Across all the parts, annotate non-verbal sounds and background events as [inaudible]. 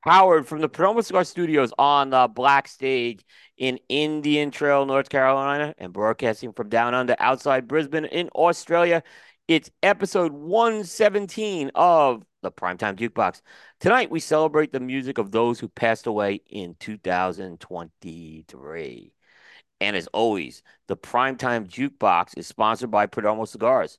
Howard from the Perdomo Cigar Studios on the Black Stage in Indian Trail, North Carolina, and broadcasting from down under outside Brisbane in Australia. It's episode 117 of the Primetime Jukebox. Tonight, we celebrate the music of those who passed away in 2023. And as always, the Primetime Jukebox is sponsored by Perdomo Cigars.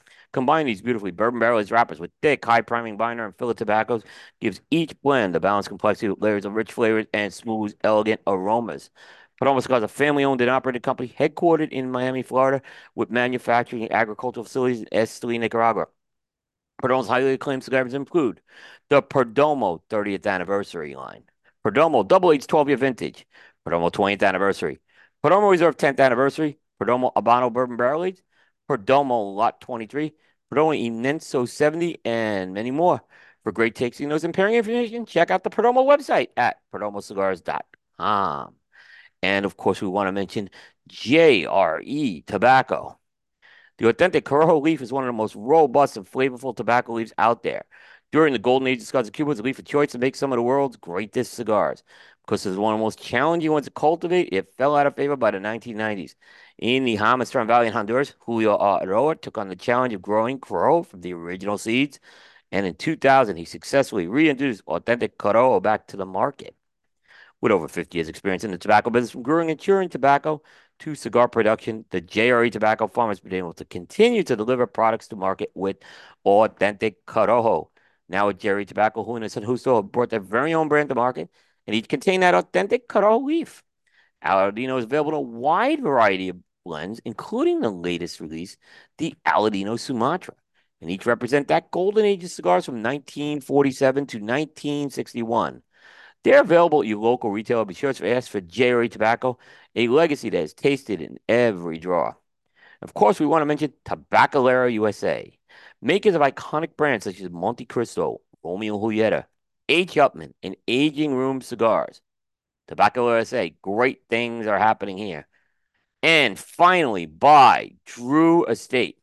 Combine these beautifully bourbon barrel aged wrappers with thick, high priming binder and filler tobaccos gives each blend a balanced complexity with layers of rich flavors and smooth, elegant aromas. Perdomo Cigars is a family-owned and operated company headquartered in Miami, Florida, with manufacturing and agricultural facilities in Esteli, Nicaragua. Perdomo's highly acclaimed cigars include the Perdomo 30th anniversary line, Perdomo Double Aged 12 year vintage, Perdomo 20th anniversary, Perdomo Reserve 10th anniversary, Perdomo Habano Bourbon Barrel Aged, Perdomo Lot 23, Perdomo Inmenso 70, and many more. For great tasting notes and pairing information, check out the Perdomo website at perdomocigars.com. And of course, we want to mention JRE Tobacco. The authentic Corojo leaf is one of the most robust and flavorful tobacco leaves out there. During the golden age of cigars Cuba, was a leaf of choice to make some of the world's greatest cigars. Because it's one of the most challenging ones to cultivate, it fell out of favor by the 1990s. In the Jamastran Valley in Honduras, Julio Eiroa took on the challenge of growing Corojo from the original seeds. And in 2000, he successfully reintroduced authentic Corojo back to the market. With over 50 years' experience in the tobacco business, from growing and curing tobacco to cigar production, the JRE Tobacco Farm has been able to continue to deliver products to market with authentic Corojo. Now with JRE Tobacco, Julio and Justo have brought their very own brand to market, and each contain that authentic Corojo leaf. Aladino is available in a wide variety of blends, including the latest release, the Aladino Sumatra. And each represent that golden age of cigars from 1947 to 1961. They're available at your local retailer. Be sure to ask for JRE Tobacco, a legacy that is tasted in every draw. Of course, we want to mention Tabacalera USA, makers of iconic brands such as Montecristo, Romeo Julieta, H. Upmann, and Aging Room Cigars. Tobacco USA, great things are happening here. And finally, by Drew Estate.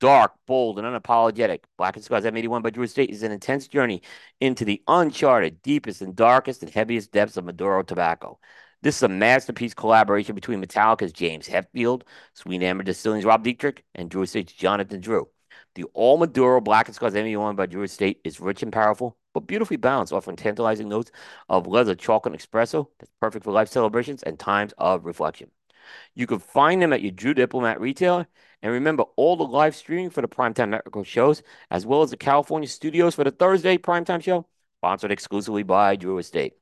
Dark, bold, and unapologetic. Blackened Cigars M81 by Drew Estate is an intense journey into the uncharted, deepest, and darkest and heaviest depths of Maduro tobacco. This is a masterpiece collaboration between Metallica's James Hetfield, Sweet Amber Distilling's Rob Dietrich, and Drew Estate's Jonathan Drew. The All Maduro Blackened Cigars M81 by Drew Estate is rich and powerful, but beautifully balanced, offering tantalizing notes of leather, chocolate, and espresso that's perfect for life celebrations and times of reflection. You can find them at your Drew Diplomat retailer. And remember, all the live streaming for the Primetime Network shows, as well as the California studios for the Thursday Primetime show, sponsored exclusively by Drew Estate.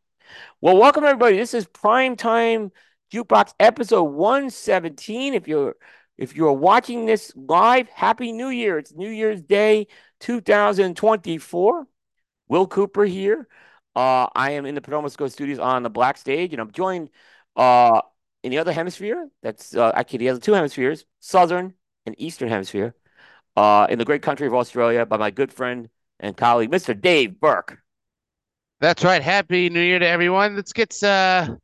Well, welcome everybody. This is Primetime Jukebox episode 117. If you're if you're watching this live, Happy New Year. It's New Year's Day 2024. Will Cooper here. Uh, I am in the Perdomo Cigar Studios on the Black Stage, and I'm joined uh, in the other hemisphere. That's uh, actually the other two hemispheres, Southern and Eastern Hemisphere, uh, in the great country of Australia by my good friend and colleague, Mr. Dave Burke. That's right. Happy New Year to everyone. Let's get. Uh,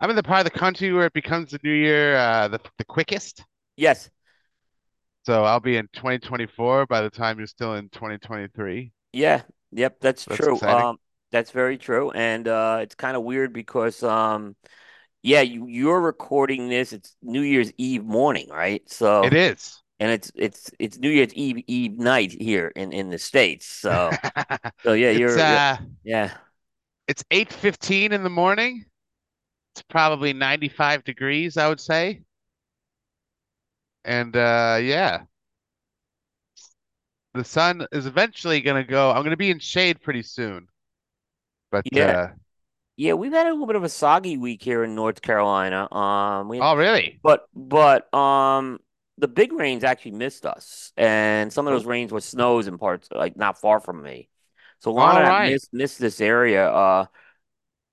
I'm in the part of the country where it becomes the New Year uh, the the quickest. Yes. So I'll be in 2024 by the time you're still in 2023. Yeah. Yep. That's, that's true. Exciting. Um, that's very true, and uh, it's kind of weird because um, yeah, you you're recording this. It's New Year's Eve morning, right? So it is, and it's it's it's New Year's Eve Eve night here in in the states. So [laughs] so yeah, you're, uh, yeah. It's eight fifteen in the morning. It's probably ninety five degrees, I would say. And uh, yeah, the sun is eventually gonna go. I'm gonna be in shade pretty soon, but yeah. Uh, yeah, we've had a little bit of a soggy week here in North Carolina. Um, we, oh, really? But but um, the big rains actually missed us, and some of those rains were snows in parts like not far from me. So a lot All of right. missed, missed this area. Uh,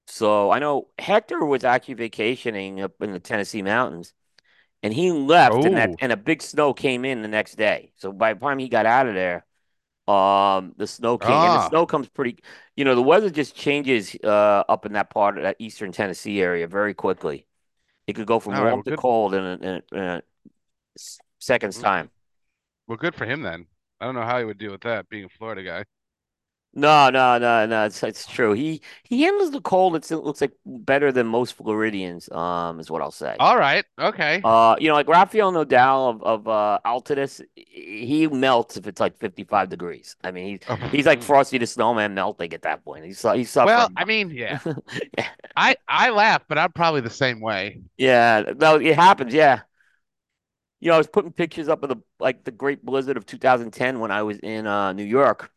So I know Hector was actually vacationing up in the Tennessee mountains, and he left, and that Oh, and a big snow came in the next day. So by the time he got out of there, um, the snow came, and the ah, snow comes pretty. You know, the weather just changes uh up in that part of that eastern Tennessee area very quickly. It could go from all right. warm Well, to cold in a, in a, in a second's mm, time. Well, good for him then. I don't know how he would deal with that, being a Florida guy. No, no, no, no. It's it's true. He he handles the cold. It's, it looks like better than most Floridians. Um, is what I'll say. All right. Okay. Uh, you know, like Rafael Nodal of of uh, Altadis, he melts if it's like 55 degrees. I mean, he's he's like Frosty the Snowman melting at that point. He's he's Well. I mean, [laughs] yeah. I I laugh, but I'm probably the same way. Yeah, no, it happens. Yeah, you know, I was putting pictures up of the like the Great Blizzard of 2010 when I was in uh New York,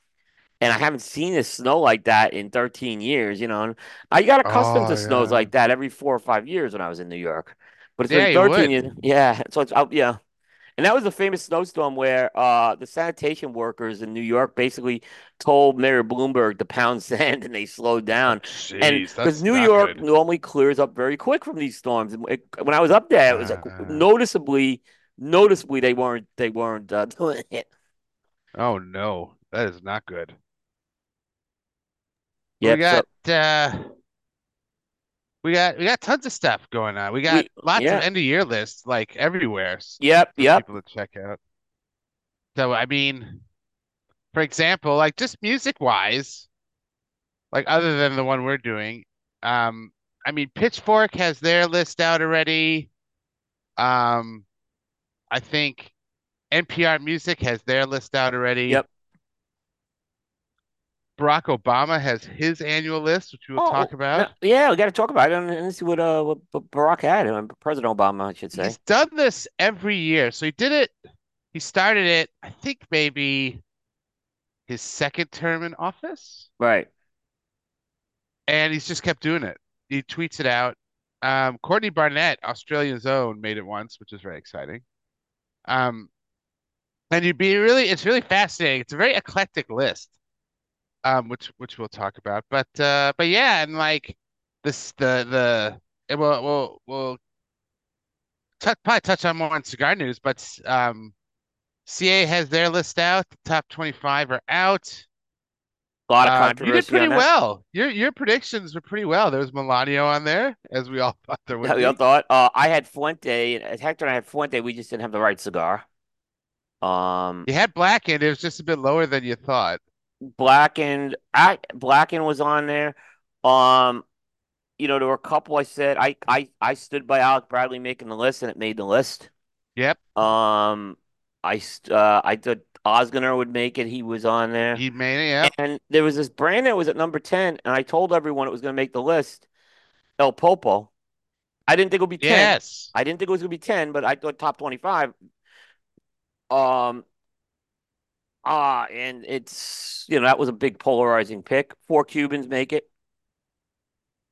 and I haven't seen it snow like that in 13 years. You know, and I got accustomed Oh to snows yeah. like that every four or five years when I was in New York, but it's Yeah, been 13 years. Yeah, so it's out. Yeah. And that was a famous snowstorm where uh, the sanitation workers in New York basically told Mayor Bloomberg to pound [laughs] sand and they slowed Oh, down. And because New York good. normally clears up very quick from these storms. And it- when I was up there, it was like Uh, noticeably, noticeably they weren't they weren't uh, [laughs] doing it. oh no, that is not good. We Yep. So got uh we got we got tons of stuff going on. We got we lots of end of year lists like everywhere Yep. Yep. people to check out. So I mean, for example, like just music wise, like other than the one we're doing, um, I mean Pitchfork has their list out already. Um, I think NPR Music has their list out already. Yep. Barack Obama has his annual list, which we will talk Oh no, about. yeah. We got to talk about it and, and see what uh what, what Barack had. uh, President Obama, I should say. He's done this every year. So he did it, he started it, I think maybe his second term in office, Right. and he's just kept doing it. He tweets it out. Um, Courtney Barnett, Australia's own, made it once, which is very exciting. Um, and you'd be really, it's really fascinating. It's a very eclectic list. Um, which which we'll talk about. But uh, but yeah, and like this the the it will we'll we'll touch, probably touch on more on cigar news, but um, CA has their list out. The top 25 are out. A lot of Um, you did pretty well. Your your predictions were pretty well. There was on there, as we all [laughs] thought there Yeah, would we all thought. Uh, I had Fuente, and Hector and I had Fuente. We just didn't have the right cigar. Um, You had black, and It was just a bit lower than you thought. Blackened, I Blackened was on there. Um, you know, there were a couple I said I I I stood by Alec Bradley making the list, and it made the list. Yep, Um, I uh I thought Osgoner would make it. He was on there, he made it. Yep. and there was this brand that was at number ten, and I told everyone it was going to make the list. El Popo. I didn't think it would be ten. Yes. I didn't think it was going to be ten, but I thought top twenty-five. Um, Ah, and it's you know that was a big polarizing pick. Four Cubans make it.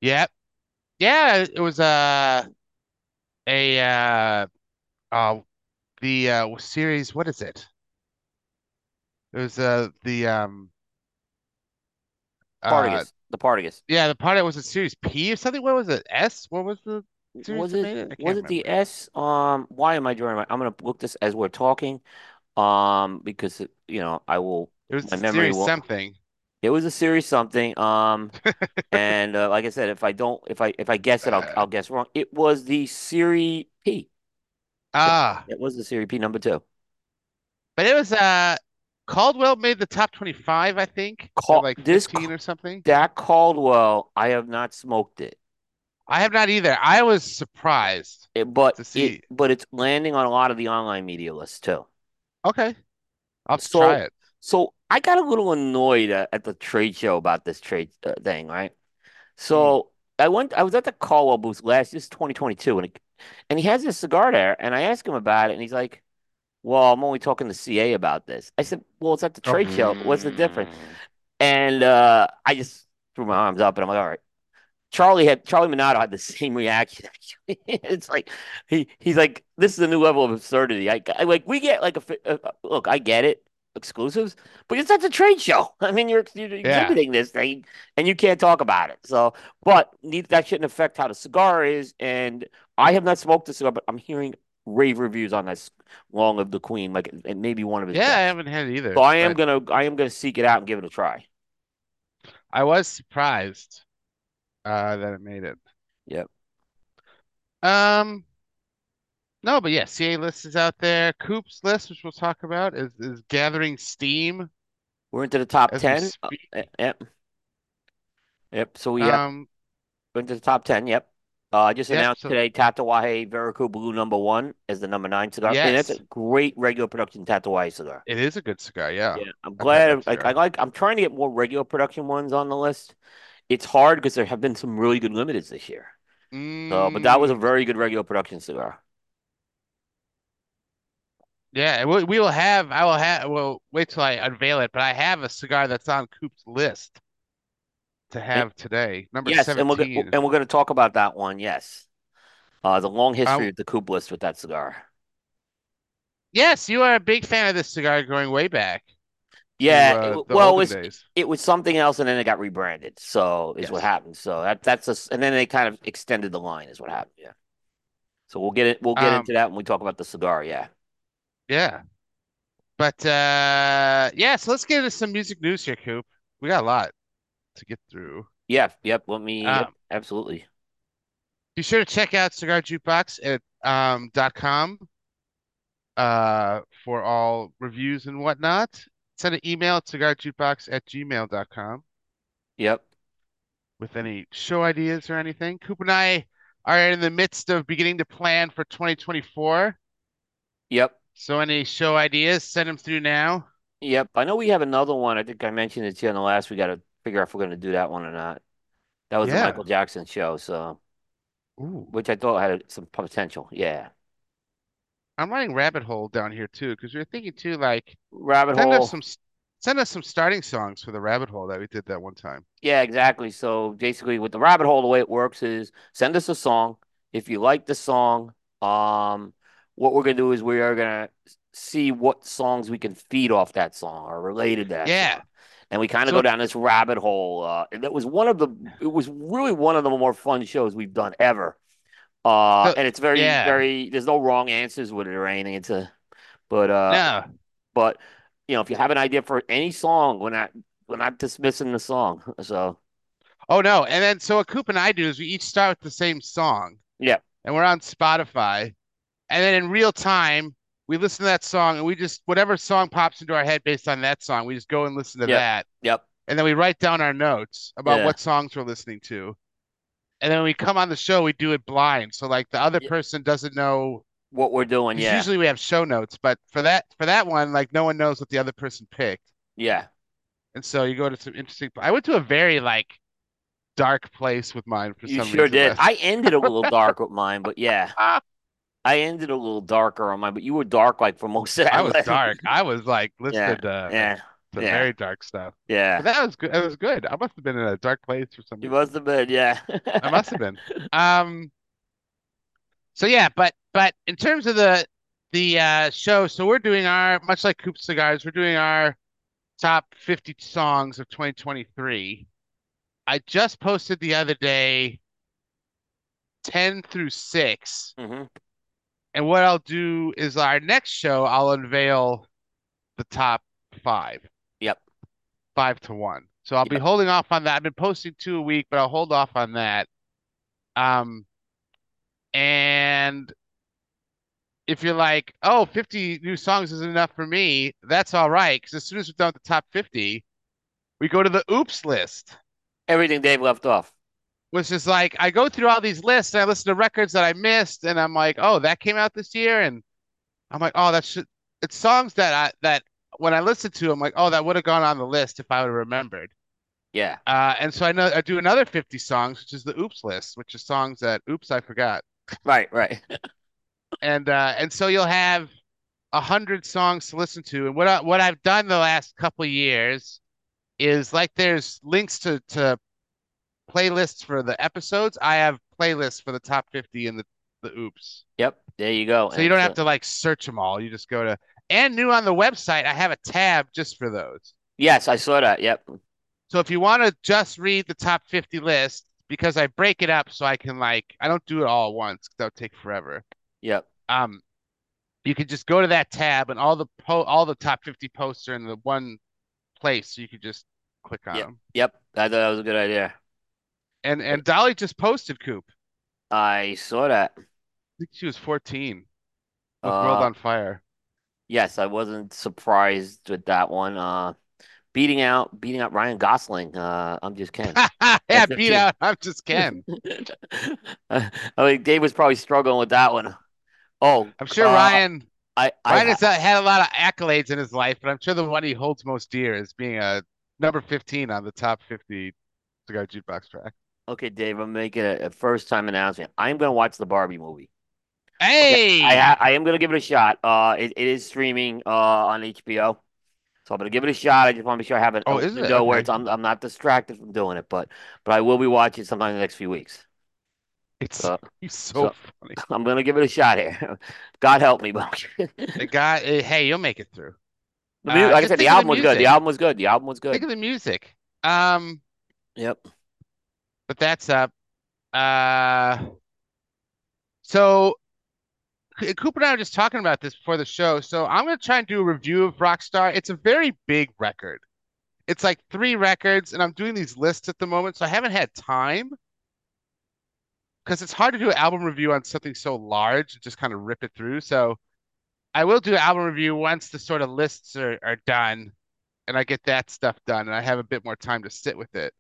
Yep. Yeah. It was uh, a uh, uh the uh series. What is it? It was uh the um uh Partagas, the Partagas. yeah the part that was a series P or something. What was it? S? What was the series Was it made it? I was can't it the. S? Um, why am I drawing my? I'm gonna look this as we're talking. Um, because it, you know I will. It was My memory series will. something. It was a series something. Um, [laughs] and uh, like I said, if I don't, if I if I guess it, I'll Uh, I'll guess wrong. It was the Series P. Ah, it was the Series P number two. but it was uh Caldwell made the top 25, I think, or Call like this 15 or something. that Caldwell. I have not smoked it. I have not either. I was surprised It, but to it see. but it's landing on a lot of the online media lists too. Okay, I'll have to try it. so I got a little annoyed at, at the trade show about this trade uh, thing, right? Mm, So I went I was at the Caldwell booth last this is 2022 and it, and he has this cigar there and I asked him about it and he's like, "Well, I'm only talking to CA about this." I said, "Well, it's at the Oh, trade show. What's the difference?" And uh I just threw my arms up and I'm like, "All right." Charlie had Charlie Minato had the same reaction. [laughs] It's like he he's like, this is a new level of absurdity. I, I like we get like a, fi- uh, uh, look, I get it. exclusives, but it's at a trade show. [laughs] I mean, you're, you're Yeah. exhibiting this thing and you can't talk about it. So, but that shouldn't affect how the cigar is. And I have not smoked the cigar, but I'm hearing rave reviews on this Long Live the Queen, like it may be one of his Yeah, I haven't had it either. So I am but gonna I am gonna seek it out and give it a try. I was surprised uh that it made it. Yep. Um, no, but yeah, CA list is out there. Coop's list, which we'll talk about, is is gathering steam We're into the top 10. Uh, eh, yep. Yep. So we have Um, into the top 10. Yep. Uh, I just Yep, announced so- today Tatuaje Verocu Blue number one as the number nine cigar. And that's Yes. a great regular production Tatuaje cigar. it is a good cigar, yeah. Yeah, I'm glad. Like I like. I'm trying to get more regular production ones on the list. It's hard because there have been some really good limiteds this year. So, but that was a Mm, very good regular production cigar. yeah, we, we will have. I will have. Well, wait till I unveil it. But I have a cigar that's on Coop's list to have today, number Yes, and we're go- 17. and we're going to talk about that one. Yes, uh, the long history Um, of the Coop list with that cigar. Yes, you are a big fan of this cigar going way back to, Yeah, uh, it- well, it was days. it was something else, and then it got rebranded. So is what happened. So that that's a, and then they kind of extended the line. Is what happened. Yeah. So we'll get it. We'll get Um, into that when we talk about the cigar. Yeah. Yeah. But uh yeah, so let's get into some music news here, Coop. We got a lot to get through. Yeah. Yep. Let me. yep, Um, absolutely. Be sure to check out Cigar Jukebox at um dot com uh for all reviews and whatnot. Send an email at cigarjukebox at gmail.com Yep. with any show ideas or anything. Coop and I are in the midst of beginning to plan for 2024. Yep. So any show ideas, send them through now. Yep. I know we have another one. I think I mentioned it to you on the last. We got to figure out if we're going to do that one or not. That was the Yeah. Michael Jackson show. So, Ooh. which I thought had some potential. Yeah. I'm writing rabbit hole down here too, because we are thinking too, like Rabbit send hole. us some send us some starting songs for the rabbit hole that we did that one time. Yeah, exactly. So basically, with the rabbit hole, the way it works is send us a song. If you like the song, um, what we're gonna do is we are gonna see what songs we can feed off that song or related to that Yeah. song. And we kind of So- go down this rabbit hole. Uh, and that was one of the, it was really one of the more fun shows we've done ever. Uh, So- and it's very, yeah. very, there's no wrong answers with it or anything. It's a, but, uh, no, but, you know, if you have an idea for any song, we're not, we're not dismissing the song. So, oh no. And then so what Coop and I do is we each start with the same song. Yeah. And we're on Spotify, and then in real time we listen to that song, and we just whatever song pops into our head based on that song, we just go and listen to Yep. that, yep. and then we write down our notes about Yeah. what songs we're listening to. And then we come on the show, we do it blind. So like the other Yeah. person doesn't know What we're doing. Yeah. Usually we have show notes, but for that for that one, like no one knows what the other person picked, Yeah. and so you go to some interesting. I went to a very like dark place with mine for You some sure reason. did. I ended a little [laughs] dark with mine, but yeah, Ah, [laughs] I ended a little darker on mine. But you were dark like for most of that. I was [laughs] dark. I was like listening to Yeah. The yeah. very dark stuff. Yeah. But that was good. It was good. I must have been in a dark place or something. You must have been. Yeah. [laughs] I must have been. Um. So yeah, but but in terms of the the uh show, so we're doing our much like Coop Cigars, we're doing our top 50 songs of 2023. I just posted the other day 10 through 6. hmm And what I'll do is our next show, I'll unveil the top five. Five to one. So I'll be holding off on that. I've been posting two a week, but I'll hold off on that. Um, and if you're like, oh, 50 new songs isn't enough for me, that's all right. Because as soon as we're done with the top 50, we go to the oops list. Everything Dave left off. which is like I go through all these lists and I listen to records that I missed, and I'm like, oh, that came out this year, and I'm like, oh, that's. It's songs that I that when I listen to, I'm like, oh, that would have gone on the list if I would have remembered. Yeah. Uh, and so I know I do another 50 songs, which is the oops list, which is songs that oops I forgot, Right. Right. [laughs] and uh, and so you'll have a hundred songs to listen to, and what I, what I've done the last couple years is like there's links to to playlists for the episodes. I have playlists for the top 50 and the the oops. Yep. There you go. So you don't have to like search them all. You just go to and new on the website, I have a tab just for those. Yes, I saw that. Yep. So if you want to just read the top 50 list, because I break it up so I can like I don't do it all at once because that would take forever. Yep. Um, you can just go to that tab and all the po all the top 50 posts are in the one place, so you could just click on Yep. them. Yep. I thought that was a good idea. And and Dolly just posted Coop. I saw that. I think she was 14 with World Uh, on Fire. Yes, I wasn't surprised with that one. Uh, beating out beating out Ryan Gosling. Uh, I'm just Ken. [laughs] yeah, At beat 15. out. I'm just Ken. [laughs] I mean, Dave was probably struggling with that one. Oh, I'm sure uh, Ryan I I Ryan has uh, had a lot of accolades in his life, but I'm sure the one he holds most dear is being a number 15 on the top 50 cigar jukebox track. okay, Dave. I'm making a, a first time announcement. I'm gonna watch the Barbie movie. Hey, I ha- I am gonna give it a shot. Uh, it, it is streaming uh on HBO, so I'm gonna give it a shot. I just want to be sure I have it Oh, is it? window where it's I'm I'm not distracted from doing it, but but I will be watching sometime in the next few weeks. it's So so so funny. [laughs] I'm gonna give it a shot here. [laughs] God help me, but The guy, eh, hey, you'll make it through. The mu- Uh, like I said, the of the album was good. The album was good. The album was good. Think of the music. Um, Yep. but that's up. Uh, so Cooper and I were just talking about this before the show. So I'm gonna try and do a review of Rockstar. It's a very big record. It's like three records, and I'm doing these lists at the moment, so I haven't had time because it's hard to do an album review on something so large and just kind of rip it through. So I will do an album review once the sort of lists are, are done and I get that stuff done and I have a bit more time to sit with it.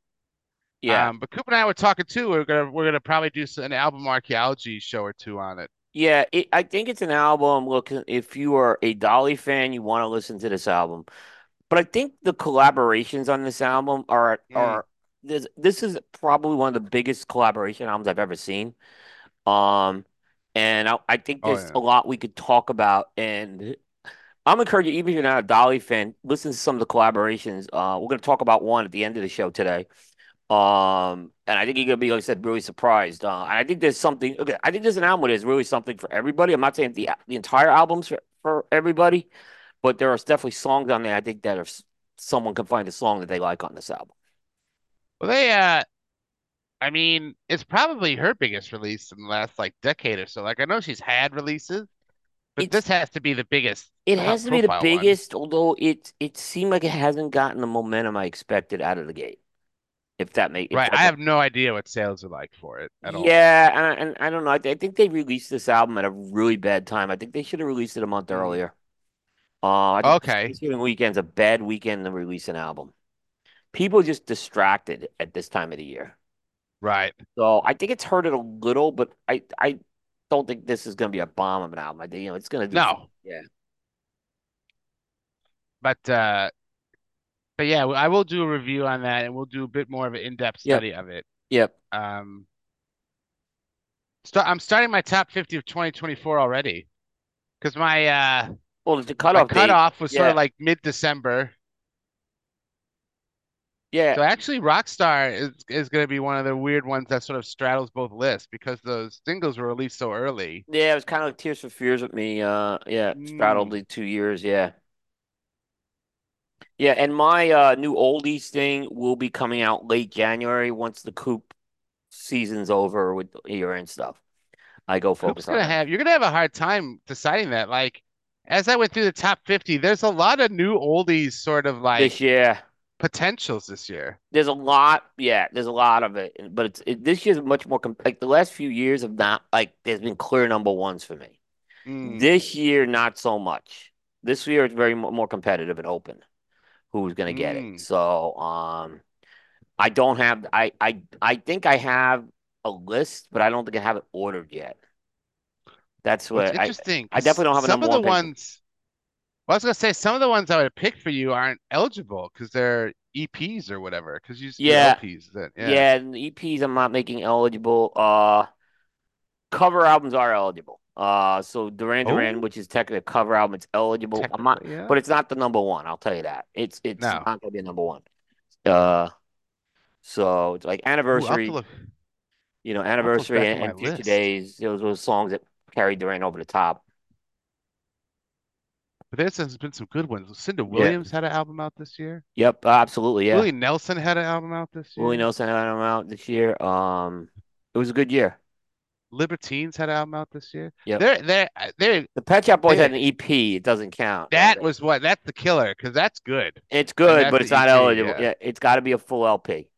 Yeah. Um, but Coop and I were talking too. We're gonna we're gonna probably do an album archaeology show or two on it. Yeah, it, I think it's an album. Look, if you are a Dolly fan, you want to listen to this album. But I think the collaborations on this album are Mm. are this this is probably one of the biggest collaboration albums I've ever seen. Um, and I, I think Oh there's yeah. a lot we could talk about. And I'm encouraging you, even if you're not a Dolly fan, listen to some of the collaborations. Uh, we're gonna talk about one at the end of the show today. Um, and I think you're gonna be, like I said, really surprised. Uh, and I think there's something. Okay, I think there's an album there's really something for everybody. I'm not saying the the entire album's for, for everybody, but there are definitely songs on there. I think that if someone can find a song that they like on this album. Well, they uh, I mean, it's probably her biggest release in the last like decade or so. Like I know she's had releases, but It's this has to be the biggest it has to be the profile one. biggest, although it it seemed like it hasn't gotten the momentum I expected out of the gate. If that makes Right. I have no idea what sales are like for it at all. Yeah, and, I- and I don't know. I, th- I think they released this album at a really bad time. I think they should have released it a month Mm. earlier. Uh, Okay. Thanksgiving weekend's a bad weekend to release an album. People are just distracted at this time of the year. Right. So I think it's hurt it a little, but I I don't think this is going to be a bomb of an album. I think, you know, it's going to do. No. Yeah. But uh but yeah, I will do a review on that and we'll do a bit more of an in-depth Yep. study of it. Yep. Um start I'm starting my top 50 of 2024 already. Because my uh Well, the my cutoff date. cutoff was sort of like mid-December. Yeah. So actually Rockstar is is gonna be one of the weird ones that sort of straddles both lists because those singles were released so early. Yeah, it was kind of like Tears for Fears with me. Uh, yeah, straddled Mm. the two years. Yeah, yeah, and my uh new oldies thing will be coming out late January once the Coop season's over with year and stuff. I go Coop's focus on gonna that have you're gonna have a hard time deciding that. Like as I went through the top 50, there's a lot of new oldies sort of like this year. potentials this year. There's a lot, yeah, there's a lot of it, but it's it, this year's much more com like the last few years have not like there's been clear number ones for me. Mm. This year, not so much. This year, it's very mo- more competitive and open. Who's gonna get it? Mm. So, um, I don't have. I I I think I have a list, but I don't think I have it ordered yet. That's What's what I. interesting, I 'cause definitely don't have a some of the ones. Well, I was gonna say some of the ones I would pick for you aren't eligible because they're EPs or whatever. Because you to Yeah, LPs. Then yeah, yeah. EPs I'm not making eligible. Uh, cover albums are eligible. Uh, so Duran Duran, Oh, which is technically a cover album, it's eligible. I'm not, yeah. but it's not the number one. I'll tell you that. It's it's No. not gonna be number one. Uh, so it's like Ooh, I'll have to anniversary. look. you know, I'll have to look anniversary and, and Future. Days. Those were songs that carried Duran over the top. But there's been some good ones. Lucinda Yeah. Williams had an album out this year. Yep, absolutely. Yeah. Willie Nelson had an album out this year. Willie Nelson had him out this year. Um, it was a good year. Libertines had an album out this year. Yeah, They're they're they're The Pet Shop Boys had an EP. It doesn't count. that was what that's the killer because that's good. It's good, but it's not EP, eligible. yeah. Yeah, it's got to be a full LP.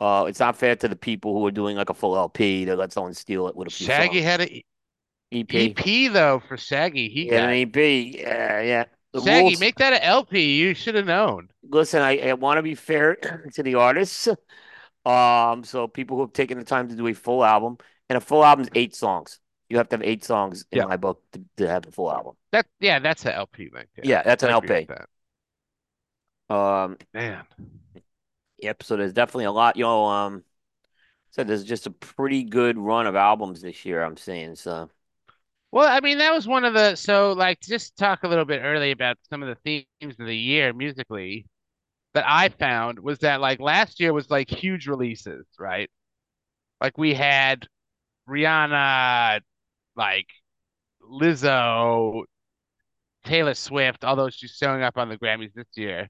Uh, it's not fair to the people who are doing like a full LP to let someone steal it with a few Shaggy songs. had an EP. EP though for Shaggy. He Yeah, got an EP. Yeah, yeah. The Shaggy. rules- Make that an LP. You should have known. listen, I, I want to be fair [clears throat] to the artists. Um, so people who have taken the time to do a full album, and a full album is eight songs. You have to have eight songs in Yeah. my book to, to have the full album. That yeah, that's an LP length. Yeah, that's an LP. with Um, that. Man, yep. So there's definitely a lot. You know, um, said there's just a pretty good run of albums this year. I'm seeing. So Well, I mean, that was one of the so like just talk a little bit early about some of the themes of the year musically that I found was that like last year was like huge releases, right? Like we had Rihanna, like Lizzo, Taylor Swift, although she's showing up on the Grammys this year,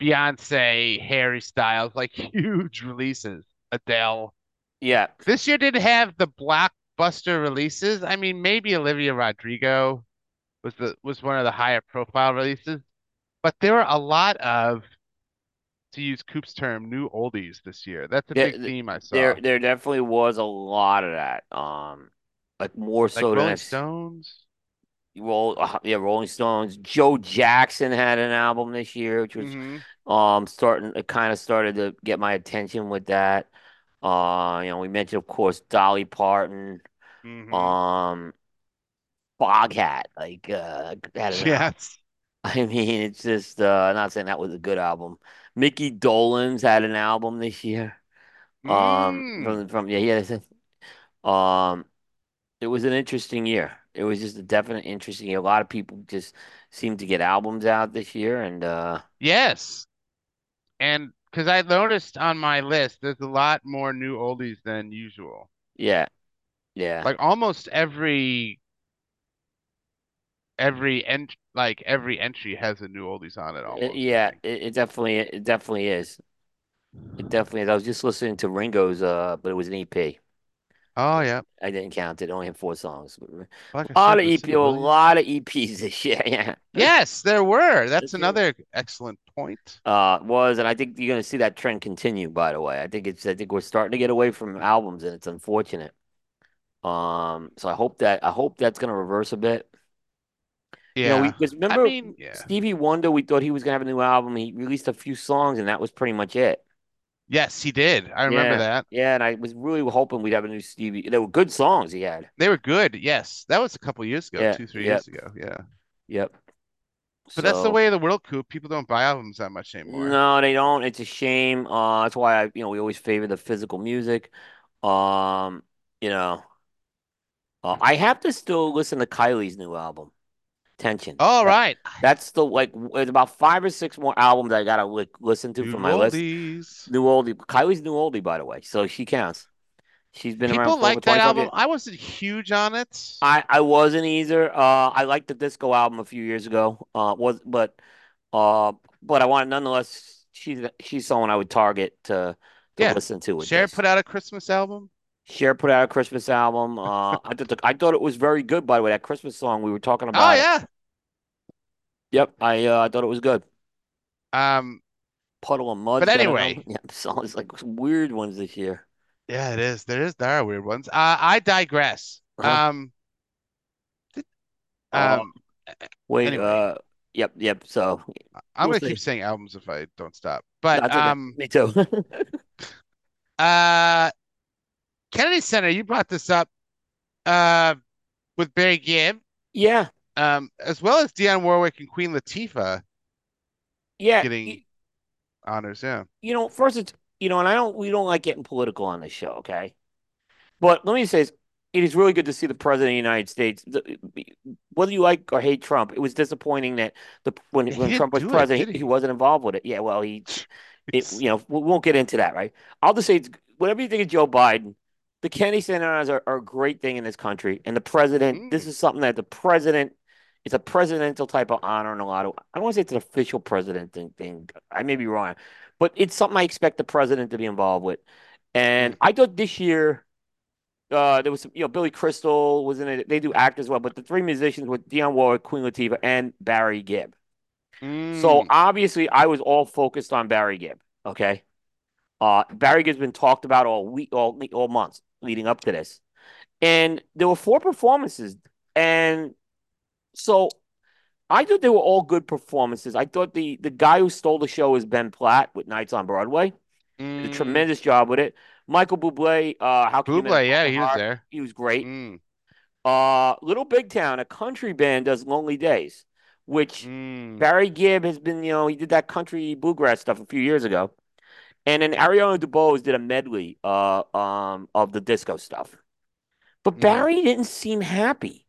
Beyonce, Harry Styles, like [laughs] huge releases, Adele. yeah, This year didn't have the blockbuster releases. I mean, maybe Olivia Rodrigo was the was one of the higher profile releases, but there were a lot of, to use Coop's term, new oldies this year. That's a Yeah, big theme I saw. there there definitely was a lot of that. Um, like more Like so than Rolling Stones. Roll, uh, yeah, Rolling Stones. Joe Jackson had an album this year, which was Mhm. um starting. It kind of started to get my attention with that. Uh, you know, we mentioned, of course, Dolly Parton. Mhm. Um, Foghat, like uh, had an album. Yes. [laughs] I mean, it's just uh, not saying that was a good album. Micky Dolenz had an album this year. Um, Mm. from from yeah, yeah. Um, it was an interesting year. It was just a definite interesting year. A lot of people just seemed to get albums out this year, and uh, Yes. And because I noticed on my list, there's a lot more new oldies than usual. yeah, yeah, Like almost every every ent like every entry has a new oldies on it almost. yeah. It, it definitely, it definitely is. It definitely is. I was just listening to Ringo's, uh, but it was an EP. Oh yeah. I didn't count it. Only had four songs. Like A lot of EP, a lot of EPs this year. [laughs] Yeah. Yes, there were. That's another excellent point. Uh, was, and I think you're gonna see that trend continue, by the way. I think it's I think we're starting to get away from albums and it's unfortunate. Um, so I hope that I hope that's gonna reverse a bit. You know, we Yeah. because I remember mean, yeah. Stevie Wonder, we thought he was gonna have a new album. He released a few songs and that was pretty much it. Yes, he did. I remember Yeah. that. Yeah, and I was really hoping we'd have a new Stevie. They were good songs he had. They were good. Yes. That was a couple years ago, Yeah, two, three yeah. years ago. Yeah. Yep. But that's the way of the world, Coop. People don't buy albums that much anymore. No, they don't. It's a shame. Uh, that's why I, you know, we always favor the physical music. Um, you know, uh, I have to still listen to Kylie's new album, Tension. All That- right. That's the like there's about five or six more albums I gotta like listen to New for my list. New oldie. Kylie's new oldie, by the way, so she counts. She's been around People for over like that album. years. I wasn't huge on it. I I wasn't either. Uh, I liked the disco album a few years ago. Uh, was but uh, but I want nonetheless. She's she's someone I would target to to Yeah. listen to Cher this. put out a Christmas album. Cher put out a Christmas album. Uh, I thought the, I thought it was very good. By the way, that Christmas song we were talking about. Oh yeah. Yep. I uh, I thought it was good. Um. Puddle of Mudd. But anyway. [laughs] yeah. So it's like some weird ones this year. Yeah, it is. There is. There are weird ones. Uh, I digress. Uh-huh. Um. th- Uh, Um. Wait. anyway. Uh. Yep. Yep. So I'm we'll gonna keep saying albums if I don't stop. But that's okay. um. Me too. [laughs] Uh. Kennedy Center. You brought this up. Uh. With Barry Gibb. yeah. Um. As well as Dionne Warwick and Queen Latifah Yeah. getting y- honors. Yeah. you know, first it's you know, and I don't we don't like getting political on this show, okay? But let me say this, it is really good to see the president of the United States. the- Whether you like or hate Trump, it was disappointing that the when when Trump was do it, president, he, he? wasn't involved with it. Yeah, well, he, [laughs] it, you know, we won't get into that, right? I'll just say, it's, whatever you think of Joe Biden, the Kennedy Centers are, are a great thing in this country, and the president. This Mm. is something that the president It's a presidential type of honor and a lot of. I don't want to say it's an official president thing. thing. I may be wrong, but it's something I expect the president to be involved with. And Mm. I thought this year uh, there was some, you know, Billy Crystal was in it. They do act as well, but the three musicians were Dionne Warwick, Queen Latifah, and Barry Gibb. So Mm. obviously, I was all focused on Barry Gibb. Okay, uh, Barry Gibb's been talked about all week, all all months leading up to this, and there were four performances, and so I thought they were all good performances. I thought the the guy who stole the show is Ben Platt with Nights on Broadway. Did a Mm. tremendous job with it. Michael Bublé, uh, how can you Bublé, yeah, he was there. He was great. Mm. Uh, Little Big Town, a country band, does Lonely Days, which Mm. Barry Gibb has been, you know, he did that country bluegrass stuff a few years ago. And then Ariana DeBose did a medley uh, um, of the disco stuff. But Mhm. Barry didn't seem happy.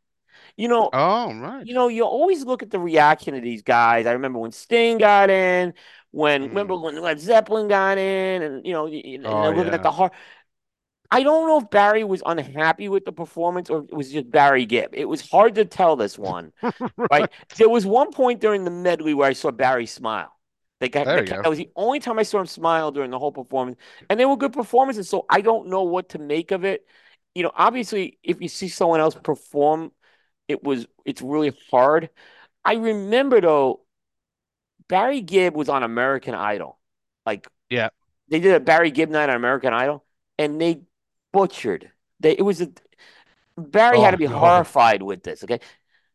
You know, Oh, right. you know, you always look at the reaction of these guys. I remember when Sting got in, when Mm. remember when Led Zeppelin got in, and you know, and Oh, looking yeah. at the heart. I don't know if Barry was unhappy with the performance or it was just Barry Gibb. It was hard to tell this one, [laughs] right? There was one point during the medley where I saw Barry smile. I, There that, you go. that was the only time I saw him smile during the whole performance, and they were good performances. So I don't know what to make of it. You know, obviously, if you see someone else perform, it was it's really hard. I remember though, Barry Gibb was on American Idol. Like Yeah. they did a Barry Gibb night on American Idol, and they butchered. They it was a Barry had Oh, to be oh, no. horrified with this. Okay,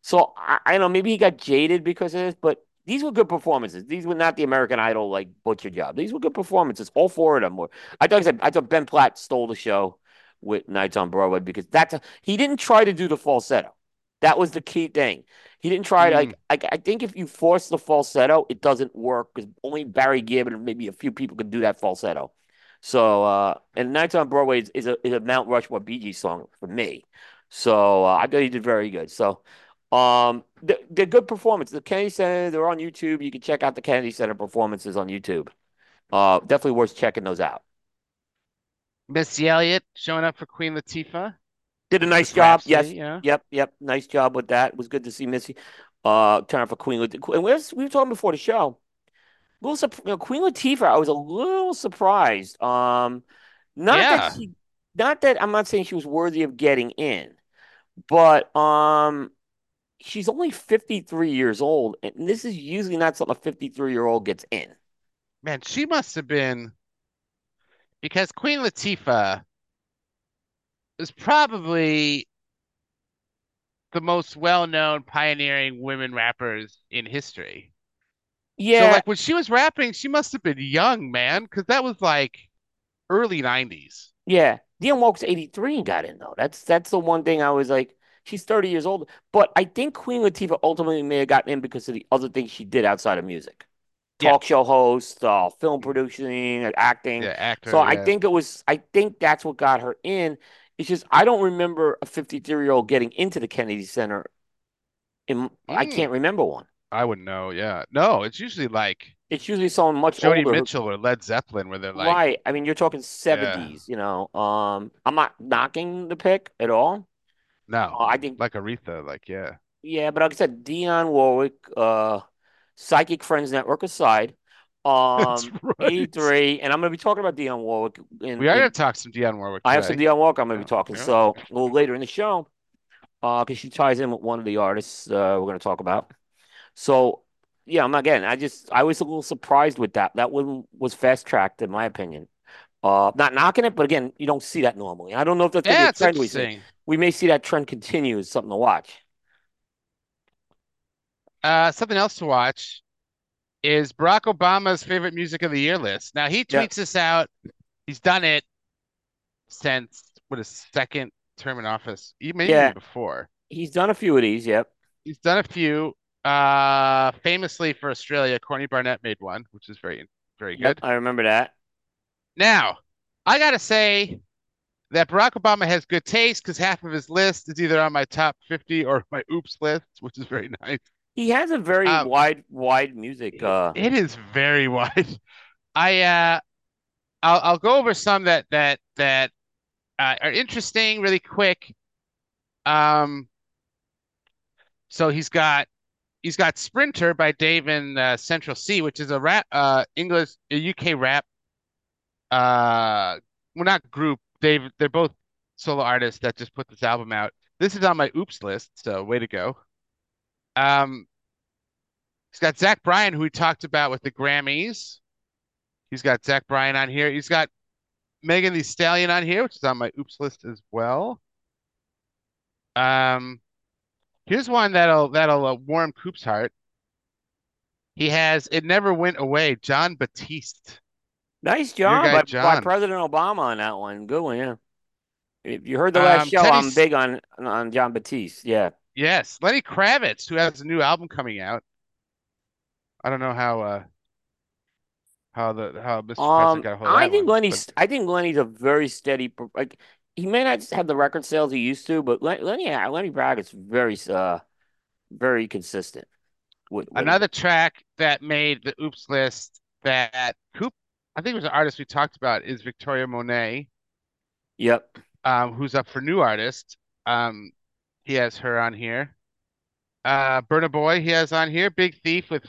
so I, I don't know. Maybe he got jaded because of this, but these were good performances. These were not the American Idol like butcher job. These were good performances. All four of them were. I thought I said, I thought Ben Platt stole the show with Nights on Broadway because that's a, he didn't try to do the falsetto. That was the key thing. He didn't try to Mm. like. I, I think if you force the falsetto, it doesn't work because only Barry Gibb and maybe a few people could do that falsetto. So, uh, and Nights on Broadway is, is a is a Mount Rushmore Bee Gees song for me. So uh, I thought he did very good. So, um, they're, they're good performances. The Kennedy Center, they're on YouTube. You can check out the Kennedy Center performances on YouTube. Uh, definitely worth checking those out. Missy Elliott showing up for Queen Latifah. Did a nice job. Rhapsody, Yes. Yeah. Yep. Yep. Nice job with that. It was good to see Missy. Uh, turn out for Queen Latifah. And we we were talking before the show. A little, you know, Queen Latifah. I was a little surprised. Um, not Yeah. that she, not that I'm not saying she was worthy of getting in, but um, she's only 53 years old, and this is usually not something a 53 year old gets in. Man, she must have been because Queen Latifah is probably the most well-known pioneering women rappers in history. Yeah. So like when she was rapping, she must have been young, man, because that was like early 90s. yeah. Dionne Warwick's 83 and got in though. That's that's the one thing I was like, she's 30 years old. But I think Queen Latifah ultimately may have gotten in because of the other things she did outside of music. Yeah. Talk show host, uh, film producing, acting. Yeah, actor. So I think it was, I think that's what got her in. It's just I don't remember a 53 year old getting into the Kennedy Center. In, I Mm. can't remember one. I wouldn't know. Yeah. No, it's usually like It's usually someone much Joni older. Mitchell or Led Zeppelin where they're like, right. I mean, you're talking 70s, you know. Um, I'm not knocking the pick at all. No, Uh, I think, like Aretha, like, yeah. yeah, but like I said, Dionne Warwick, uh, Psychic Friends Network aside, [laughs] um, right. 83, and I'm going to be talking about Dionne Warwick in, We are in going to talk some Dionne Warwick I have some today. Dionne Warwick I'm going to be talking. yeah. So a little later in the show, uh, because she ties in with one of the artists uh, we're going to talk about. So yeah, I'm again. I just I was a little surprised with that. That one was fast tracked in my opinion. Uh, not knocking it, but again, you don't see that normally. I don't know if that's Yeah, a trend we see. We may see that trend continue as something to watch. Uh, something else to watch is Barack Obama's favorite music of the year list. Now he Yeah. tweets this out. He's done it since what his second term in office, even Yeah. even before. He's done a few of these. Yep. He's done a few. Uh, famously for Australia, Courtney Barnett made one, which is very very Yep. good. I remember that. Now, I gotta say that Barack Obama has good taste because half of his list is either on my top 50 or my oops list, which is very nice. He has a very Um, wide, wide music. Uh, It is very wide. [laughs] I uh I'll I'll go over some that that that uh, are interesting really quick. Um So he's got he's got Sprinter by Dave and uh, Central Cee, which is a rap uh English a UK rap uh well not group. Dave they're both solo artists that just put this album out. This is on my oops list, so way to go. Um he's got Zach Bryan, who we talked about with the Grammys. He's got Zach Bryan on here. He's got Megan Thee Stallion on here, which is on my oops list as well. Um Here's one that'll that'll uh, warm Coop's heart. He has "It Never Went Away." Jon Batiste. Nice job by, by President Obama on that one. Good one, yeah. If you heard the last Um, show, Teddy I'm big on on Jon Batiste. Yeah. Yes, Lenny Kravitz, who has a new album coming out. I don't know how uh how the how Mr. President Um, got a hold of I think one, Lenny's. I think Lenny's a very steady. pro- Like he may not have the record sales he used to, but Lenny Lenny yeah, Lenny Kravitz very uh very consistent. With, with another track that made the Oops list that Coop, I think it was an artist we talked about, is Victoria Monet, Yep. um, who's up for new artist. Um, he has her on here. Uh, Burna Boy he has on here. Big Thief with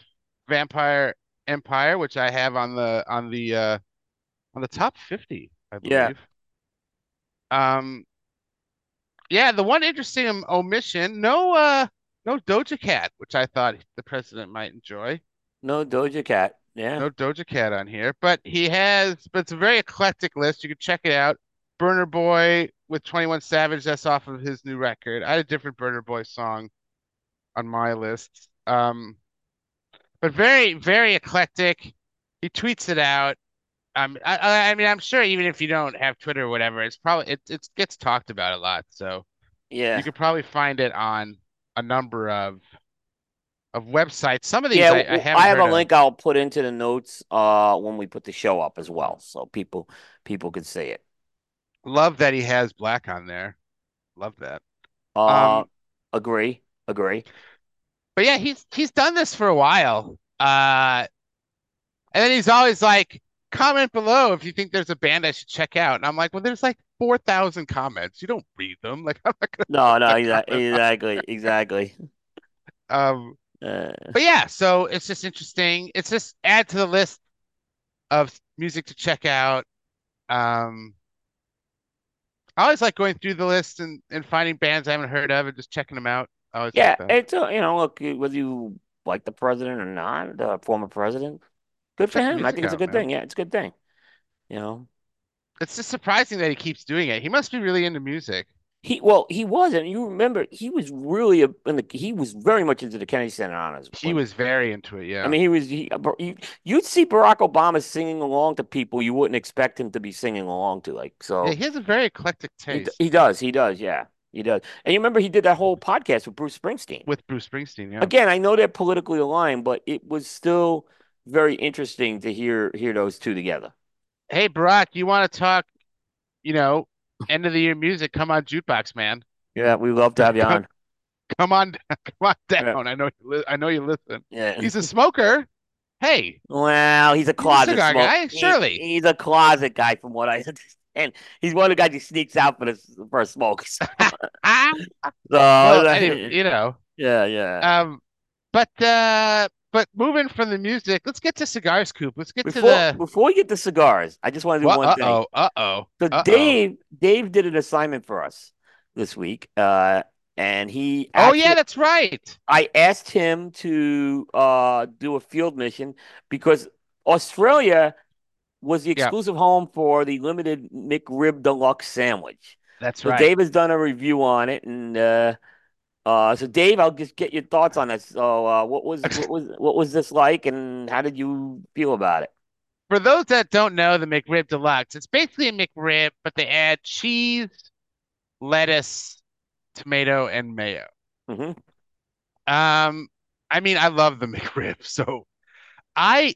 Vampire Empire, which I have on the on the uh on the top 50, I Yeah. believe. Um, yeah, the one interesting omission, no uh no Doja Cat, which I thought the president might enjoy. No Doja Cat. Yeah. No Doja Cat on here, but he has, but it's a very eclectic list. You can check it out. Burna Boy with 21 Savage, that's off of his new record. I had a different Burna Boy song on my list. Um, but very, very eclectic. He tweets it out. Um, I, I, I mean, I'm sure even if you don't have Twitter or whatever, it's probably it, it gets talked about a lot. So Yeah. you could probably find it on a number of of websites. Some of these Yeah, I, I I have a of. link I'll put into the notes uh when we put the show up as well, so people people can see it. Love that he has black on there. Love that. Uh, Um, agree, agree. But yeah, he's he's done this for a while. Uh, and then he's always like, comment below if you think there's a band I should check out. And I'm like, well, there's like 4,000 comments. You don't read them. Like, I'm not No, no, gonna No, comment. exactly, exactly. Um, Uh, but yeah, so it's just interesting. It's just add to the list of music to check out. Um, I always like going through the list and, and finding bands I haven't heard of and just checking them out. Yeah, like it's a, you know, look, whether you like the president or not, the former president, good for him. I think it's a good man. thing. Yeah, it's a good thing. You know, It's just surprising that he keeps doing it. He must be really into music. He well, he wasn't. You remember, he was really a, in the he was very much into the Kennedy Center Honors. He was very into it, yeah. I mean, he was. He, you, you'd see Barack Obama singing along to people you wouldn't expect him to be singing along to. Like so, Yeah, he has a very eclectic he, taste he does. He does. Yeah, he does. And you remember he did that whole podcast with Bruce Springsteen. with Bruce Springsteen, yeah. Again, I know they're politically aligned, but it was still very interesting to hear hear those two together. Hey, Barack, you want to talk, you know, end of the year music? Come on, Jukebox Man. Yeah, we love to have you on. [laughs] Come on, [laughs] come on Yeah. down. I know, you li- I know you listen. Yeah. He's a smoker. Hey, Well, he's a closet cigar smoke- guy, he- surely. he's a closet guy, from what I [laughs] understand. He's one of the guys who sneaks out for the for a smoke. So, well, you know. yeah, yeah. Um, but uh, but moving from the music, let's get to cigars, Coop. Let's get to Before the. before we get to cigars, I just want to do Well, one thing. uh-oh, uh-oh, So uh-oh. Dave Dave did an assignment for us this week, uh, and he Oh yeah, that's right. I asked him to uh, do a field mission because Australia was the Yeah. exclusive home for the limited McRib Deluxe sandwich. That's So right. Dave has done a review on it, and uh, uh, so Dave, I'll just get your thoughts on this. So, uh, what was what was what was this like, and how did you feel about it? For those that don't know the McRib Deluxe, it's basically a McRib, but they add cheese, lettuce, tomato, and mayo. hmm Um, I mean, I love the [laughs] McRib, so I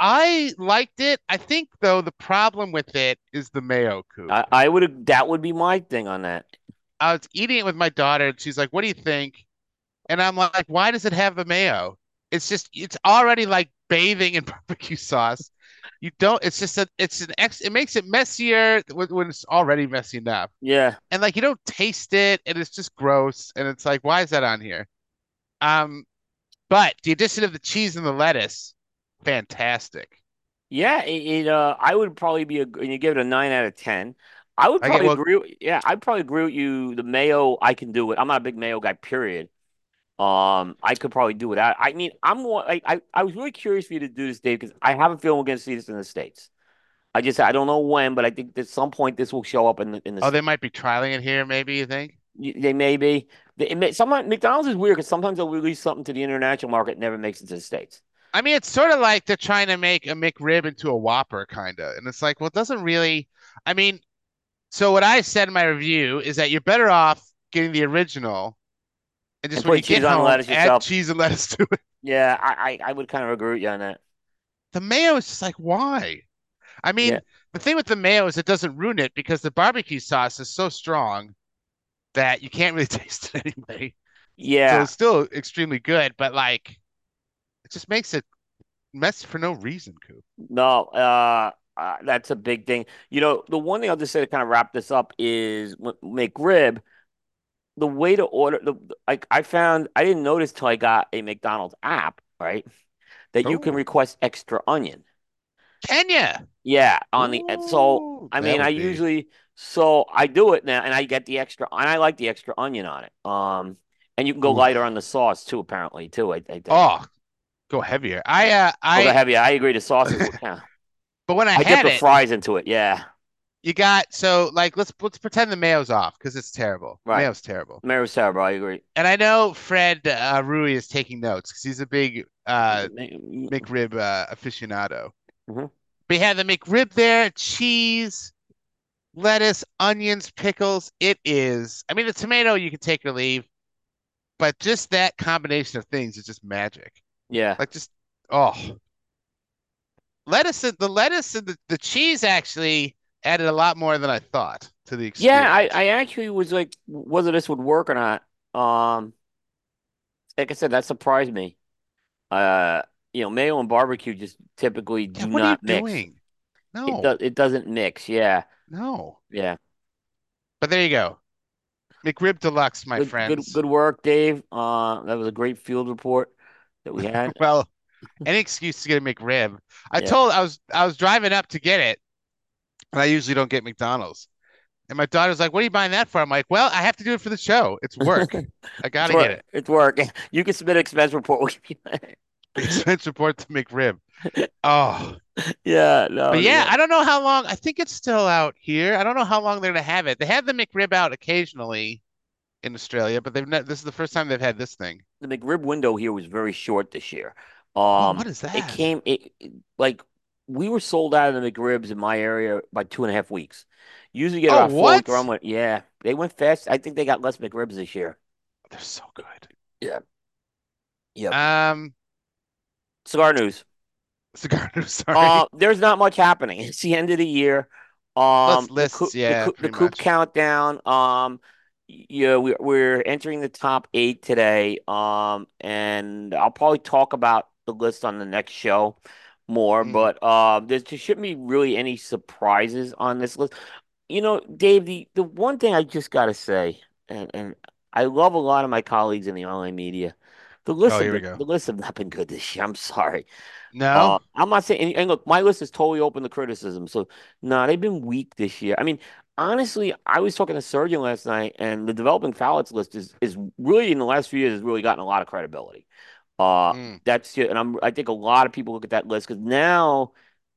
I liked it. I think though the problem with it is the mayo Coop. I, I would that would be my thing on that. I was eating it with my daughter, and she's like, "What do you think?" And I'm like, "Why does it have the mayo? It's just it's already like bathing in [laughs] barbecue sauce. You don't. It's just a. It's an ex. It makes it messier when, it's already messy enough. Yeah, And like you don't taste it, and it's just gross. And it's like, why is that on here? Um, but the addition of the cheese and the lettuce, fantastic. Yeah, it, it uh I would probably be a you give it a nine out of ten. I would I get probably well, agree. with- Yeah, I'd probably agree with you. The mayo, I can do it. I'm not a big mayo guy, period. Um, I could probably do it. I, I mean, I'm more. I, I was really curious for you to do this, Dave, because I have a feeling we're going to see this in the states. I just I don't know when, but I think at some point this will show up in the in the oh, they might be trialing it here, maybe you think? They may be. They, it may, sometimes McDonald's is weird because sometimes they'll release something to the international market, and never makes it to the States. I mean, it's sort of like they're trying to make a McRib into a Whopper, kind of. And it's like, well, it doesn't really. I mean, so what I said in my review is that you're better off getting the original and just And when you cheese get on home, lettuce add yourself. cheese and lettuce to it. Yeah, I, I, I would kind of agree with you on that. The mayo is just like, why? I mean, Yeah, the thing with the mayo is it doesn't ruin it because the barbecue sauce is so strong that you can't really [laughs] taste it anyway. So yeah, it's still extremely good, but like it just makes it mess for no reason, Coop. no, uh, uh, that's a big thing. You know, the one thing I'll just say to kind of wrap this up is McRib. The way to order the like I found I didn't notice till I got a McDonald's app, right? That you can Oh, request extra onion. Kenya. Yeah, on the so I mean I be. usually so I do it now and I get the extra and I like the extra onion on it. Um and you can go Ooh. lighter on the sauce too, apparently too. I, I think. Oh, go heavier. I uh I heavy. I agree. The sauce is yeah. But when I I dip the it, fries into it. Yeah, you got so like let's let's pretend the mayo's off because it's terrible. Right. mayo's terrible. Mayo's terrible. I agree. And I know Fred uh, Rui is taking notes because he's a big uh Mhm. McRib uh, aficionado. We have the McRib there, cheese, lettuce, onions, pickles. It is, I mean, the tomato you can take or leave, but just that combination of things is just magic. Yeah, Like just oh, lettuce the lettuce and the, the cheese actually added a lot more than I thought to the experience. yeah. I. I actually was like whether this would work or not. Um, like I said, that surprised me. Uh, you know, mayo and barbecue just typically Yeah, do you not mix. doing? It No, does. It doesn't mix. Yeah, no. yeah. But there you go. McRib Deluxe, my Good, good, friends. good work, Dave. Uh, that was a great field report that we had. [laughs] Well, any excuse to get a McRib. I Yeah. told I was I was driving up to get it, and I usually don't get McDonald's. And my daughter's like, "What are you buying that for?" I'm like, "Well, I have to do it for the show. It's [laughs] work. I gotta get it." It's work. [laughs] You can submit an expense report. [laughs] We'll give you Expense report to McRib. Oh, Yeah, no, but yeah, yeah. I don't know how long. I think it's still out here. I don't know how long they're gonna have it. They have the McRib out occasionally in Australia, but they've not. This is the first time they've had this thing. The McRib window here was very short this year. Oh, Um, what is it came it it- like we were sold out of the McRibs in my area by two and a half weeks. Usually get Oh, about four what? with yeah. They went fast. I think they got less McRibs this year. They're so good. Yeah. Yeah. Um, Cigar news. cigar [laughs] news. Uh, Sorry. there's not much happening. [laughs] It's the end of the year. Um, Let's the coop, lists. the Yeah, the coop countdown. Um, yeah, we, we're entering the top eight today. Um, and I'll probably talk about the list on the next show more. Mm. But um, there, there shouldn't be really any surprises on this list. You know, Dave, the the one thing I just gotta say, and and I love a lot of my colleagues in the online media. The list, Oh, have the list have not been good this year. I'm sorry. No? Uh, I'm not saying, and, and look, my list is totally open to criticism. So, no, they've been weak this year. I mean, honestly, I was talking to Surgeon last night, and the Developing Palates list is is really in the last few years has really gotten a lot of credibility. Uh, Mm. that's it, and I'm I think a lot of people look at that list because now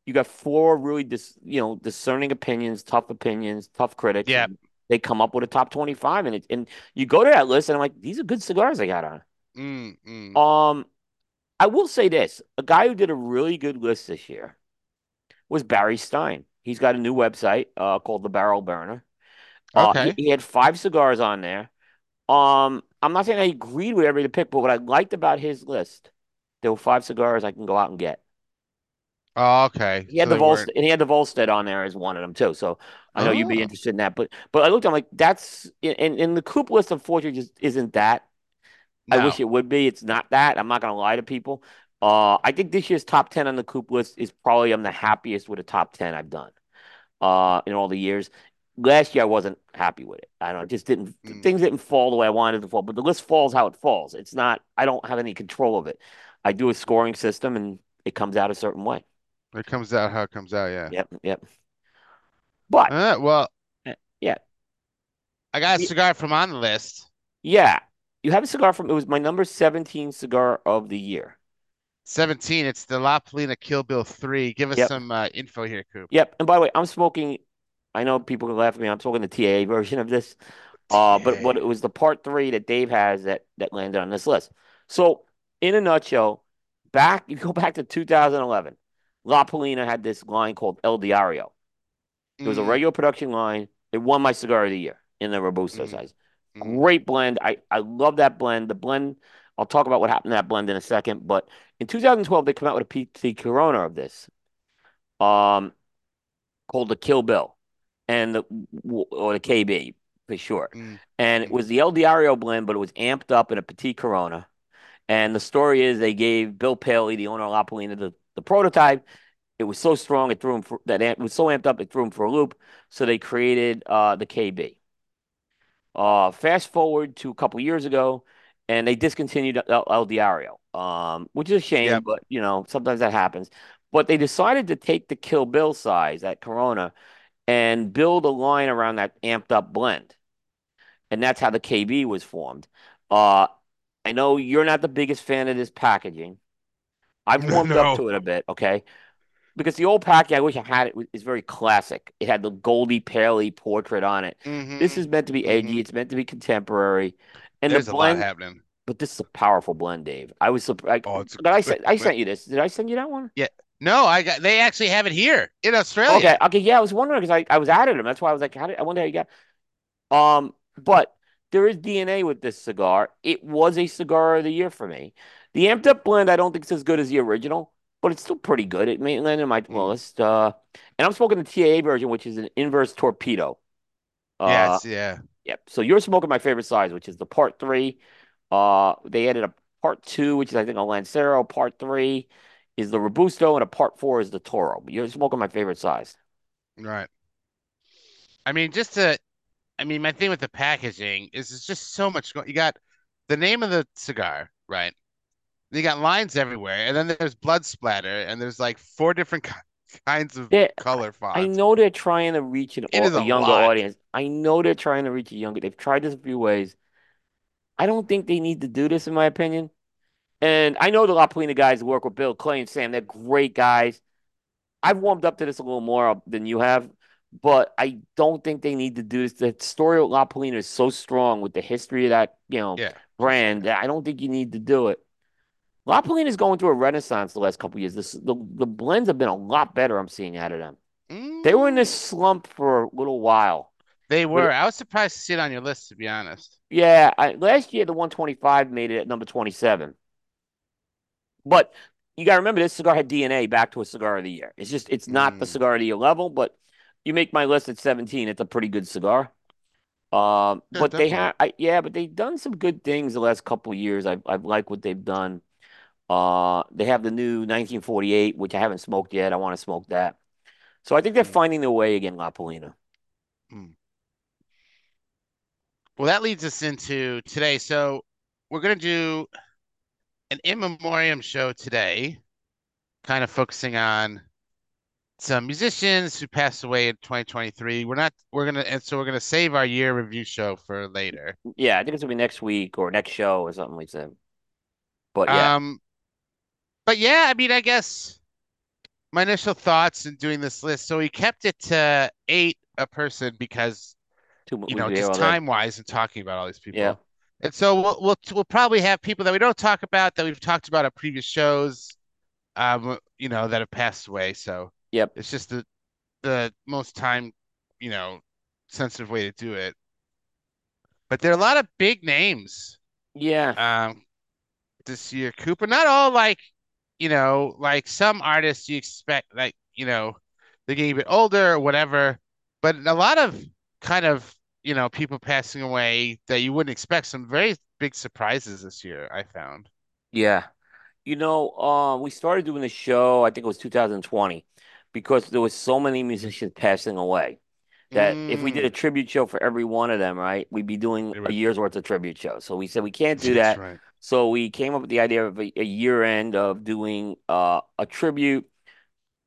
you got four really dis, you know discerning opinions, tough opinions, tough critics, Yeah. they come up with a top 25, and it and you go to that list, and I'm like, these are good cigars I got on. Mm, mm. Um, I will say this: a guy who did a really good list this year was Barry Stein. He's got a new website uh, called The Barrel Burner. Uh, he, Okay. he had five cigars on there. Um, I'm not saying I agreed with every pick, but what I liked about his list, there were five cigars I can go out and get. Oh, okay. He had So the Volstead, and he had the Volstead on there as one of them too. So I know you'd be Oh, interested in that. But but I looked, I'm like, that's in in the Coop list. Unfortunately, just isn't that. I wish it would be. It's not that. I'm not gonna lie to people. Uh, I think this year's top ten on the Coop list is probably I'm the happiest with a top ten I've done. Uh, in all the years. Last year I wasn't happy with it. I don't know, it just didn't Mm. things didn't fall the way I wanted to fall. But the list falls how it falls. It's not I don't have any control of it. I do a scoring system and it comes out a certain way. It comes out how it comes out, yeah. Yep, yep. But Uh, well, yeah, I got a cigar from on the list. yeah. You have a cigar from it was my number 17 cigar of the year. 17, it's the La Palina Kill Bill 3. Give us Yep. some uh, info here, Coop. Yep. And by the way, I'm smoking. I know people can laugh at me. I'm smoking the TAA version of this. Uh, but what it was the part three that Dave has that that landed on this list. So, in a nutshell, back [laughs] you go back to 2011, La Palina had this line called El Diario. It was a Mhm, regular production line. It won my cigar of the year in the Robusto mhm, size. mhm. Great blend. I I love that blend. The blend. I'll talk about what happened to that blend in a second. But in 2012, they come out with a PT Corona of this. Um, called the Kill Bill and the or the KB for sure. Mm, And it was the El Diario blend, but it was amped up in a Petit Corona. And the story is they gave Bill Paley, the owner of La Palina, the, the prototype. It was so strong it threw him for that amp, it was so amped up it threw him for a loop. So they created uh, the KB. Uh, fast forward to a couple years ago, and they discontinued El, El Diario, um, which is a shame, but you know sometimes that happens. But they decided to take the Kill Bill size, at Corona, and build a line around that amped up blend. And that's how the KB was formed. Uh, I know you're not the biggest fan of this packaging. I've [laughs] warmed up to it a bit, okay? Because the old packaging, I wish I had it, is very classic. It had the Goldie Paley portrait on it. This hmm is meant to be edgy. hmm It's meant to be contemporary. And the There's a lot blend, happening. but this is a powerful blend, Dave. I was surprised. Oh, it's a I sent I sent you this? Did I send you that one? Yeah. No, I got they actually have it here in Australia. Okay, okay, yeah. I was wondering because I, I was added them. That's why I was like, how did I wonder how you got Um, but there is DNA with this cigar. It was a cigar of the year for me. The amped up blend, I don't think it's as good as the original, but it's still pretty good. It made landed in my Mm. list. Uh, and I'm smoking the TAA version, which is an inverse torpedo. Uh, Yes, yeah. yep. So you're smoking my favorite size, which is the part three. Uh, they added a part two, which is I think a Lancero. Part three is the Robusto, and a part four is the Toro. But you're smoking my favorite size. Right. I mean, just to I mean, my thing with the packaging is it's just so much go you got the name of the cigar, right? You got lines everywhere, and then there's blood splatter, and there's like four different kinds of They, color I know they're trying to reach an, a a younger lot. audience. I know they're trying to reach a younger. They've tried this a few ways. I don't think they need to do this, in my opinion. And I know the La Palina guys work with Bill Clay and Sam. They're great guys. I've warmed up to this a little more than you have, but I don't think they need to do this. The story of La Palina is so strong with the history of that, you know, Yeah, brand that I don't think you need to do it. La Palina is going through a renaissance the last couple of years. This the the blends have been a lot better. I'm seeing out of them. They were in this Mm, slump for a little while. they were. I was surprised to see it on your list, to be honest. yeah, I, last year the 125 made it at number 27. But you got to remember this cigar had DNA back to a cigar of the year. It's just it's not the Mm, cigar of the year level, but you make my list at 17, it's a pretty good cigar. Um, yeah, but they have yeah, but they've done some good things the last couple of years. I've I've liked what they've done. Uh, they have the new 1948, which I haven't smoked yet. I want to smoke that. So I think they're Mm, finding their way again, La Palina. mm. Well, that leads us into today. So we're gonna do an in memoriam show today, kind of focusing on some musicians who passed away in 2023. We're not we're gonna and so we're gonna save our year review show for later. Yeah, I think it's gonna be next week or next show or something like that. But yeah, Um, but yeah, I mean, I guess my initial thoughts in doing this list. So we kept it to eight a person because too you know just time wise and talking about all these people. Yeah, people. And so we'll we'll we'll probably have people that we don't talk about that we've talked about at previous shows, um, you know, that have passed away. So yep, it's just the the most time, you know, sensitive way to do it. But there are a lot of big names yeah, um this year, Cooper. Not all like, you know, like some artists you expect like, you know, they're getting a bit older or whatever, but a lot of kind of, you know, people passing away that you wouldn't expect. Some very big surprises this year, I found. yeah. You know, uh, we started doing the show. I think it was 2020 because there was so many musicians passing away. that if we did a Mm, tribute show for every one of them, right, we'd be doing a year's worth of tribute shows. So we said we can't do That's that. right. So we came up with the idea of a, a year end of doing uh, a tribute.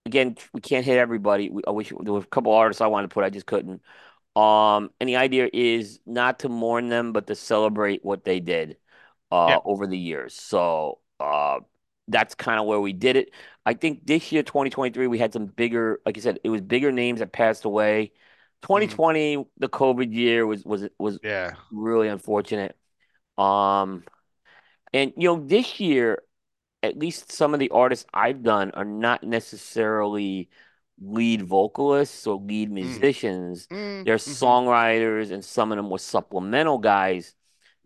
Again, we can't hit everybody. We, I wish there were a couple artists I wanted to put, I just couldn't. Um, and the idea is not to mourn them, but to celebrate what they did uh Yeah. over the years. So uh that's kind of where we did it. I think this year, 2023, we had some bigger, like I said, it was bigger names that passed away. Mm, 2020, the COVID year was was was yeah. really unfortunate. Um, and you know, this year at least some of the artists I've done are not necessarily lead vocalists or lead Mm, musicians. mm, They're hmm songwriters, and some of them were supplemental guys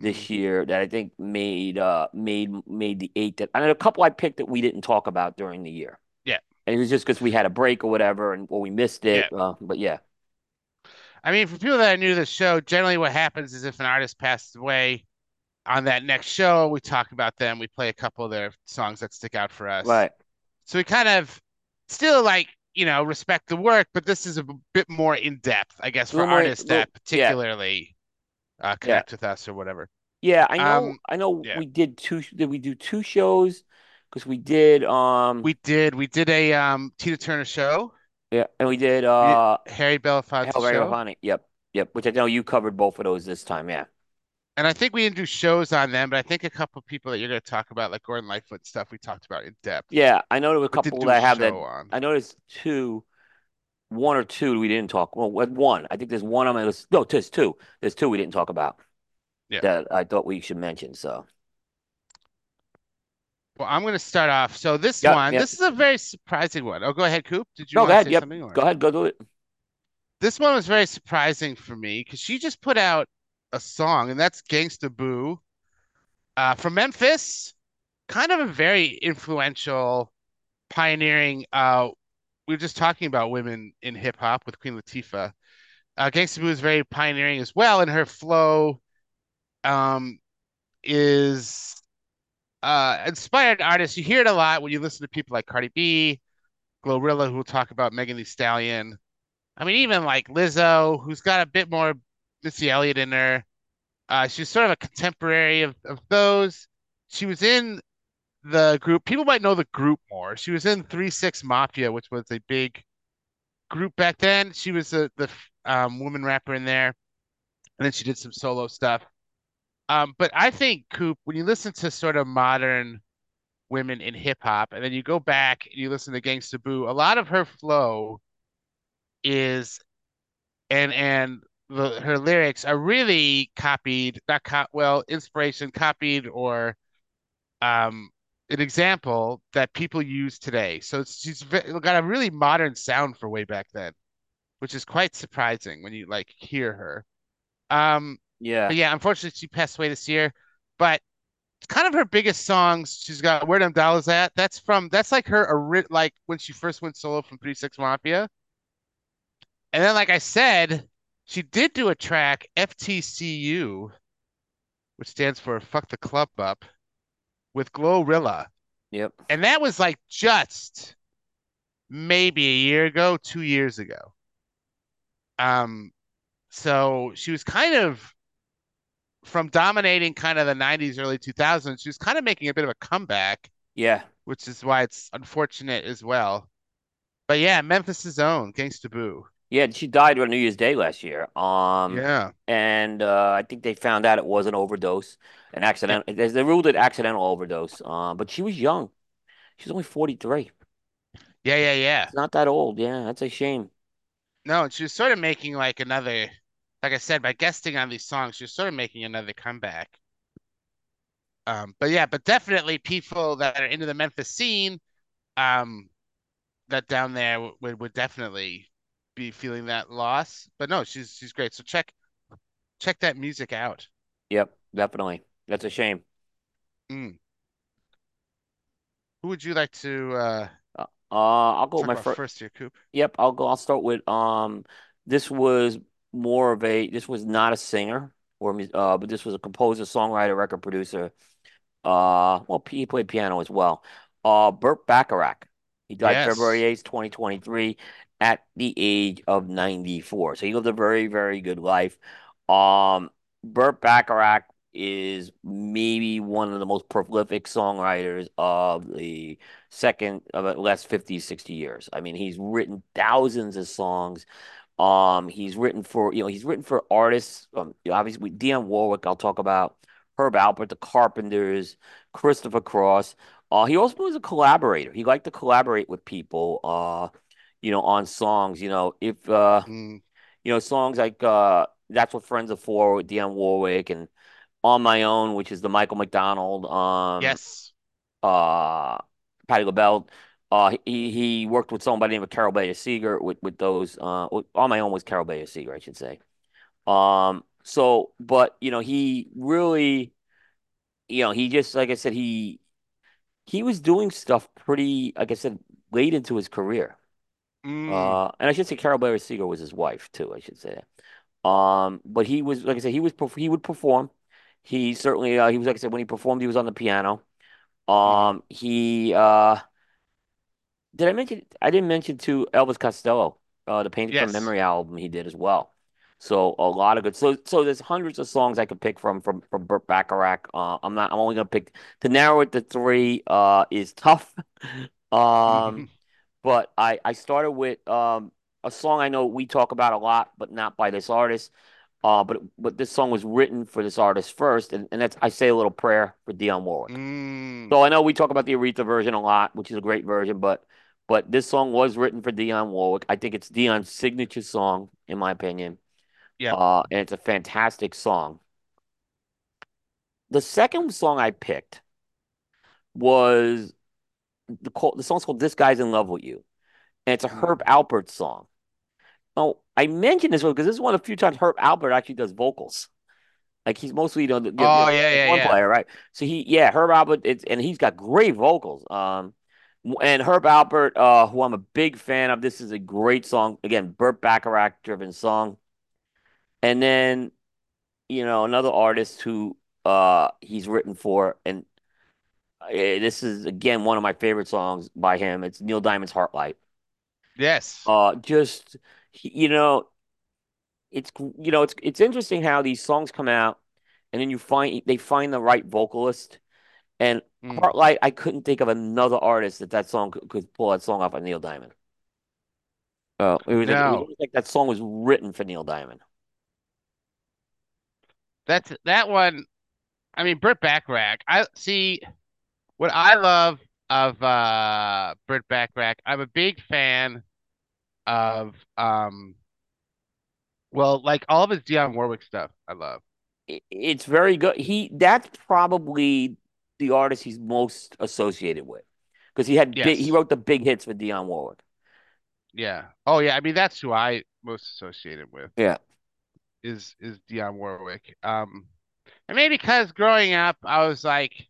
this year that I think made uh made made the eight that and a couple I picked that we didn't talk about during the year. Yeah. And it was just because we had a break or whatever, and or we missed Yeah. it. Uh, but yeah, I mean, for people that are new to the show, generally what happens is if an artist passes away on that next show, we talk about them. We play a couple of their songs that stick out for us. right. So we kind of still like, you know, respect the work, but this is a bit more in depth, I guess, for more, artists that yeah, particularly uh, yeah. connect with us or whatever. Yeah, I know. Um, I know. yeah, We did two. Did we do two shows? Because we did. Um. we did. We did a um Tina Turner show. Yeah, and we did. We did Uh. Harry Belafonte show. Honey. Yep. Yep. Which I know you covered both of those this time. Yeah. And I think we didn't do shows on them, but I think a couple of people that you're going to talk about, like Gordon Lightfoot stuff, we talked about in depth. Yeah. I know there were a couple that have that. on. I noticed two, one or two we didn't talk. Well, one. I think there's one on my list. No, there's two. There's two we didn't talk about Yeah. that I thought we should mention. So. Well, I'm going to start off. So this one, this is a very surprising one. Oh, go ahead, Coop. Did you No, want go to ahead. say Yep. something or? Go ahead. Go do it. This one was very surprising for me because she just put out a song, and that's Gangsta Boo, uh, from Memphis. Kind of a very influential, pioneering. Uh, we were just talking about women in hip hop with Queen Latifah. Uh, Gangsta Boo is very pioneering as well, and her flow, um, is uh inspired artists. You hear it a lot when you listen to people like Cardi B, Glorilla, who will talk about Megan Thee Stallion. I mean, even like Lizzo, who's got a bit more Missy Elliott in her. Uh, she's sort of a contemporary of, of those. She was in the group. People might know the group more. She was in Three Six Mafia, which was a big group back then. She was the the um, woman rapper in there, and then she did some solo stuff. Um, but I think Coop, when you listen to sort of modern women in hip hop, and then you go back and you listen to Gangsta Boo, a lot of her flow is and and the, her lyrics are really copied, not co well, inspiration copied or um an example that people use today. So she's got a really modern sound for way back then, which is quite surprising when you like hear her. Um, Yeah. but yeah, unfortunately she passed away this year, but it's kind of her biggest songs. She's got Where Them Dollars At. That's from that's like her like when she first went solo from Three Six Mafia. And then, like I said, she did do a track, FTCU, which stands for Fuck the Club Up, with Glorilla. Yep. And that was like just maybe a year ago, two years ago. Um, so she was kind of from dominating kind of the 90s, early 2000s, she was kind of making a bit of a comeback, Yeah. which is why it's unfortunate as well. But yeah, Memphis' own Gangsta Boo. Yeah. She died on New Year's Day last year. Um. Yeah. and uh, I think they found out it was an overdose, an Yeah. accident. They they ruled it accidental overdose. Uh, but she was young. She's only 43. Yeah, yeah, yeah. It's not that old. Yeah, that's a shame. No, and she was sort of making like another, like I said, by guesting on these songs, she was sort of making another comeback. Um, but yeah, but definitely people that are into the Memphis scene, um, that down there would would definitely be feeling that loss. But no, she's she's great. So check check that music out. Yep, definitely. That's a shame. Mm. Who would you like to uh Uh, I'll go with my about first. year Coop? Yep, I'll go. I'll start with um. This was more of a. This was not a singer or uh, but this was a composer, songwriter, record producer. Uh, well, he played piano as well. Uh, Burt Bacharach. He died February 8th, 2023, at the age of 94. So he lived a very, very good life. Um, Burt Bacharach is maybe one of the most prolific songwriters of the second of the last 50, 60 years. I mean, he's written thousands of songs. Um, he's written for, you know, he's written for artists. Um, obviously, Dionne Warwick, I'll talk about Herb Alpert, the Carpenters, Christopher Cross. Uh, he also was a collaborator. He liked to collaborate with people, uh, you know, on songs. You know, if uh, Mm, you know, songs like uh, "That's What Friends Are For" with Dionne Warwick and "On My Own," which is the Michael McDonald, um, yes. uh, Patti LaBelle. Uh, he he worked with somebody named Carole Bayer Sager with with those. Uh, "On My Own" was Carole Bayer Sager, I should say. Um, so, but you know, he really, you know, he just like I said, he he was doing stuff pretty, like I said, late into his career. Mm, Uh, and I should say Carole Bayer Sager was his wife too. I should say. Um, but he was, like I said, he was he would perform. He certainly, uh, he was like I said, when he performed, he was on the piano. hmm Um, he uh, did I mention? I didn't mention to Elvis Costello, uh, the Painted from Yes. Memory album he did as well. So a lot of good. So so there's hundreds of songs I could pick from from from Burt Bacharach. Uh, I'm not. I'm only gonna pick to narrow it to three. Uh, is tough. [laughs] Um, but I I started with um a song I know we talk about a lot, but not by this artist. Uh, but but this song was written for this artist first, and, and that's I say a little prayer for Dionne Warwick. Mm, So I know we talk about the Aretha version a lot, which is a great version, but but this song was written for Dionne Warwick. I think it's Dionne's signature song, in my opinion. yep. Uh, and it's a fantastic song. The second song I picked was the the song's called "This Guy's in Love with You," and it's a Mm. Herb Alpert song. Oh, I mentioned this one because this is one of the few times Herb Alpert actually does vocals. Like he's mostly you know the, Oh the yeah, yeah, one yeah. player, right? So he yeah, Herb Alpert it's and he's got great vocals. Um and Herb Alpert, uh, who I'm a big fan of, this is a great song. Again, Burt Bacharach driven song. And then, you know, another artist who uh he's written for, and this is again one of my favorite songs by him. It's Neil Diamond's Heartlight. Yes. Uh just you know, it's you know, it's it's interesting how these songs come out and then you find they find the right vocalist. And Mm. Heartlight, I couldn't think of another artist that that song could, could pull that song off of Neil Diamond. Oh, it was like it was like that song was written for Neil Diamond. That's that one. I mean, Burt Bacharach. I see what I love of uh Burt Bacharach. I'm a big fan of um well, like all of his Dionne Warwick stuff. I love. It's very good. He that's probably the artist he's most associated with because he had big. He wrote the big hits for Dionne Warwick. Yeah. Oh yeah. I mean, that's who I most associated with Yeah, is is Dionne Warwick. Um, and maybe because growing up, I was like,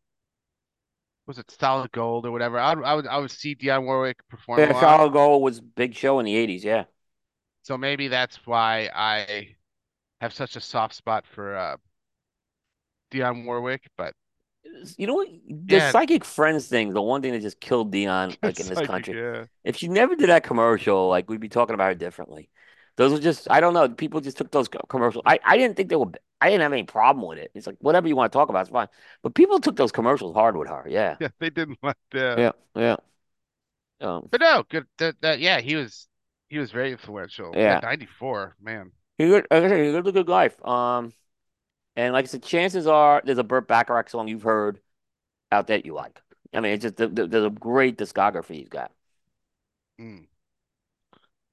was it Solid Gold or whatever? I would I would I would see Dionne Warwick perform yeah. Solid Gold was big show in the '80s. Yeah, So maybe that's why I have such a soft spot for uh Dionne Warwick. But you know what? The yeah, Psychic Friends thing, the one thing that just killed Dionne, [laughs] like in this country. yeah. If she never did that commercial, like we'd be talking about her differently. Those were just, I don't know. People just took those commercials. I, I didn't think they were, I didn't have any problem with it. It's like whatever you want to talk about, it's fine. But people took those commercials hard with her. Yeah, Yeah, they didn't like that. yeah, yeah. Um, But no, good that, that yeah, he was he was very influential. Yeah, yeah. 94, man. He lived, like I said, he lived a good life. Um, and like I said, chances are there's a Burt Bacharach song you've heard out that you like. I mean, it's just the, the, there's a great discography he's got. Mm.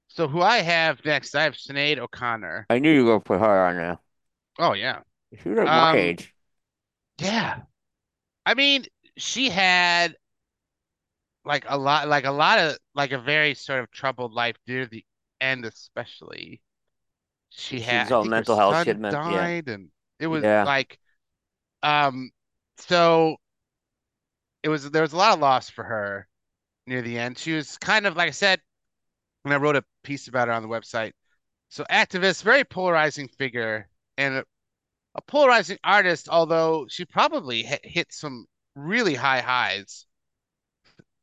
So who I have next, I have Sinead O'Connor. I knew you were gonna put her on there. Oh yeah. She was like my Um, age. yeah. I mean, she had like a lot like a lot of like a very sort of troubled life near the end especially. She had on her mental health. Had son yeah, died and it was yeah. like um so it was there was a lot of loss for her near the end. She was kind of like I said, and I wrote a piece about her on the website. So activist, very polarizing figure and a, a polarizing artist, although she probably hit, hit some really high highs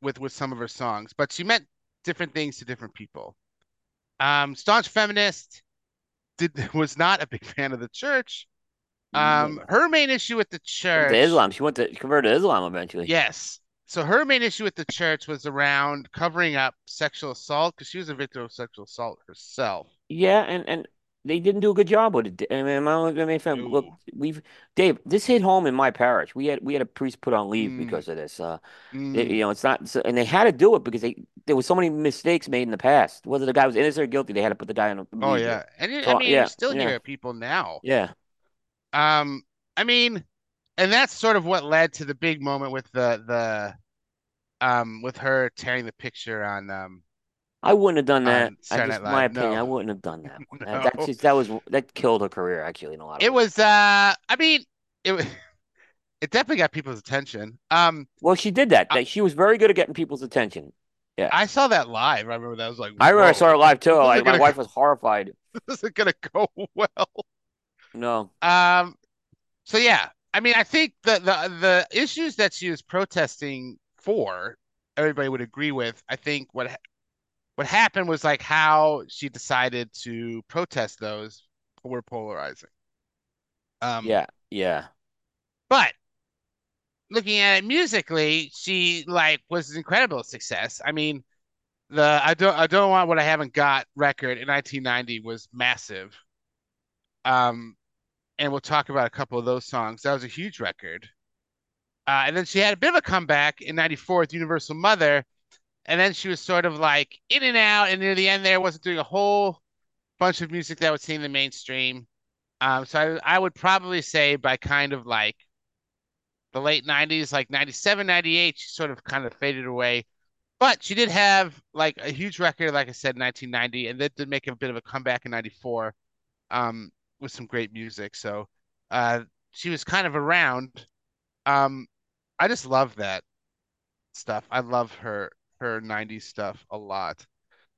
with with some of her songs, but she meant different things to different people. Um, staunch feminist did [laughs] was not a big fan of the church. Um, her main issue with the church to Islam. She went to convert to Islam eventually. Yes. So her main issue with the church was around covering up sexual assault because she was a victim of sexual assault herself. Yeah, and and they didn't do a good job with it. I mean, my, I mean, fam, look, No. we've Dave. This hit home in my parish. We had we had a priest put on leave Mm. because of this. Uh, Mm. it- you know, it's not, so, and they had to do it because they there was so many mistakes made in the past. Whether the guy was innocent or guilty, they had to put the guy on. Oh leave. yeah, and you- I mean, yeah, you still yeah. hear people now. yeah. Um, I mean, and that's sort of what led to the big moment with the the um with her tearing the picture on um I wouldn't have done that. I just my opinion. I wouldn't have done that. [laughs] one. That- That's just that was that killed her career actually in a lot of it ways. was uh I mean it was [laughs] it definitely got people's attention. Um, Well, she did that. I- she was very good at getting people's attention. Yeah. I saw that live. I remember that I was like, I remember I saw her live too. [laughs] Like my wife was horrified. This isn't gonna go well. No. Um, so yeah, I mean, I think the the the issues that she was protesting for, everybody would agree with. I think what ha- what happened was like how she decided to protest those were polarizing. Um, Yeah. Yeah. but looking at it musically, she like was an incredible success. I mean, the I don't I don't want what I haven't got record in 1990 was massive. Um, and we'll talk about a couple of those songs. That was a huge record. Uh, and then she had a bit of a comeback in 94 with Universal Mother. And then she was sort of like in and out. And near the end there, wasn't doing a whole bunch of music that was seeing the mainstream. Um, so I, I would probably say by kind of like the late 90s, like 97, 98, she sort of kind of faded away. But she did have like a huge record, like I said, in 1990, and that did make a bit of a comeback in 94 um, with some great music. So uh, she was kind of around. Um, I just love that stuff. I love her her 90s stuff a lot.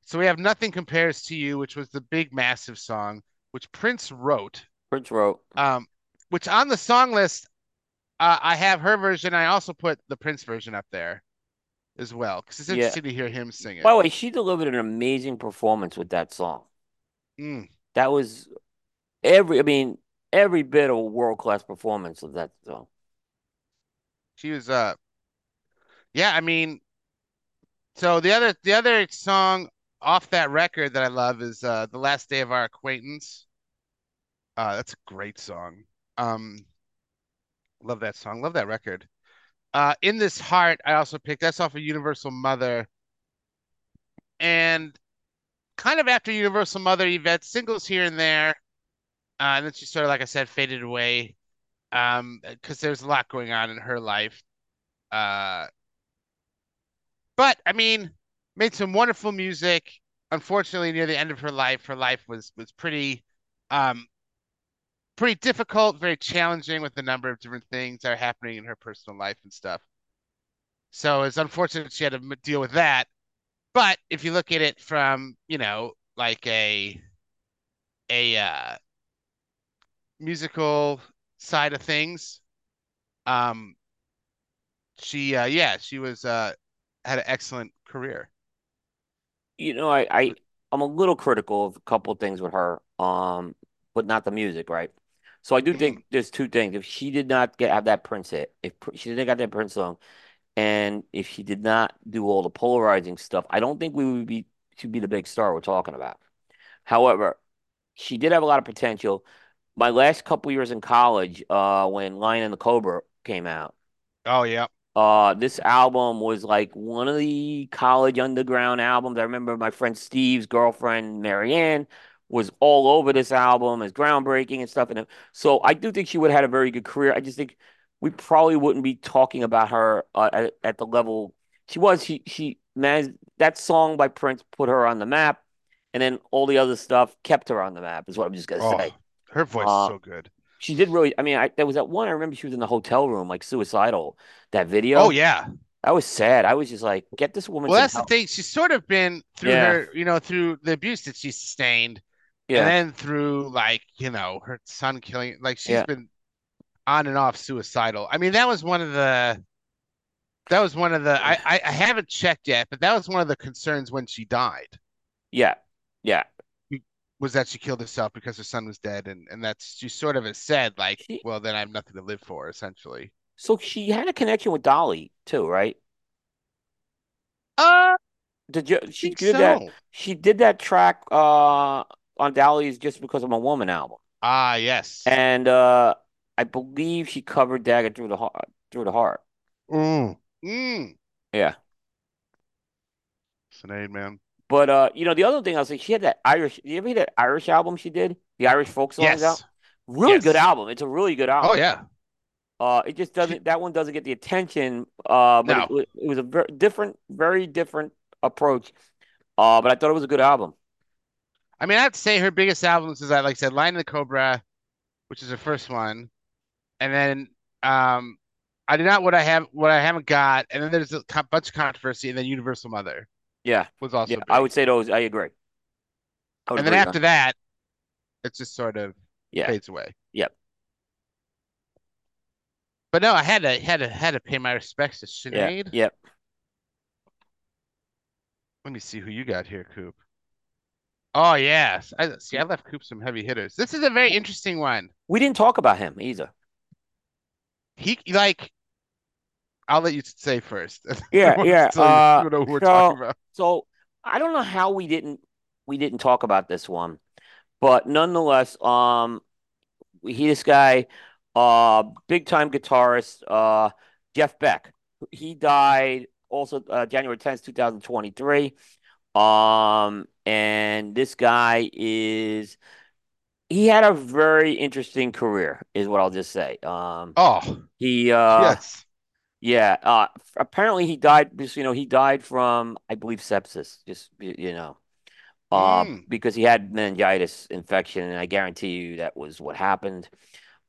So we have Nothing Compares to You, which was the big massive song, which Prince wrote. Prince wrote. Um, which on the song list, uh, I have her version. I also put the Prince version up there as well because it's Yeah. interesting to hear him sing it. By the way, she delivered an amazing performance with that song. Mm. That was every. I mean, every bit of world class performance of that song. She was uh yeah, I mean so the other the other song off that record that I love is uh The Last Day of Our Acquaintance. Uh that's a great song. Um love that song. Love that record. Uh In This Heart I also picked that's off of Universal Mother. And kind of after Universal Mother, had singles here and there. Uh, and then she sort of, like I said, faded away. Um, because there's a lot going on in her life. Uh, but I mean, made some wonderful music. Unfortunately, near the end of her life, her life was was pretty, um, pretty difficult, very challenging with the number of different things that are happening in her personal life and stuff. So it's unfortunate she had to deal with that. But if you look at it from, you know, like a a uh, musical side of things, um, she uh, yeah, she was uh, had an excellent career. You know, I, I I'm a little critical of a couple of things with her, um, but not the music, right? So I do think there's two things. If she did not get have that Prince hit, if she didn't get that Prince song, and if she did not do all the polarizing stuff, I don't think we would be she'd be the big star we're talking about. However, she did have a lot of potential. My last couple years in college, uh, when Lion and the Cobra came out, Oh yeah. Uh, this album was like one of the college underground albums. I remember my friend Steve's girlfriend, Marianne, was all over this album as groundbreaking and stuff. And so I do think she would have had a very good career. I just think we probably wouldn't be talking about her uh, at, at the level she was. She, she, man, that song by Prince put her on the map. And then all the other stuff kept her on the map, is what I'm just going to Oh, say. her voice Uh, is so good. She did really, I mean, I, there was that one, I remember she was in the hotel room, like suicidal, that video. Oh yeah. That was sad. I was just like, get this woman Well, that's the thing. She's sort of been through Yeah. her, you know, through the abuse that she sustained, Yeah. and then through like, you know, her son killing. Like she's Yeah. been on and off suicidal. I mean, that was one of the That was one of the I, I I haven't checked yet, but that was one of the concerns when she died. Yeah, yeah. Was that she killed herself because her son was dead, and and that's she sort of has said like, She, well, then I have nothing to live for, essentially. so she had a connection with Dolly too, right? Uh, Did you? She did that. She did that track uh on Dolly's "Just Because I'm a Woman" album, Ah, yes. and uh I believe she covered "Dagger Through the Heart." Through the Heart. Mm. Mm. Yeah. Sinead, man. But uh, you know, the other thing I was like, she had that Irish. You ever hear that Irish album she did? The Irish folk songs out. Yes. Really good album. It's a really good album. Oh yeah. Uh, it just doesn't. That one doesn't get the attention. Uh, but it, no. wa- it was a very different, very different approach. Uh, but I thought it was a good album. I mean, I have to say her biggest albums is that, like I said, Lion and the Cobra, which is her first one, and then um, I do not what I have what I haven't got, and then there's a bunch of controversy, and then Universal Mother Yeah, was yeah. also I would say those. I agree. I and then after that, it just sort of Yeah. fades away. Yep. But no, I had to had to had to pay my respects to. Sinead. Yep. Let me see who you got here, Coop. Oh yes, I see. I left Coop some heavy hitters. This is a very interesting one. We didn't talk about him either. He like I'll let you say first. [laughs] Yeah, yeah. [laughs] you, Uh, you know who we're so talking about. so I don't know how we didn't we didn't talk about this one, but nonetheless, um, he this guy, uh, big time guitarist, uh, Jeff Beck. He died also uh, January 10th, 2023. Um, and this guy is he had a very interesting career, is what I'll just say. Um, Oh, he uh yes. Yeah, uh apparently he died because you know he died from I believe sepsis, just you know. Uh Mm, because he had meningitis infection and I guarantee you that was what happened.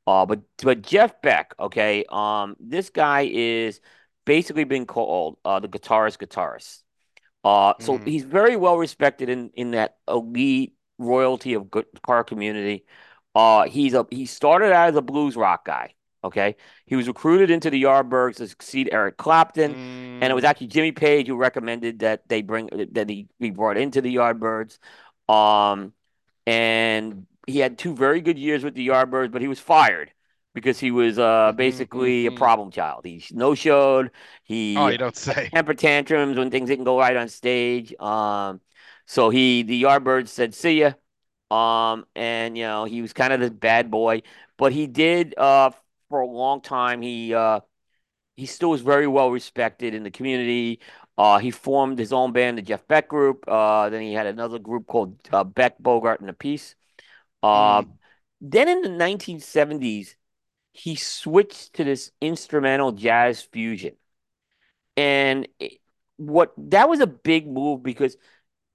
Uh but but Jeff Beck, okay, um this guy is basically been called uh the guitarist guitarist. Uh, so mm, he's very well respected in in that elite royalty of gu- guitar community. Uh, he's a he started out as a blues rock guy. Okay, he was recruited into the Yardbirds to succeed Eric Clapton, and it was mm, actually Jimmy Page who recommended that they bring that he be brought into the Yardbirds. Um, and he had two very good years with the Yardbirds, but he was fired because he was uh mhm, basically a mhm. problem child. He no showed. He Oh, you don't say. [laughs] temper tantrums when things didn't go right on stage. Um, so he the Yardbirds said, "See ya." Um, and you know he was kind of this bad boy, but he did uh for a long time. He uh he still was very well respected in the community. Uh, he formed his own band, the Jeff Beck Group. Uh, then he had another group called uh, Beck Bogert and Appice. Uh, Mm, then in the 1970s, he switched to this instrumental jazz fusion. And it, what that was a big move because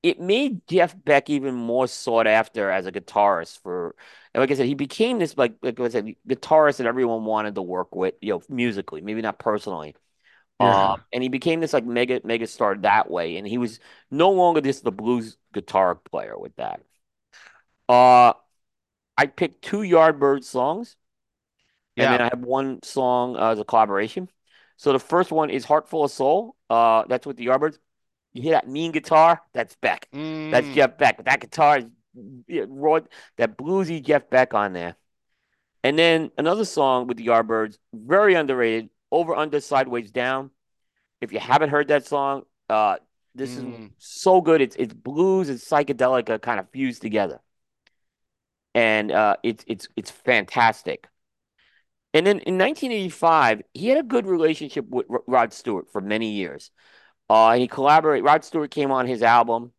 it made Jeff Beck even more sought after as a guitarist for, and like I said, he became this like like I said, guitarist that everyone wanted to work with, you know, musically, maybe not personally. Um, and he became this like mega mega star that way, and he was no longer just the blues guitar player with that. Uh, I picked two Yardbird songs, and then I have one song uh, as a collaboration. So the first one is "Heart Full of Soul." Uh, that's with the Yardbirds. You hear that mean guitar? That's Beck. That's Mm, Jeff Beck. That guitar is yeah, raw, that bluesy Jeff Beck on there. And then another song with the Yardbirds, very underrated, Over Under Sideways Down. If you haven't heard that song, uh, this is mm, so good. It's it's blues and psychedelic uh, kind of fused together, and uh, it's it's it's fantastic. And then in 1985, he had a good relationship with R Rod Stewart for many years. Uh, and he collaborated. Rod Stewart came on his album,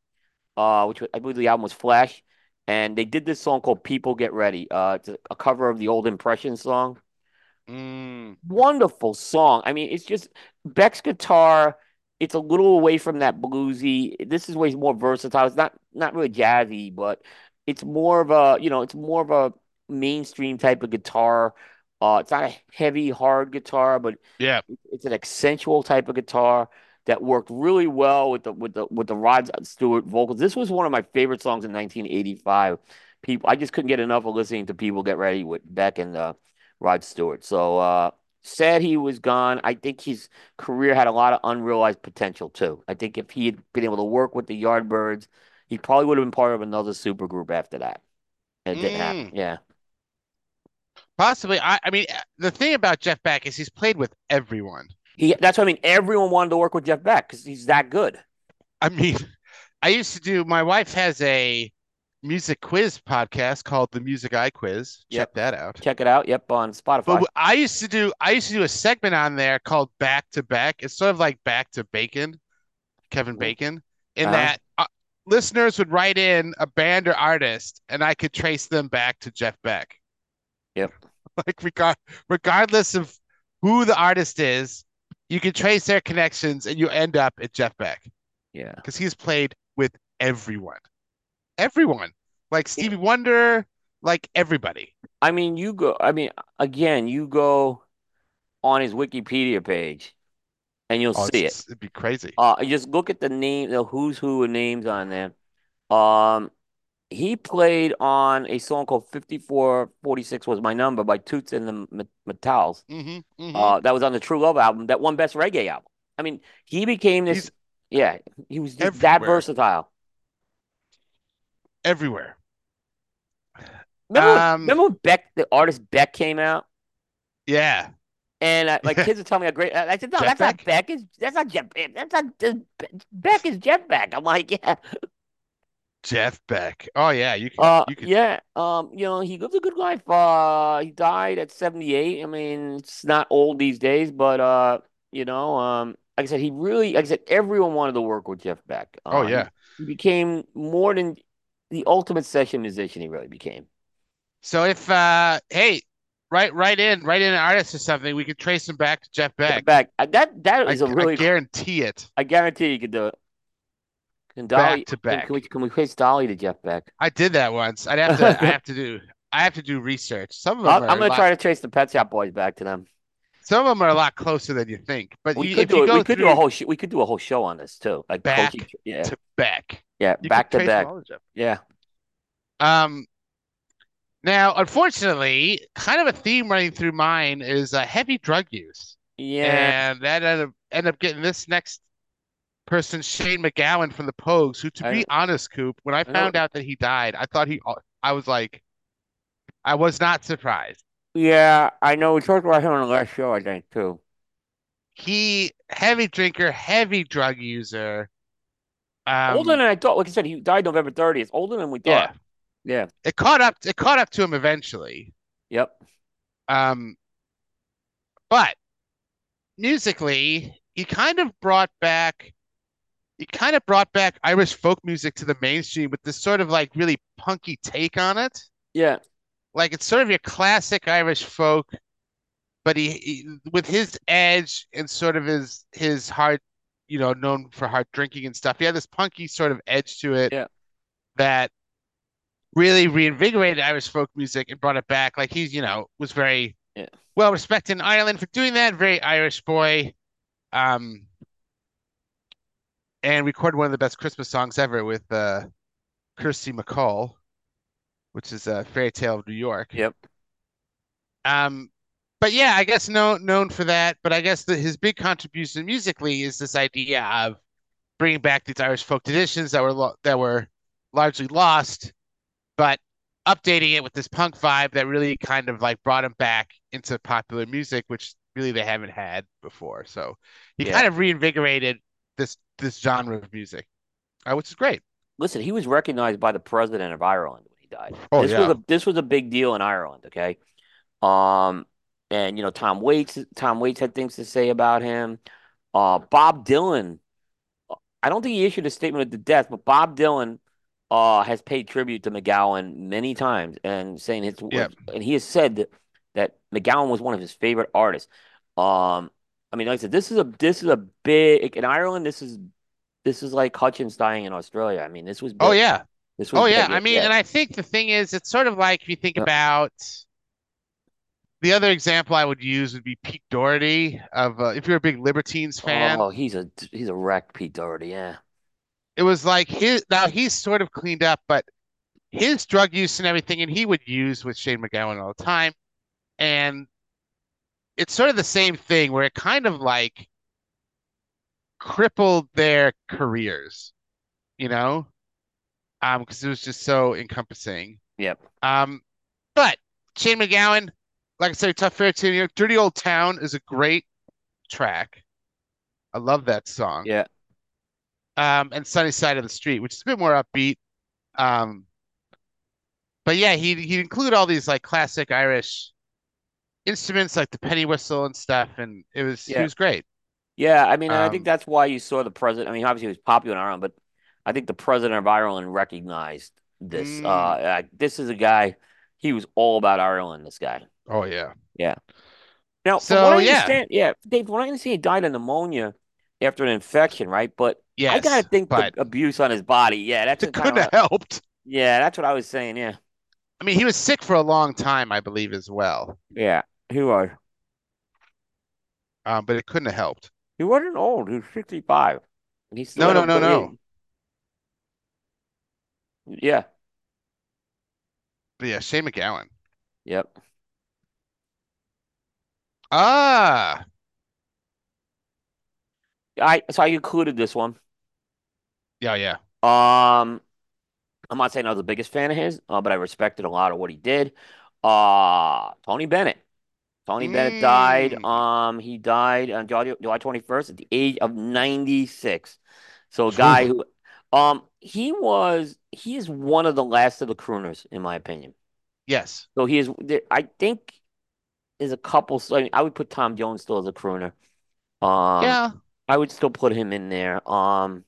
uh, which I believe the album was Flash, and they did this song called "People Get Ready." Uh, it's a, cover of the old Impression song. mm. Wonderful song. I mean, it's just Beck's guitar. It's a little away from that bluesy. This is way more versatile. It's not not really jazzy, but it's more of a you know it's more of a mainstream type of guitar. Uh, it's not a heavy hard guitar, but Yeah. it's an accentual type of guitar that worked really well with the with the with the Rod Stewart vocals. This was one of my favorite songs in 1985. People, I just couldn't get enough of listening to people get ready with Beck and uh, Rod Stewart. So, uh, sad he was gone. I think his career had a lot of unrealized potential too. I think if he had been able to work with the Yardbirds, he probably would have been part of another supergroup after that. And it didn't happen. Mm, Yeah. possibly. I, I mean, the thing about Jeff Beck is he's played with everyone. He that's what I mean. Everyone wanted to work with Jeff Beck because he's that good. I mean, I used to do. My wife has a music quiz podcast called the Music Eye Quiz. Check Yep. that out. Check it out. Yep, on Spotify. But I used to do. I used to do a segment on there called Back to Back. It's sort of like Back to Bacon, Kevin. Bacon, in Uh-huh. that uh, listeners would write in a band or artist, and I could trace them back to Jeff Beck. Yep. [laughs] Like regard regardless of who the artist is, you can trace their connections, and you end up at Jeff Beck yeah. because he's played with everyone, everyone, like Stevie Wonder, like everybody. I mean, you go. I mean, again, you go on his Wikipedia page, and you'll Oh, see it. it'd be crazy. Uh, just look at the name, the who's who names on there. Um, he played on a song called 5446 was my number by Toots and the Maytals. hmm hmm Uh, that was on the True Love album, that one best reggae album. I mean, he became this. He's yeah, he was just that versatile. everywhere. Remember, when, Um, remember when Beck, the artist Beck, came out, Yeah. and uh, like [laughs] kids are telling me how great. I said, no, Jeff that's not Beck. It's, that's not Jeff. That's not uh, Beck. Is Jeff Beck? I'm like, [laughs] yeah. Jeff Beck. Oh yeah, you can. Uh, you could yeah. Um, you know, he lived a good life. Uh, he died at 78. I mean, it's not old these days, but uh, you know, um, like I said, he really, like I said, everyone wanted to work with Jeff Beck. Oh Uh, yeah. he became more than the ultimate session musician. He really became. So if uh hey, write write in, write in an artist or something, we could trace him back to Jeff Jeff Beck. Beck. Uh, That that I, is a I really. guarantee it. I guarantee you could do it. Can Dolly? Back to back. Can we can we trace Dolly to Jeff Beck? I did that once. I'd have to I [laughs] have to do I have to do research. Some of them I'm, I'm gonna lot, try to trace the Pet Shop Boys back to them. some of them are a lot closer than you think. But We you, could if do you it. go We could do a whole. Sh- we could do a whole show on this too. Like Back coaching. Yeah. to Beck, Yeah. you Back to back. all of Jeff. Yeah. Um, now, unfortunately, kind of a theme running through mine is uh, heavy drug use, Yeah. and that ended up, ended up getting this next person, Shane MacGowan from the Pogues, who, to I- be honest, Coop, when I know. found out that he died, I thought he, I was like, I was not surprised. Yeah. I know. We talked about him on the last show. I think too. He, heavy drinker, heavy drug user. Um, older than I thought. Like I said, he died November 30th. Older than we yeah. Yeah. it caught up, it caught up to him eventually. Yep. Um, but musically, he kind of brought back he kind of brought back Irish folk music to the mainstream with this sort of like really punky take on it. Yeah. Like it's sort of your classic Irish folk, but he, he with his edge and sort of his his hard, you know, known for hard drinking and stuff. He had this punky sort of edge to it Yeah. that really reinvigorated Irish folk music and brought it back. Like he's, you know, was very Yeah. well respected in Ireland for doing that. Very Irish boy. Um, and recorded one of the best Christmas songs ever with uh, Kirsty MacColl, which is a fairy tale of New York. Yep. Um, but yeah, I guess no known for that. But I guess the, his big contribution musically is this idea of bringing back these Irish folk traditions that were lo that were largely lost, but updating it with this punk vibe that really kind of like brought him back into popular music, which really they haven't had before. So he Yeah. kind of reinvigorated this this genre of music, uh, which is great. Listen, he was recognized by the president of Ireland when he died. Oh, this yeah. was a this was a big deal in Ireland, okay? Um, and you know, Tom Waits Tom Waits had things to say about him. Uh, Bob Dylan, I don't think he issued a statement of the death, but Bob Dylan uh has paid tribute to MacGowan many times and saying it's Yeah. and he has said that, that MacGowan was one of his favorite artists. Um, I mean, like I said, this is a this is a big in Ireland. This is this is like Hutchence dying in Australia. I mean, this was Oh yeah. This was Oh yeah, big. I mean, and I think the thing is, it's sort of like if you think Yeah. about the other example I would use would be Pete Doherty of uh, if you're a big Libertines fan, Oh, he's a he's a wreck, Pete Doherty. Yeah, it was like his now he's sort of cleaned up, but his drug use and everything, and he would use with Shane MacGowan all the time, and it's sort of the same thing where it kind of like crippled their careers, you know, um, because it was just so encompassing. Yep. Um, but Shane MacGowan, like I said, Tough Fair Tune, you know, Dirty Old Town is a great track. I love that song. Yeah. Um, and Sunny Side of the Street, which is a bit more upbeat. Um, but yeah, he he'd include all these like classic Irish instruments like the penny whistle and stuff, and it was he was great. Yeah. I mean, and I think Um, that's why you saw the president. I mean, obviously he was popular in Ireland, but I think the president of Ireland recognized this. Uh, mm, uh, this is a guy. He was all about Ireland. This guy. oh yeah. Yeah. Now, So I yeah, yeah, Dave, what I understand, he died of pneumonia after an infection, right? But yeah, I gotta think the abuse on his body. Yeah, that's it kind couldn't of. have helped. Yeah, that's what I was saying. Yeah. I mean, he was sick for a long time, I believe, as well. Yeah. He was. Um, but it couldn't have helped. He wasn't old. He was 65. And he No, no, no, no. age. Yeah. But yeah, Shane MacGowan. Yep. Ah, I so I included this one. yeah, yeah. Um, I'm not saying I was the biggest fan of his, uh, but I respected a lot of what he did. Uh, Tony Bennett. Tony Bennett died. Mm. Um, he died on July, July 21st at the age of 96. So a guy who, um, he was he is one of the last of the crooners, in my opinion. Yes. So he is. I think is a couple. so I, mean, I would put Tom Jones still as a crooner. Um, Yeah. I would still put him in there. Um,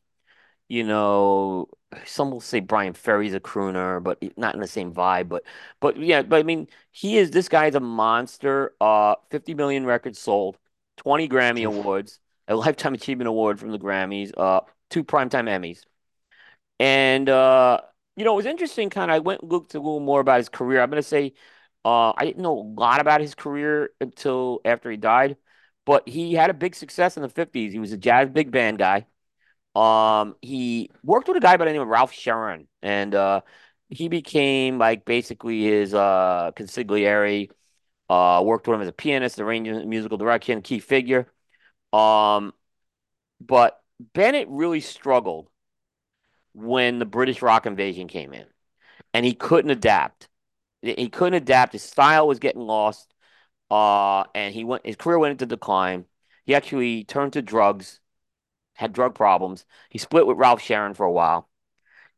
you know, some will say Bryan Ferry's a crooner, but not in the same vibe. But, but yeah, but I mean, he is. This guy's a monster. Uh, 50 million records sold, 20 Grammy awards, a [laughs] Lifetime Achievement Award from the Grammys, uh, two Primetime Emmys. And uh, you know, it was interesting. Kind of, I went and looked a little more about his career. I'm gonna say, uh, I didn't know a lot about his career until after he died, but he had a big success in the 50s. He was a jazz big band guy. Um, he worked with a guy by the name of Ralph Sharon, and uh, he became like basically his uh consigliere. Uh, worked with him as a pianist, arranging musical direction, key figure. Um, but Bennett really struggled when the British rock invasion came in, and he couldn't adapt. He couldn't adapt. His style was getting lost. Uh, and he went. His career went into decline. He actually turned to drugs, had drug problems. He split with Ralph Sharon for a while,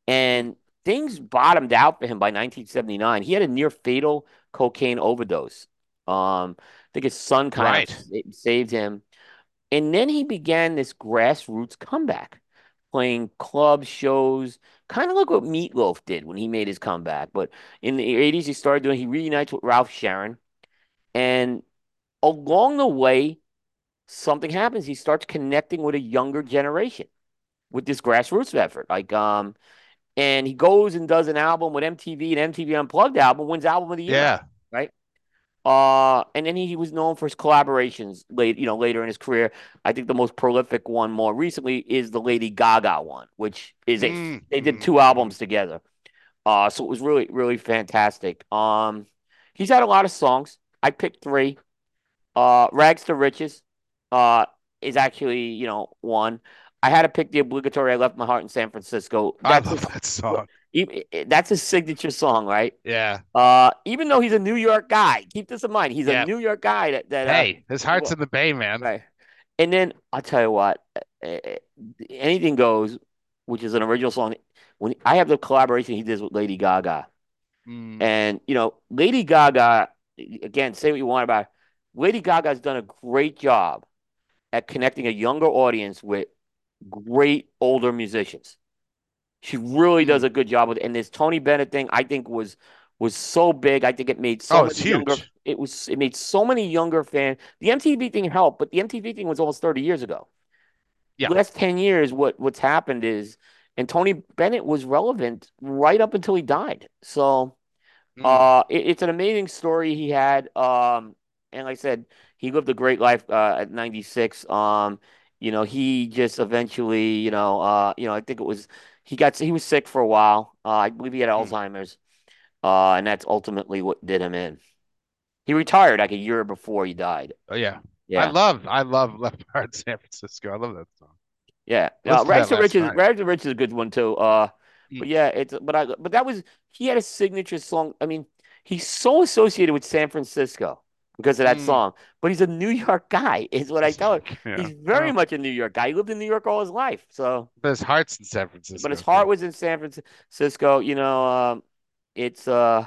and things bottomed out for him by 1979. He had a near fatal cocaine overdose. Um, I think his son kind of Right. sa- saved him, and then he began this grassroots comeback, playing club shows, kind of like what Meatloaf did when he made his comeback. But in the 80s, he started doing, he reunites with Ralph Sharon. And along the way, something happens. He starts connecting with a younger generation with this grassroots effort. Like, um, and he goes and does an album with MTV, an MTV Unplugged album, wins Album of the Year, Yeah. right? Uh, and then he, he was known for his collaborations late, you know, later in his career. I think the most prolific one more recently is the Lady Gaga one, which is a Mm, they did mm, two albums together. Uh, so it was really, really fantastic. Um, he's had a lot of songs. I picked three. Uh, Rags to Riches, uh, is actually, you know, one. I had to pick the obligatory I Left My Heart in San Francisco. I That's love his, that song. [laughs] e- e- that's his signature song, right? Yeah. Uh, even though he's a New York guy, keep this in mind. He's a New York guy that that uh, Hey, his heart's in the bay, man. right. And then I'll tell you what, uh, uh, anything goes, which is an original song. When I have the collaboration he did with Lady Gaga, Mm, and you know, Lady Gaga, again, say what you want about her. Lady Gaga's done a great job at connecting a younger audience with great older musicians. She really does mm. a good job with it. And this Tony Bennett thing, I think was was so big. I think it made so Oh, many it's younger. huge. It was it made so many younger fans. The MTV thing helped, but the MTV thing was almost 30 years ago. Yeah. Last 10 years, what what's happened is, and Tony Bennett was relevant right up until he died. So Mm. uh, it, it's an amazing story he had. Um, and like I said, he lived a great life uh, at 96. Um, you know, he just eventually, you know, uh, you know, I think it was he got he was sick for a while. Uh, I believe he had Mm. Alzheimer's. Uh, and that's ultimately what did him in. He retired like a year before he died. Oh yeah. yeah. I love I love [laughs] Left Behind San Francisco. I love that song. Yeah. Uh, Rags to Riches. Rags to Riches is a good one too. Uh, Mm. but yeah, it's but I but that was he had a signature song. I mean, he's so associated with San Francisco because of that Mm. song. But he's a New York guy, [laughs] is what I tell him. [laughs] Yeah. He's very much a New York guy. He lived in New York all his life. So, but his heart's in San Francisco. but his heart was in San Francisco. You know, um, it's uh,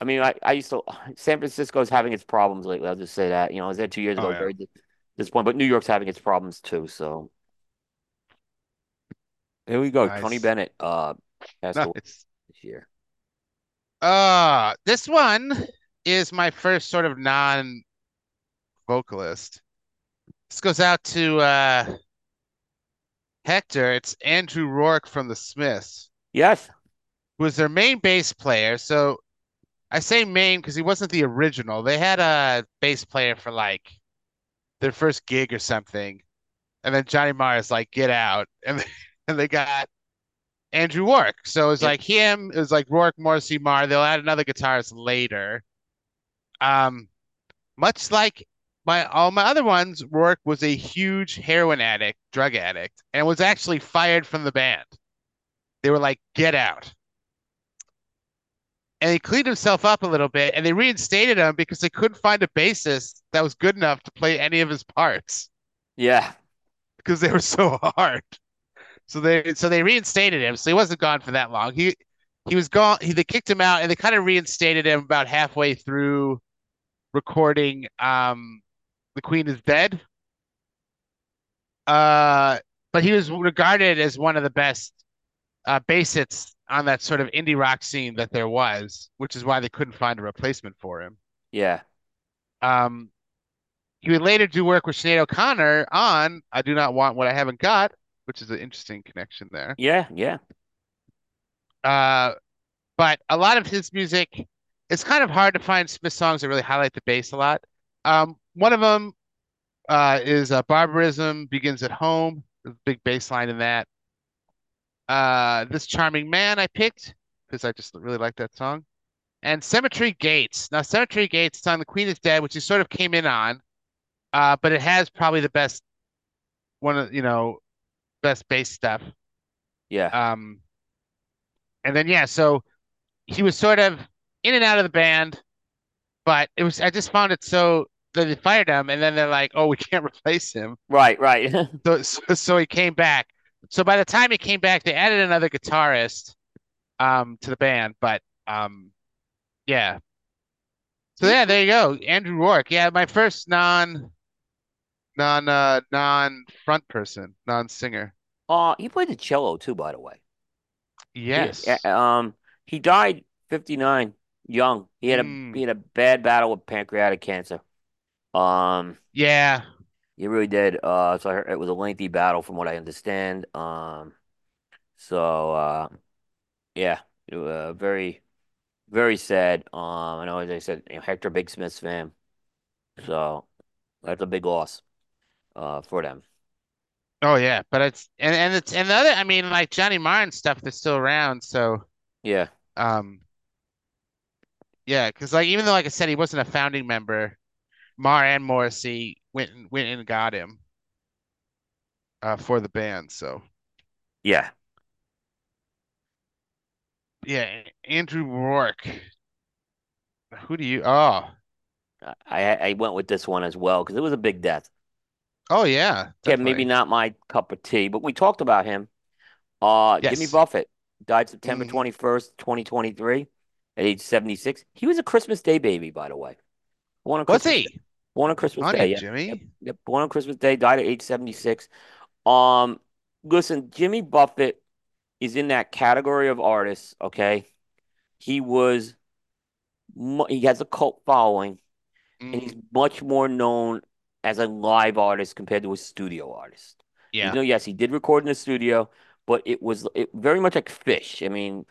I mean, I, I used to [sighs] San Francisco's having its problems lately. I'll just say that. You know, I was there two years Oh, ago, yeah. dis- disappointed. But New York's having its problems too. So here we go. Tony Bennett, uh, passed away this year. Uh, this one is my first sort of non-vocalist. This goes out to uh Hector. It's Andrew Rourke from the Smiths, Yes. who was their main bass player. So I say main because he wasn't the original. They had a bass player for like their first gig or something, and then Johnny Marr is like, "Get out," [laughs] and they, and they got Andrew Rourke. So it was Yep. like him. It was like Rourke, Morrissey, Marr. They'll add another guitarist later. Um, much like my all my other ones, Rourke was a huge heroin addict, drug addict, and was actually fired from the band. They were like, "Get out." And he cleaned himself up a little bit, and they reinstated him because they couldn't find a bassist that was good enough to play any of his parts Yeah. because they were so hard. So they so they reinstated him. So he wasn't gone for that long. He he was gone. He they kicked him out, and they kind of reinstated him about halfway through recording. Um, The Queen is Dead. Uh, but he was regarded as one of the best uh, bassists on that sort of indie rock scene that there was, which is why they couldn't find a replacement for him. Yeah. Um, he would later do work with Sinead O'Connor on I Do Not Want What I Haven't Got, which is an interesting connection there. Yeah. Yeah. Uh, but a lot of his music, it's kind of hard to find Smith songs that really highlight the bass a lot. Um, one of them uh, is uh, Barbarism Begins at Home. Big bass line in that. Uh, This Charming Man I picked because I just really like that song. And Cemetery Gates. Now, Cemetery Gates, on The Queen is Dead, which he sort of came in on, uh, but it has probably the best one of, you know, best bass stuff. Yeah. Um, and then yeah, so he was sort of in and out of the band, but it was I just found it so they fired him, and then they're like, oh, we [laughs] can't replace him, Right. Right. [laughs] so so, so he came back. So by the time he came back, they added another guitarist um to the band, but um yeah. So yeah, there you go, Andrew Rourke. Yeah, my first non non uh non front person, non singer. Uh, he played the cello too, by the way. Yes. um, he died 59, young. He had a Mm. he had a bad battle with pancreatic cancer. Um, Yeah. he really did. Uh, so I heard it was a lengthy battle, from what I understand. Um, so uh, yeah, uh, very very sad. Um, I know, as I said, you know, Hector Big Smith's fan, so that's a big loss. Uh, for them. Oh yeah, but it's and and it's and the other I mean like Johnny Martin stuff that's still around, so Yeah. um yeah, because like even though like I said he wasn't a founding member, Marr and Morrissey went and went and got him uh for the band. So Yeah. yeah, Andrew Rourke. Who do you oh I I went with this one as well because it was a big death. oh yeah, Yeah, maybe not my cup of tea, but we talked about him. Uh, Jimmy Yes. Buffett died September Mhm. 21st, 2023, at age 76. He was a Christmas Day baby, by the way. Born on Was Christmas he? Born on Christmas Day, yeah. Jimmy. Yep, yep. Born on Christmas Day, died at age 76. Um, listen, Jimmy Buffett is in that category of artists, okay? He was, he has a cult following, and he's Mm, much more known as a live artist compared to a studio artist. You yeah. know, yes, he did record in the studio, but it was it, very much like Phish. I mean,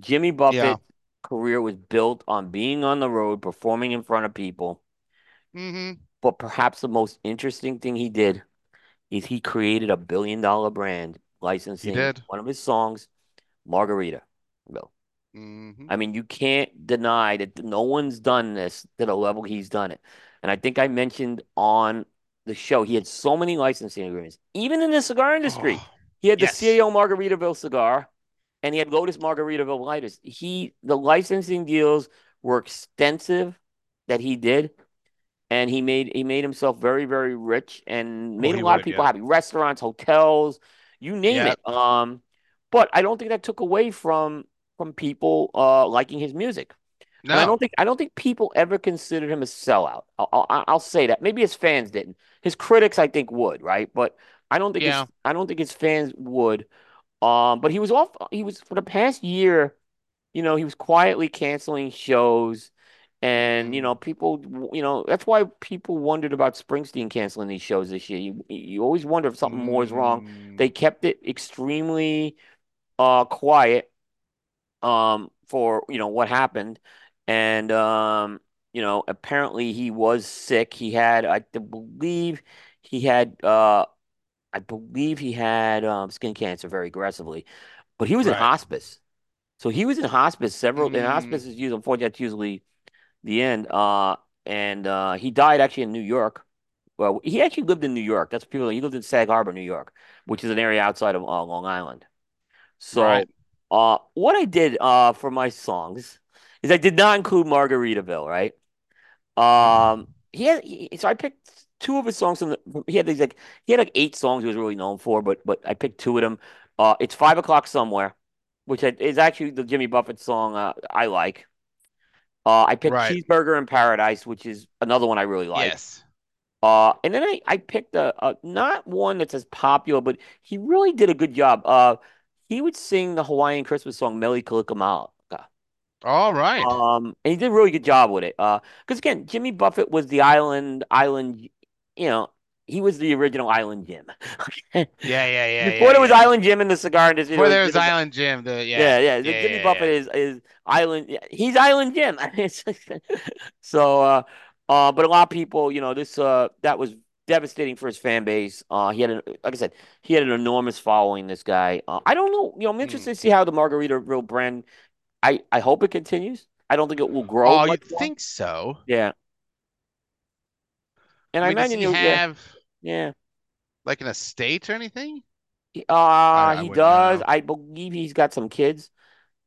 Jimmy Yeah. Career was built on being on the road, performing in front of people. hmm But perhaps the most interesting thing he did is he created a billion dollar brand licensing one of his songs, Margarita. Bill. hmm I mean, you can't deny that no one's done this to the level he's done it. And I think I mentioned on the show, he had so many licensing agreements, even in the cigar industry. Oh, He had the yes. CAO Margaritaville cigar, and he had Lotus Margaritaville lighters. He the licensing deals were extensive that he did, and he made he made himself very very rich and made he a lot of people yeah. happy. Restaurants, hotels, you name Yep. it. Um, but I don't think that took away from from people uh liking his music. And I don't think I don't think people ever considered him a sellout. I'll, I'll, I'll say that. Maybe his fans didn't. His critics, I think, would, right? But I don't think Yeah. his I don't think his fans would. Um, but he was off. He was for the past year. You know, he was quietly canceling shows, and you Mm. know, people. You know, that's why people wondered about Springsteen canceling these shows this year. You you always wonder if something more is wrong. Mm. They kept it extremely uh quiet um for you know what happened and um you know apparently he was sick he had I believe he had uh I believe he had um skin cancer very aggressively but he was in hospice so he was in hospice several and Mm. hospice is usually unfortunately that's usually the end uh and uh he died actually in New York well he actually lived in New York that's what people he lived in Sag Harbor New York which is an area outside of uh, Long Island so Right. uh, what I did uh for my songs is I did not include Margaritaville, right? Um, he had he, so I picked two of his songs from the, he had these like he had like eight songs he was really known for, but but I picked two of them. Uh, it's five o'clock somewhere, which is actually the Jimmy Buffett song uh, I like. Uh, I picked Right. Cheeseburger in Paradise, which is another one I really like. Yes. Uh, and then I, I picked a, a not one that's as popular, but he really did a good job. Uh, he would sing the Hawaiian Christmas song Mele Kalikimaka. All right. Um, and he did a really good job with it. Uh, because again, Jimmy Buffett was the island island, you know, he was the original Island Jim. [laughs] Yeah, yeah, yeah. Before yeah, there was yeah. Island Jim in the cigar industry, Before there there was Island Jim, the yeah. yeah, yeah. the yeah, Jimmy Buffett is is Island. He's Island Jim. [laughs] so, uh, uh, but a lot of people, you know, this uh, that was devastating for his fan base. Uh, he had, a, like I said, he had an enormous following. This guy. Uh, I don't know. You know, I'm interested Hmm. to see how the Margaritaville brand. I I hope it continues. I don't think it will grow. Oh, you'd think so. Yeah. And I, I mean, does imagine you, have yeah. like an estate or anything? He- Uh, I he does. know. I believe he's got some kids.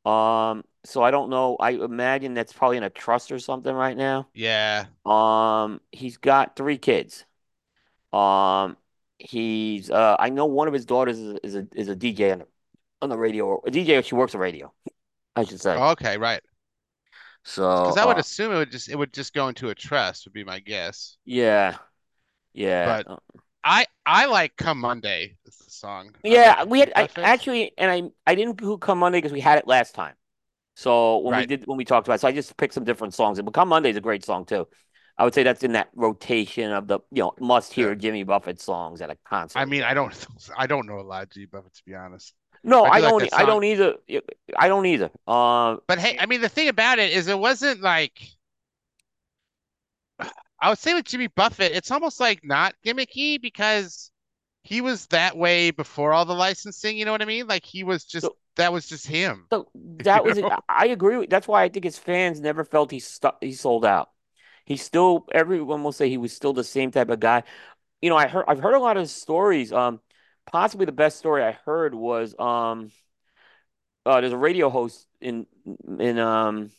Um, so I don't know. I imagine that's probably in a trust or something right now. Yeah. Um, he's got three kids. Um, he's uh, I know one of his daughters is, is a is a DJ on the, on the radio. A DJ, she works the radio, I should say. Okay, right. So, Because I would uh, assume it would just it would just go into a trust would be my guess. yeah, yeah. But Uh, I I like Come Monday is the song. Yeah, like we had I, actually, and I I didn't do Come Monday because we had it last time. So when we did when we talked about it, so I just picked some different songs. And Come Monday is a great song too. I would say that's in that rotation of the you know must hear Yeah. Jimmy Buffett songs at a concert. I mean, I don't [laughs] I don't know a lot of Jimmy Buffett to be honest. No, I I like don't. I don't either. I don't either. Uh, But hey, I mean, the thing about it is, it wasn't like [sighs] I would say with Jimmy Buffett, it's almost like not gimmicky because he was that way before all the licensing. You know what I mean? Like he was just So- that was just him. so that was. know? I agree. With, that's why I think his fans never felt he stu he sold out. He still. Everyone will say he was still the same type of guy. You know, I heard. I've heard a lot of stories. Um, possibly the best story I heard was um. uh, there's a radio host in in um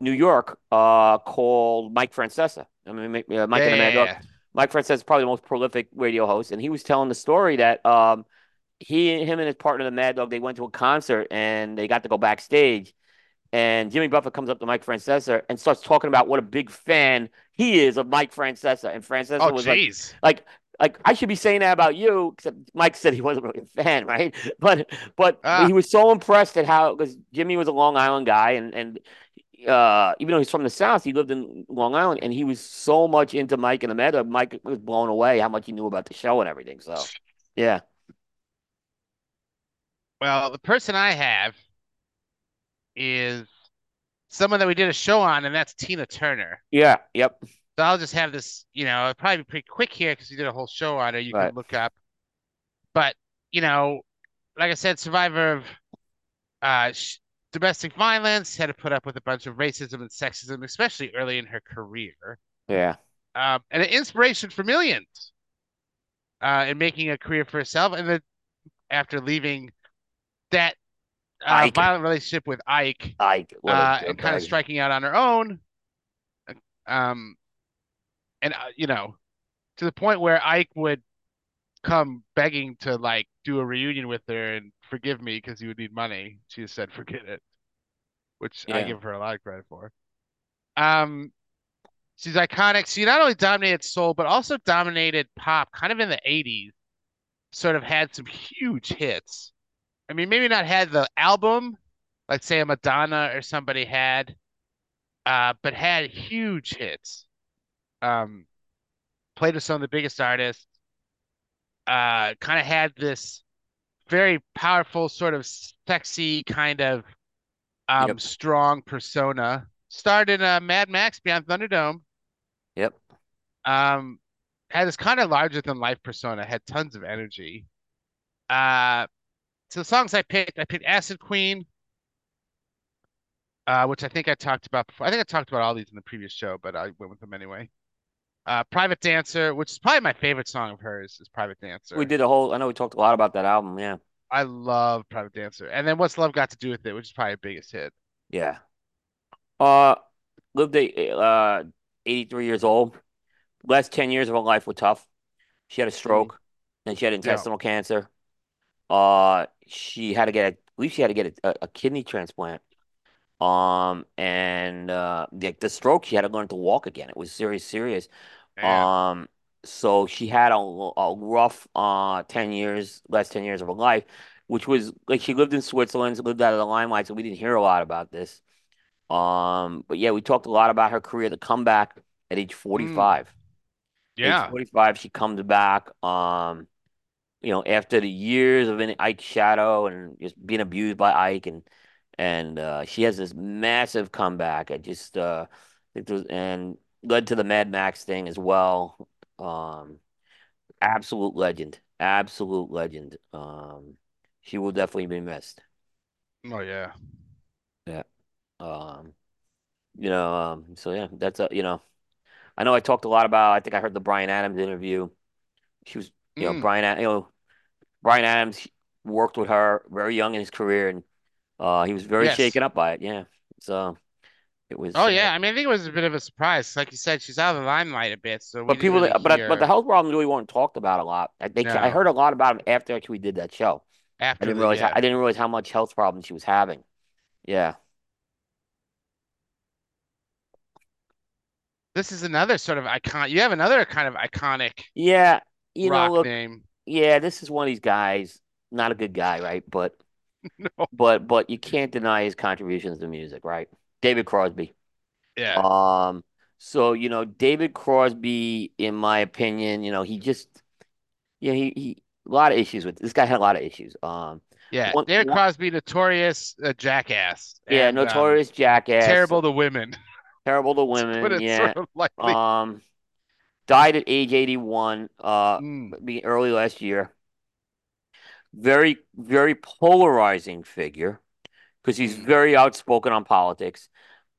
New York uh called Mike Francesa. I mean, Mike uh, Mike Yeah, and the Mad yeah, Dog. yeah. Mike Francesa is probably the most prolific radio host, and he was telling the story that um he him and his partner the Mad Dog they went to a concert and they got to go backstage, and Jimmy Buffett comes up to Mike Francesa and starts talking about what a big fan he is of Mike Francesa, and Francesa Oh, was like like like I should be saying that about you, except Mike said he wasn't really a fan, [laughs] right? But but Ah. he was so impressed at how because Jimmy was a Long Island guy, and and uh, even though he's from the South, he lived in Long Island, and he was so much into Mike and the Meta. Mike was blown away how much he knew about the show and everything. So yeah, Well, the person I have is someone that we did a show on, and that's Tina Turner. yeah, yep, So I'll just have this, you know, it'll probably be pretty quick here because we did a whole show on her. You Right. can look up. But, you know, like I said, survivor of uh sh domestic violence, had to put up with a bunch of racism and sexism, especially early in her career. Yeah. Um, and an inspiration for millions uh, in making a career for herself. And then after leaving that uh, violent relationship with Ike Ike. Uh, and kind of striking out on her own, um, and uh, you know, to the point where Ike would come begging to like do a reunion with her and forgive me because he would need money. She just said, "Forget it," which I give her a lot of credit for. Um, she's iconic. She not only dominated soul, but also dominated pop, kind of in the '80s. Sort of had some huge hits. I mean, maybe not had the album, like say a Madonna or somebody had, uh, but had huge hits. Um, played with some of the biggest artists. Uh, kind of had this very powerful, sort of sexy, kind of um, Yep. strong persona. Starred in uh, Mad Max Beyond Thunderdome. Yep. Um, had this kind of larger than life persona. Had tons of energy. Uh, so the songs I picked, I picked Acid Queen, uh, which I think I talked about before. I think I talked about all these in the previous show, but I went with them anyway. Uh, Private Dancer, which is probably my favorite song of hers, is Private Dancer. We did a whole. I know we talked a lot about that album. Yeah. I love Private Dancer. And then What's Love Got to Do with It, which is probably her biggest hit. Yeah. Uh, lived a, uh 83 years old. Last 10 years of her life were tough. She had a stroke, and she had intestinal cancer. Uh, she had to get, a, I believe she had to get a, a kidney transplant. Um, and uh, the, the stroke, she had to learn to walk again. It was serious, serious. Man. Um, so she had a, a rough uh 10 years, last 10 years of her life, which was like she lived in Switzerland, lived out of the limelight, so we didn't hear a lot about this. Um, but yeah, we talked a lot about her career, the comeback at age 45. yeah. Age 45, she comes back. Um, you know, after the years of in Ike's shadow and just being abused by Ike and and uh she has this massive comeback. I just uh think there was, and led to the Mad Max thing as well. Um, absolute legend. Absolute legend. Um, she will definitely be missed. Oh yeah. Yeah. Um, you know, um, so yeah, that's a, you know, I know I talked a lot about, I think I heard the Bryan Adams interview. She was, you know, Mm. Brian, you know, Bryan Adams worked with her very young in his career and uh he was very Yes. shaken up by it. Yeah. So it was Oh uh, yeah. I mean, I think it was a bit of a surprise. Like you said, she's out of the limelight a bit, so but people, really but but the health problems really weren't talked about a lot. I think I heard a lot about them after actually we did that show. After I didn't the realize how. I didn't realize how much health problems she was having. Yeah. This is another sort of icon. You have another kind of iconic Yeah. You know, look, name. yeah, this is one of these guys, not a good guy, right? But [laughs] No. but but you can't deny his contributions to music, right? David Crosby. Yeah. Um, so you know, David Crosby, in my opinion, you know, he just yeah, he he a lot of issues with this guy had a lot of issues. Um, Yeah. one, David Crosby, notorious uh, jackass. yeah, and, um, notorious jackass, terrible to women. [laughs] terrible to women, yeah. sort of. Um, died at age 81, uh, Mm. early last year. Very, very polarizing figure because he's Mm. very outspoken on politics.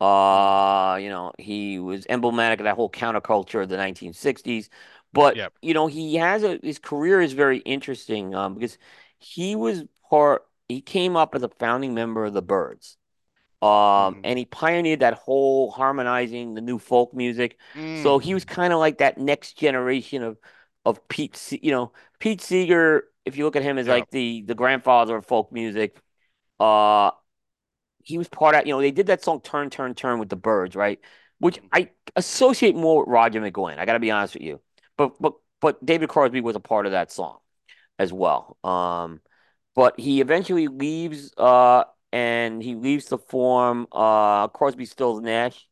Mm. Uh, you know, he was emblematic of that whole counterculture of the 1960s. But, Yep. you know, he has a his career is very interesting um, because he was part he came up as a founding member of the Byrds. Um, Mm. and he pioneered that whole harmonizing the new folk music. So he Mm. was kind of like that next generation of of Pete, Se- you know, Pete Seeger. If you look at him as Yep. like the the grandfather of folk music, uh, he was part of, you know, they did that song Turn, Turn, Turn with the Byrds, right? Which Mm. I associate more with Roger McGuinn. I gotta be honest with you. But but but David Crosby was a part of that song as well. Um, but he eventually leaves, uh, and he leaves to form uh Crosby, Stills, Nash.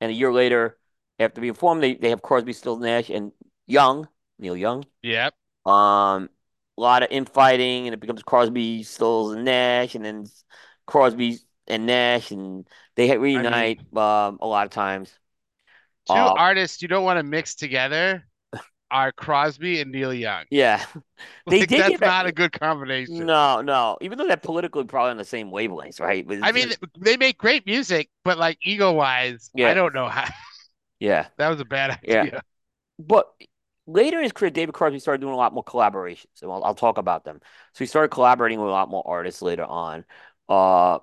And a year later, after being formed, they, they have Crosby, Stills, Nash, and Young, Neil Young. Yep. Um, a lot of infighting, and it becomes Crosby, Stills, and Nash, and then Crosby and Nash, and they I reunite mean, um a lot of times. two Uh, artists you don't want to mix together [laughs] are Crosby and Neil Young. Yeah, [laughs] [laughs] they Like did that's not a good combination. No, no. Even though they're politically probably on the same wavelengths, right? But I mean, just- they make great music, but like ego wise, Yeah. I don't know how. yeah. That was a bad Yeah. idea. But later in his career, David Crosby started doing a lot more collaborations, and I'll, I'll talk about them. So he started collaborating with a lot more artists later on. Uh,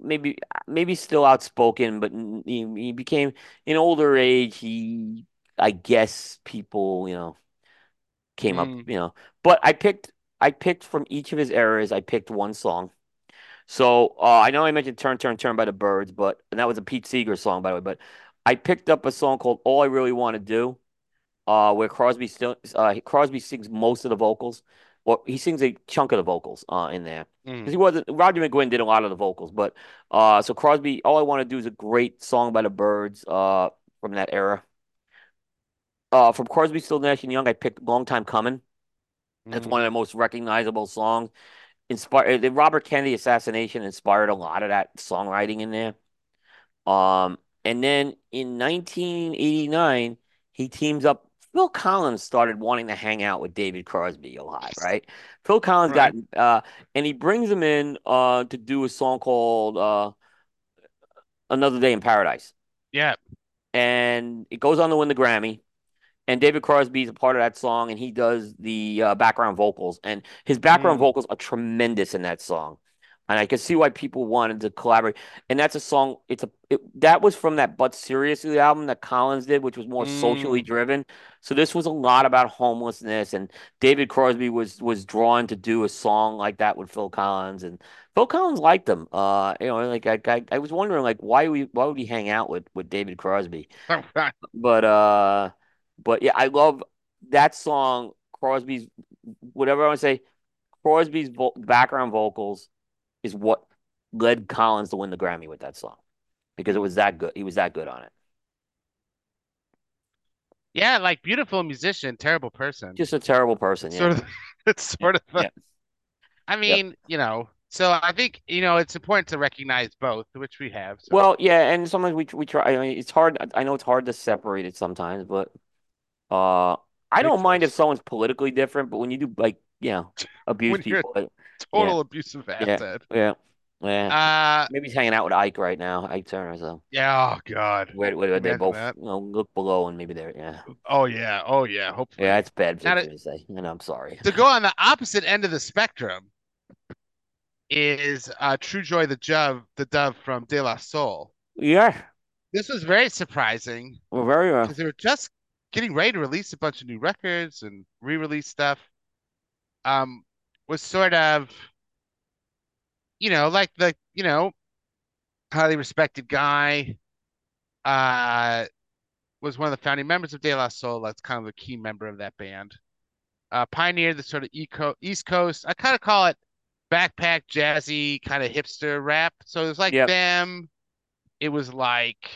maybe maybe still outspoken, but he, he became in older age. He, I guess, people, you know, came up, Mm. you know. But I picked I picked from each of his eras. I picked one song. So uh, I know I mentioned "Turn, Turn, Turn" by the Byrds, but and that was a Pete Seeger song, by the way. But I picked up a song called "All I Really Want to Do." Uh, where Crosby still uh, Crosby sings most of the vocals. Well, he sings a chunk of the vocals uh, in there Mm. because he wasn't. Roger McGuinn did a lot of the vocals, but uh, so Crosby. All I want to do is a great song by the Byrds uh, from that era. Uh, from Crosby, Stills Nash and Young, I picked "Long Time Coming." That's Mm. one of the most recognizable songs. Inspired the Robert Kennedy assassination inspired a lot of that songwriting in there. Um, and then in 1989, he teams up. Phil Collins started wanting to hang out with David Crosby a lot, right? Phil Collins got uh, and he brings him in uh to do a song called uh Another Day in Paradise, Yeah. and it goes on to win the Grammy. And David Crosby is a part of that song, and he does the uh, background vocals, and his background Mm. vocals are tremendous in that song. And I can see why people wanted to collaborate. And that's a song. It's a it, that was from that But Seriously album that Collins did, which was more socially Mm. driven. So this was a lot about homelessness, and David Crosby was was drawn to do a song like that with Phil Collins, and Phil Collins liked him. Uh, you know, like I I, I was wondering like why we why would he hang out with with David Crosby? [laughs] But uh, but yeah, I love that song. Crosby's whatever I want to say. Crosby's vo background vocals is what led Collins to win the Grammy with that song because it was that good. He was that good on it. Yeah, like beautiful musician, terrible person. Just a terrible person. Yeah. sort of [laughs] it's sort of Yeah. I mean, you know, so I think, you know, it's important to recognize both, which we have. So Well, yeah, and sometimes we we try. I mean, it's hard. I know it's hard to separate it sometimes, but uh, I don't mind if someone's politically different, but when you do like you [laughs] know abuse people, [laughs] total abusive Yeah. asset. yeah, yeah. Uh Maybe he's hanging out with Ike right now, Ike Turner. So yeah, oh God. where, where they Imagine both that. you know look below and maybe they're yeah, Oh yeah, oh yeah, hopefully. yeah. It's bad a- to say, and I'm sorry. To go on the opposite end of the spectrum is uh Trugoy the Dove, the Dove from De La Soul. Yeah, This was very surprising we're very uh, because they were just getting ready to release a bunch of new records and re-release stuff. Um, was sort of, you know, like the, you know, highly respected guy. Uh, was one of the founding members of De La Soul. That's kind of a key member of that band. Uh, pioneered the sort of eco East Coast. I kind of call it backpack jazzy kind of hipster rap. So it was like Yep. them. It was like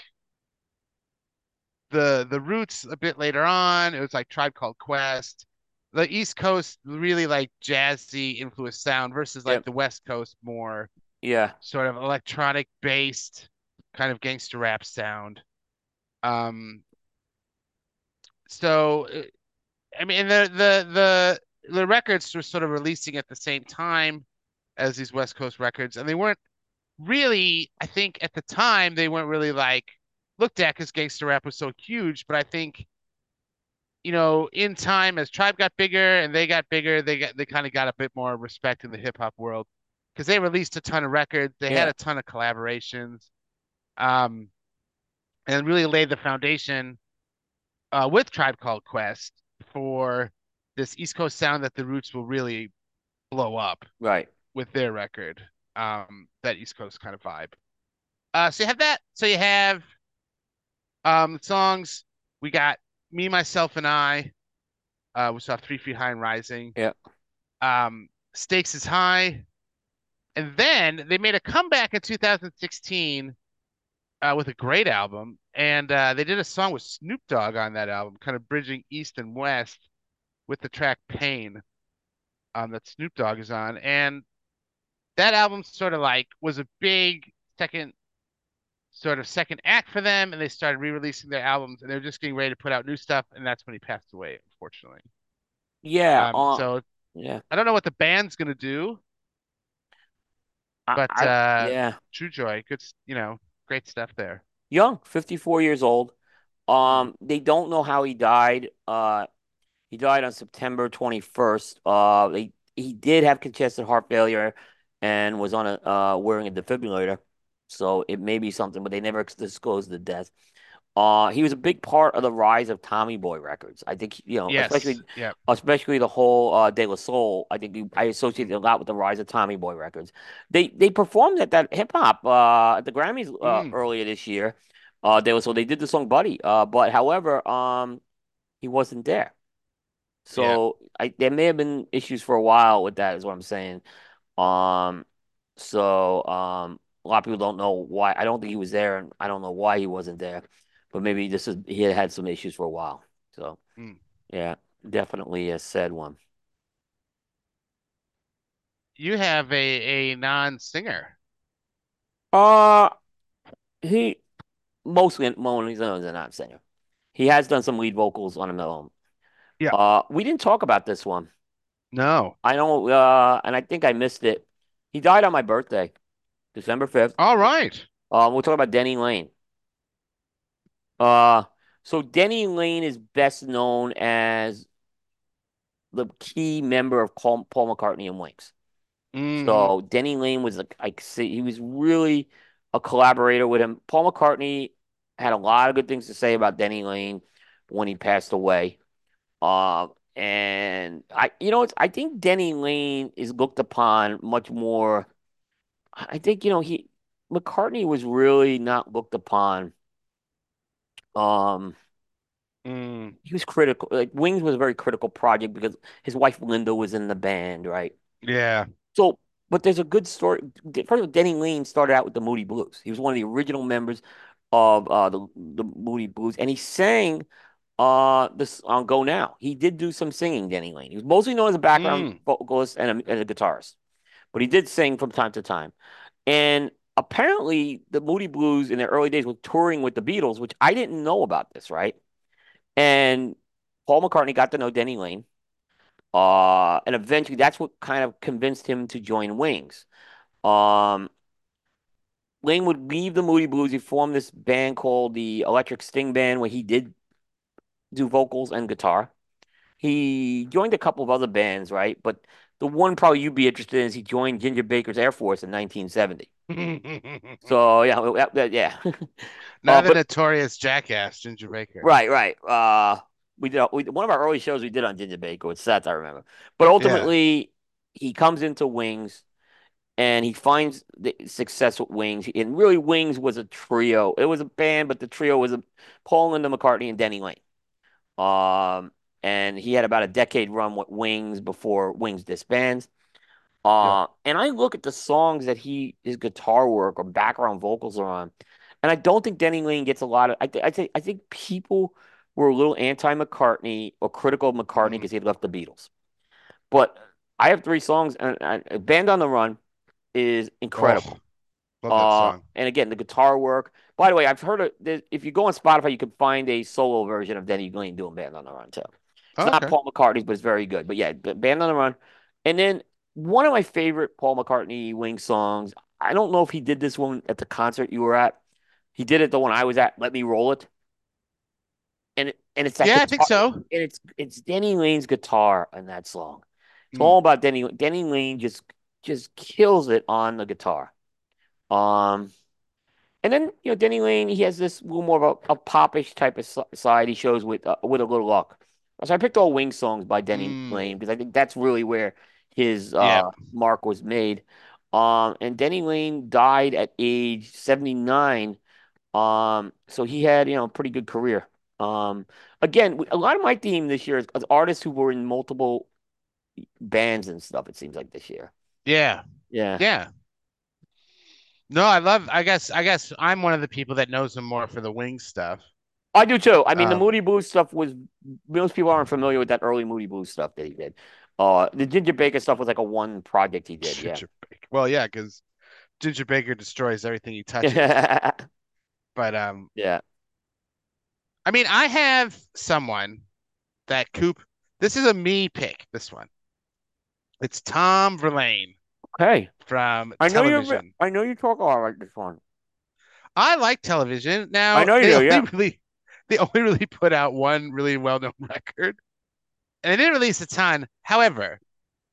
the the Roots a bit later on. It was like Tribe Called Quest. The East Coast really like jazzy influenced sound versus like Yep. the West Coast more yeah, sort of electronic based kind of gangster rap sound. Um, so I mean the the the the records were sort of releasing at the same time as these West Coast records, and they weren't really, I think at the time they weren't really like looked at because gangster rap was so huge, but I think you know, in time as Tribe got bigger and they got bigger, they got they kind of got a bit more respect in the hip hop world because they released a ton of records, they had a ton of collaborations, um, and really laid the foundation uh, with Tribe Called Quest for this East Coast sound that the Roots will really blow up right. with their record, um, that East Coast kind of vibe. Uh, so you have that. So you have um songs. We got Me, Myself, and I. Uh, we saw Three Feet High and Rising. Yeah. Um, Stakes is High. And then they made a comeback in 2016 uh, with a great album. And uh, they did a song with Snoop Dogg on that album, kind of bridging East and West with the track Pain um, that Snoop Dogg is on. And that album sort of like was a big second sort of second act for them, and they started re-releasing their albums, and they're just getting ready to put out new stuff, and that's when he passed away, unfortunately. Yeah, Um, uh, so yeah, I don't know what the band's gonna do, but I uh, yeah, Trugoy, good, you know, great stuff there. young, 54 years old. Um, they don't know how he died. Uh, he died on September 21st. Uh, he he did have congestive heart failure and was on a uh wearing a defibrillator, so it may be something, but they never disclosed the death. Uh, he was a big part of the rise of Tommy Boy Records. I think, you know, Yes, especially yeah. especially the whole uh, De La Soul. I think you, I associate it a lot with the rise of Tommy Boy Records. They they performed at that hip hop uh, at the Grammys uh, Mm. earlier this year. Uh, De La Soul. They did the song Buddy. Uh, but however, um, he wasn't there. Yeah. So I there may have been issues for a while with that, is what I'm saying. Um, so um, a lot of people don't know why. I don't think he was there, and I don't know why he wasn't there. But maybe this is he had had some issues for a while. So Mm. yeah, definitely a sad one. You have a a non-singer. Uh he mostly Mona Lisa is a not singer. He has done some lead vocals on a own. Yeah. Uh, we didn't talk about this one. No. I don't uh, and I think I missed it. He died on my birthday, December 5th. All right. Um, we'll talk about Denny Laine. Uh, so Denny Laine is best known as the key member of Paul, Paul McCartney and Wings. hmm So Denny Laine was like, I see, he was really a collaborator with him. Paul McCartney had a lot of good things to say about Denny Laine when he passed away. Uh, and I, you know, I think Denny Laine is looked upon much more. I think, you know, he, McCartney was really not looked upon. Um, Mm. he was critical. Like Wings was a very critical project because his wife Linda was in the band, right? Yeah. So, but there's a good story. First of all, Denny Laine started out with the Moody Blues. He was one of the original members of uh, the the Moody Blues, and he sang uh this on Go Now. He did do some singing, Denny Laine. He was mostly known as a background Mm. vocalist and a, and a guitarist, but he did sing from time to time. And apparently, the Moody Blues in their early days were touring with the Beatles, which I didn't know about this, right? And Paul McCartney got to know Denny Laine. Uh, and eventually that's what kind of convinced him to join Wings. Um, Laine would leave the Moody Blues. He formed this band called the Electric String Band, where he did do vocals and guitar. He joined a couple of other bands, right? But the one probably you'd be interested in is he joined Ginger Baker's Air Force in 1970. [laughs] So yeah, that, that- yeah. [laughs] Now Uh, notorious jackass Ginger Baker. right, right. Uh, we did we, one of our early shows we did on Ginger Baker with Seth, I remember. But Yeah. ultimately, he comes into Wings. and he finds the success with Wings. And really, Wings was a trio. It was a band, but the trio was a Paul Linda McCartney and Denny Laine. Um, and he had about a decade run with Wings before Wings disbands. Yeah. Uh, and I look at the songs that he his guitar work or background vocals are on, and I don't think Denny Laine gets a lot of. I th I think I think people were a little anti-McCartney or critical of McCartney because he had left the Beatles. But I have three songs, and, and Band on the Run is incredible. Oh, love that Uh, song. and again, the guitar work. By the way, I've heard of if you go on Spotify, you can find a solo version of Denny Laine doing Band on the Run too. It's not Okay. Paul McCartney's, but it's very good. But yeah, Band on the Run. And then one of my favorite Paul McCartney Wing songs. I don't know if he did this one at the concert you were at. He did it the one I was at. Let me roll it. And it, and it's that Yeah, I think so. and it's it's Denny Laine's guitar in that song. It's Mm. all about Denny. Denny Laine just just kills it on the guitar. Um, and then you know Denny Laine, he has this little more of a, a popish type of side he shows with uh, with a little luck. So I picked all Wing songs by Denny Mm. Laine because I think that's really where his Yeah. uh mark was made. Um, and Denny Laine died at age 79. Um, so he had you know a pretty good career. Um, again, a lot of my theme this year is, is artists who were in multiple bands and stuff. It seems like this year. Yeah. Yeah. Yeah. No, I love. I guess. I guess I'm one of the people that knows him more for the wing stuff. I do too. I mean, the Um, Moody Blues stuff was most people aren't familiar with that early Moody Blues stuff that he did. Uh, the Ginger Baker stuff was like a one project he did. Yeah. Baker. Well, yeah, because Ginger Baker destroys everything he touches. [laughs] But um, Yeah. I mean, I have someone that Coop. This is a me pick. This one. It's Tom Verlaine Okay. from I know you're. I know you talk a lot like this one. I like television. Now I know you they do, only yeah. [laughs] really [laughs] they only really put out one really well-known [laughs] record. And they didn't release a ton. However,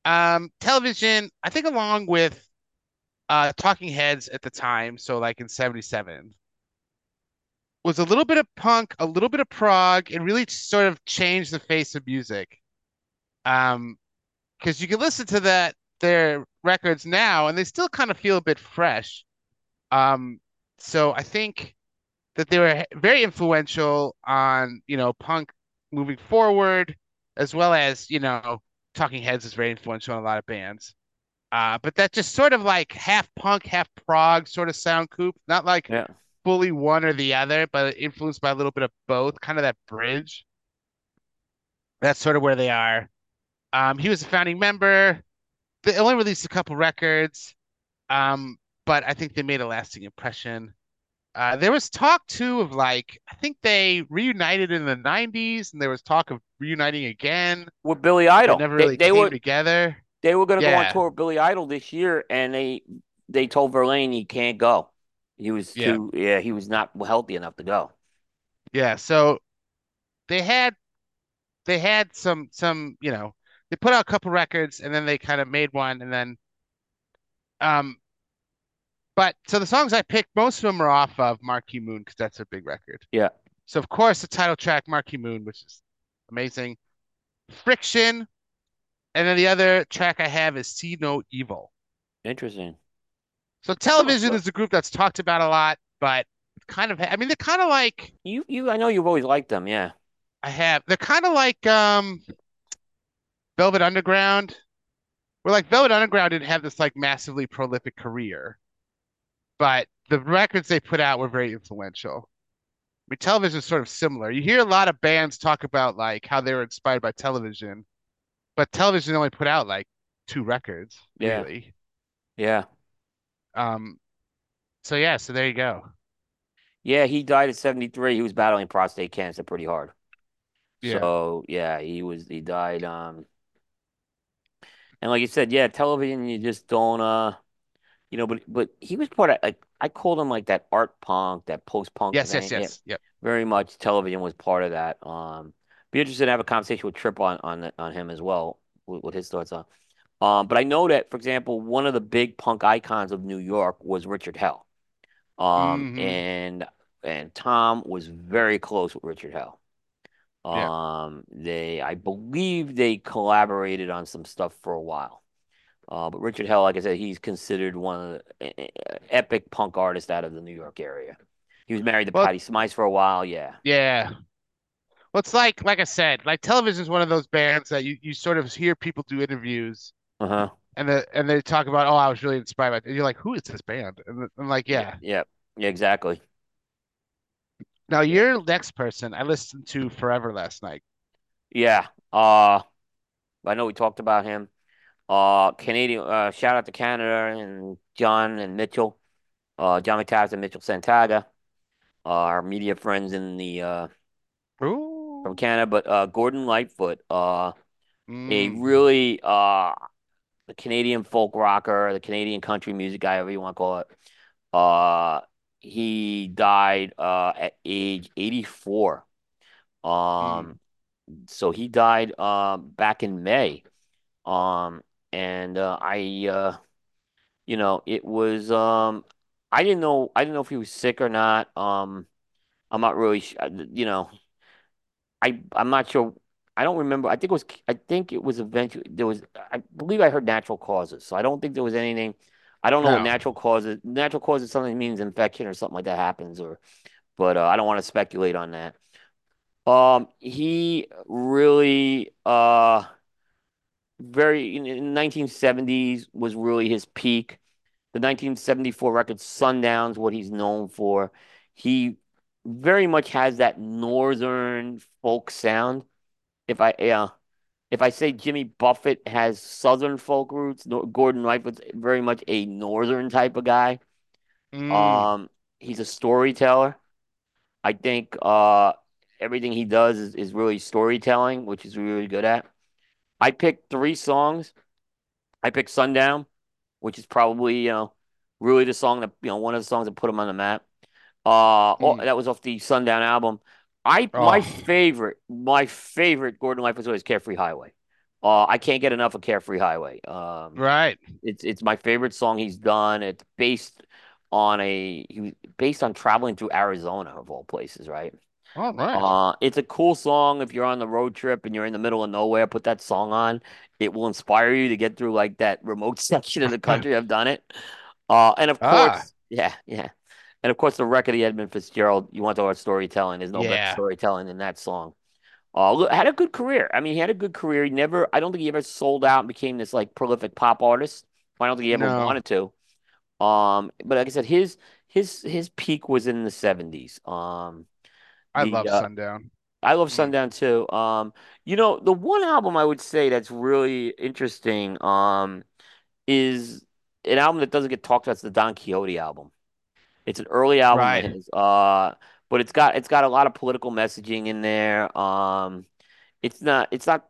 um, television, I think along with uh Talking Heads at the time, so like in 77, was a little bit of punk, a little bit of prog, and really sort of changed the face of music. Um, because you can listen to that their records now and they still kind of feel a bit fresh. Um, so I think that they were very influential on, you know, punk moving forward, as well as, you know, Talking Heads is very influential on a lot of bands. Uh, but that just sort of like half punk, half prog sort of sound coop, not like Yeah. fully one or the other, but influenced by a little bit of both, kind of that bridge. That's sort of where they are. Um, he was a founding member. They only released a couple records, um, but I think they made a lasting impression. Uh, there was talk too of like I think they reunited in the 90s, and there was talk of reuniting again. With Billy They Idol, never they, really they came were together. they were gonna go on tour with Billy Idol this year, and they they told Verlaine he can't go. He was Yeah. too. Yeah, he was not healthy enough to go. Yeah, so they had they had some some you know they put out a couple records and then they kind of made one and then um but so the songs I picked most of them are off of Marquee Moon because that's a big record. Yeah. So of course the title track Marquee Moon which is amazing. Friction and then the other track I have is See No Evil. Interesting. So television is a group that's talked about a lot but kind of I mean they're kind of like You you. I know you've always liked them. Yeah. I have. They're kind of like um Velvet Underground. Where like Velvet Underground didn't have this like massively prolific career, but the records they put out were very influential. I mean, television is sort of similar. You hear a lot of bands talk about like how they were inspired by television, but television only put out like two records, Yeah. really. Yeah. Um, so yeah, so there you go. Yeah. He died at 73. He was battling prostate cancer pretty hard. Yeah. So yeah, he was. He died. Um. And like you said, yeah, television. You just don't. Uh. You know, but but he was part of like I called him like that art punk, that post punk Yes, yes, thing. Yeah. yes. Yep. very much television was part of that. Um, be interested to have a conversation with Trip on on on him as well, what, what his thoughts are. Um, but I know that, for example, one of the big punk icons of New York was Richard Hell. Um, Mhm. and and Tom was very close with Richard Hell. Yeah. Um, they, I believe they collaborated on some stuff for a while. Uh, but Richard Hell, like I said, he's considered one of the uh, epic punk artists out of the New York area. He was married to Well, Patty Smyth for a while. Yeah. Yeah. Well, it's like like I said, like television is one of those bands that you, you sort of hear people do interviews Uh-huh. and the and they talk about, oh, I was really inspired by it. And you're like, who is this band? And I'm like, yeah. Yeah. Yeah, exactly. Now your next person, I listened to Forever last night. Yeah. Uh, I know we talked about him. Uh, Canadian, uh, shout out to Canada and John and Mitchell. Uh, John McTavish and Mitchell Santaga, uh, our media friends in the uh from Canada, but uh Gordon Lightfoot, uh a Mm, really uh the Canadian folk rocker, the Canadian country music guy, however you want to call it. Uh he died uh at age 84. mm, Um so he died um back in May. Um and uh I uh you know, it was um I didn't know I didn't know if he was sick or not. Um I'm not really sh- uh, you know, I I'm not sure. I don't remember. I think it was I think it was eventually there was I believe I heard natural causes. So I don't think there was anything I don't know what natural causes natural causes something means infection or something like that happens or but uh, I don't want to speculate on that. Um he really uh very in, in 1970s was really his peak. The 1974 record Sundown's what he's known for. He very much has that northern folk sound. If I yeah, if I say Jimmy Buffett has southern folk roots, Gordon Lightfoot's very much a northern type of guy. Mm, Um, he's a storyteller. I think uh everything he does is, is really storytelling, which he's really good at. I picked three songs. I picked Sundown, which is probably, you know, really the song that, you know, one of the songs that put him on the map. Uh, oh, Mm. that was off the Sundown album. I my Oh, favorite, my favorite Gordon Lightfoot song is Carefree Highway. Uh, I can't get enough of Carefree Highway. Um, right. it's it's my favorite song he's done. It's based on a he was based on traveling through Arizona of all places, right? All right. Uh, it's a cool song if you're on the road trip and you're in the middle of nowhere, put that song on. It will inspire you to get through like that remote [laughs] section of the [laughs] country. I've done it. Uh, and of Ah, course, yeah, yeah. And of course, the record of Edmund Fitzgerald, you want to talk storytelling. There's no better storytelling than that song. Uh, look, had a good career. I mean, he had a good career. He never, I don't think he ever sold out and became this like prolific pop artist. I don't think he ever No, wanted to. Um, but like I said, his his his peak was in the 70s. Um, I the love uh, Sundown. I love Mm. Sundown too. Um, you know, the one album I would say that's really interesting, um, is an album that doesn't get talked about. It's the Don Quixote album. It's an early album Right. his. Uh, but it's got it's got a lot of political messaging in there. Um, it's not it's not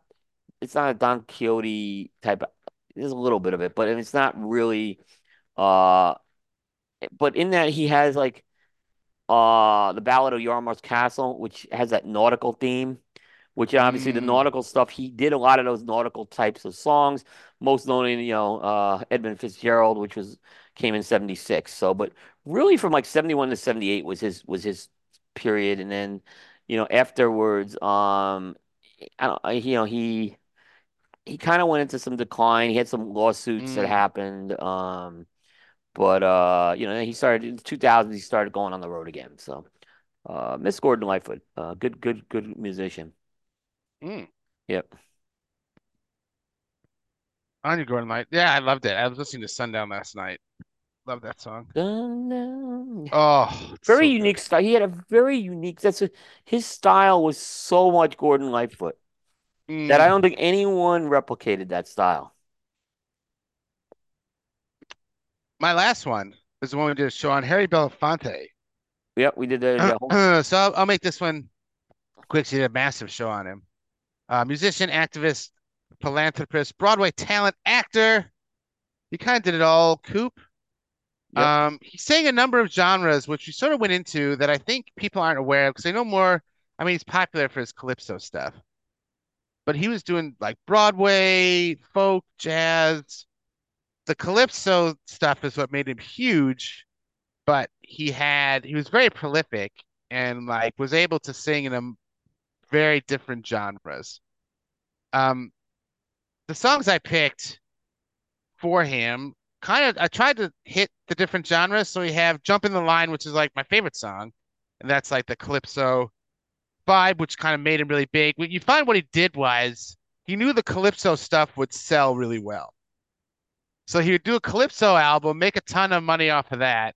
it's not a Don Quixote type. Of, there's a little bit of it, but it's not really. Uh, but in that he has like uh the Ballad of Yarmouth Castle, which has that nautical theme. Which obviously the Mm. nautical stuff, he did a lot of those nautical types of songs, most known in, you know, uh, Edmund Fitzgerald, which was came in 76. So, but really from like 71 to 78 was his was his period. And then, you know, afterwards, um, I don't, you know, he he kind of went into some decline. He had some lawsuits that Mm. happened. Um, but uh, you know, he started in the 2000s, he started going on the road again. So, uh, Miss Gordon Lightfoot, uh, good, good, good musician. Mm. Yep. Anya Gordon Light. Yeah, I loved it. I was listening to Sundown last night. Love that song. Dun-dun. Oh, Very so unique good. style. He had a very unique. That's a, his style was so much Gordon Lightfoot that I don't Mm. think anyone replicated that style. My last one is the one we did a show on Harry Belafonte. Yep, we did the [clears throat] whole. So I'll, I'll make this one quick. She did a massive show on him. Uh, musician, activist, philanthropist, Broadway talent, actor. He kind of did it all. Coop. Yep. Um, he sang a number of genres, which we sort of went into that I think people aren't aware of because they know more. I mean, he's popular for his calypso stuff, but he was doing like Broadway, folk, jazz. The calypso stuff is what made him huge, but he had he was very prolific and like was able to sing in a very different genres. Um, the songs I picked for him kind of I tried to hit the different genres. So we have Jump in the Line, which is like my favorite song, and that's like the calypso vibe, which kind of made him really big. What you find what he did was he knew the calypso stuff would sell really well. So he would do a calypso album, make a ton of money off of that,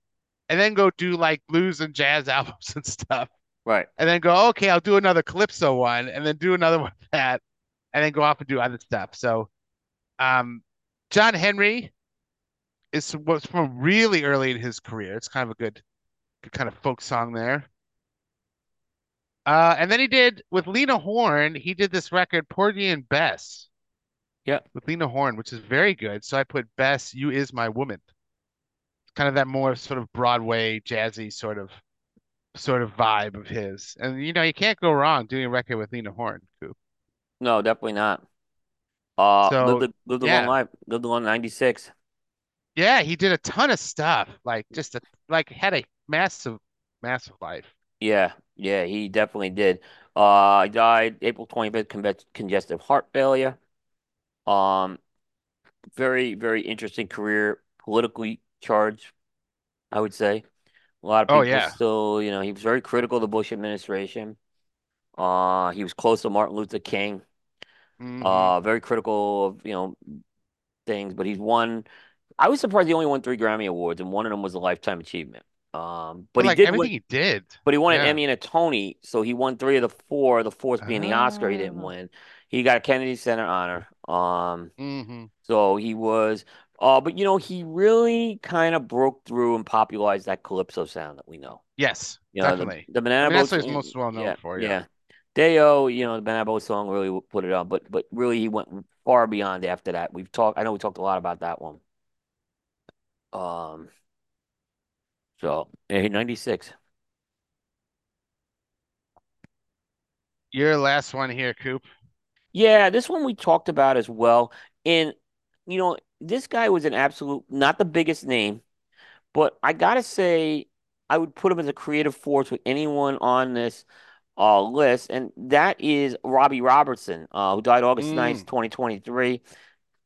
and then go do like blues and jazz [laughs] albums and stuff. Right. And then go, okay, I'll do another calypso one, and then do another [laughs] one of that, and then go off and do other stuff. So um John Henry is was from really early in his career. It's kind of a good, good kind of folk song there. Uh, and then he did with Lena Horne, he did this record, Porgy and Bess, Yep. with Lena Horne, which is very good. So I put Bess, You Is My Woman. It's kind of that more sort of Broadway jazzy sort of sort of vibe of his. And you know, you can't go wrong doing a record with Lena Horne, Coop. No, definitely not. Uh, lived So a lived a long yeah. life. Lived a long 96. Yeah, he did a ton of stuff. Like just a like had a massive, massive life. Yeah, yeah, he definitely did. Uh, he died April 25th, congestive heart failure. Um, very, very interesting career, politically charged, I would say. A lot of Oh people yeah. still, you know, he was very critical of the Bush administration. Uh, he was close to Martin Luther King. hmm Uh, very critical of, you know, things, but he's won. I was surprised he only won three Grammy Awards, and one of them was a Lifetime Achievement. Um, but But he like did win. everything he did. But he won an Yeah. Emmy and a Tony, so he won three of the four. The fourth being the Oscar he didn't Ah. win. He got a Kennedy Center honor. Um, hmm so he was Uh, but you know, he really kind of broke through and popularized that calypso sound that we know. Yes, You know, the definitely. the I Banana mean, Boat that's what he's song, most well known yeah, for. Yeah. yeah. Deo, you know, the Banana Boat song really put it on, but but really he went far beyond after that. We've talked, I know we talked a lot about that one. Um, so yeah, 96. Your last one here, Coop. Yeah, this one we talked about as well. And you know, this guy was an absolute not the biggest name, but I gotta say I would put him as a creative force with anyone on this uh list, and that is Robbie Robertson, uh, who died August 9th, Mm, 2023.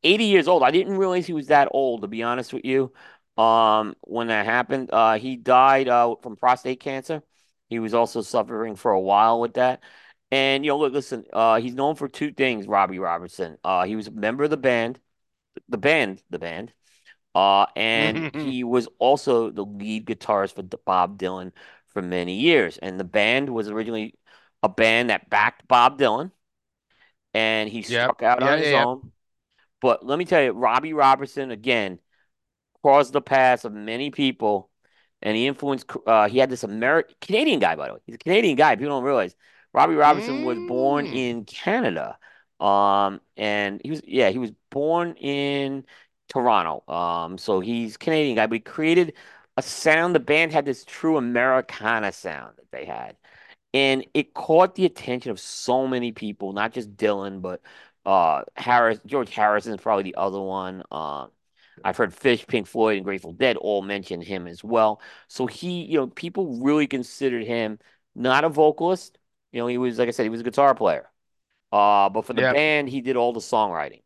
80 years old. I didn't realize he was that old, to be honest with you. Um, when that happened, uh, he died uh, from prostate cancer. He was also suffering for a while with that. And you know, look, listen, uh, he's known for two things, Robbie Robertson. Uh, he was a member of the band, the band, the band. Uh, and [laughs] he was also the lead guitarist for Bob Dylan for many years. And the band was originally a band that backed Bob Dylan, and he Yep. struck out Yeah, on his yeah. own. But let me tell you, Robbie Robertson, again, crossed the paths of many people, and he influenced. Uh, he had this American Canadian guy, by the way. He's a Canadian guy. People don't realize Robbie Robertson was born Mm. in Canada. Um, and he was yeah, he was born in Toronto. Um, so he's Canadian guy, but he created a sound. The band had this true Americana sound that they had and it caught the attention of so many people, not just Dylan, but uh Harris, George Harrison is probably the other one. Uh, I've heard Phish, Pink Floyd, and Grateful Dead all mention him as well. So he, you know, people really considered him not a vocalist. You know, he was like I said, he was a guitar player. Uh, but for the Yep. band, he did all the songwriting.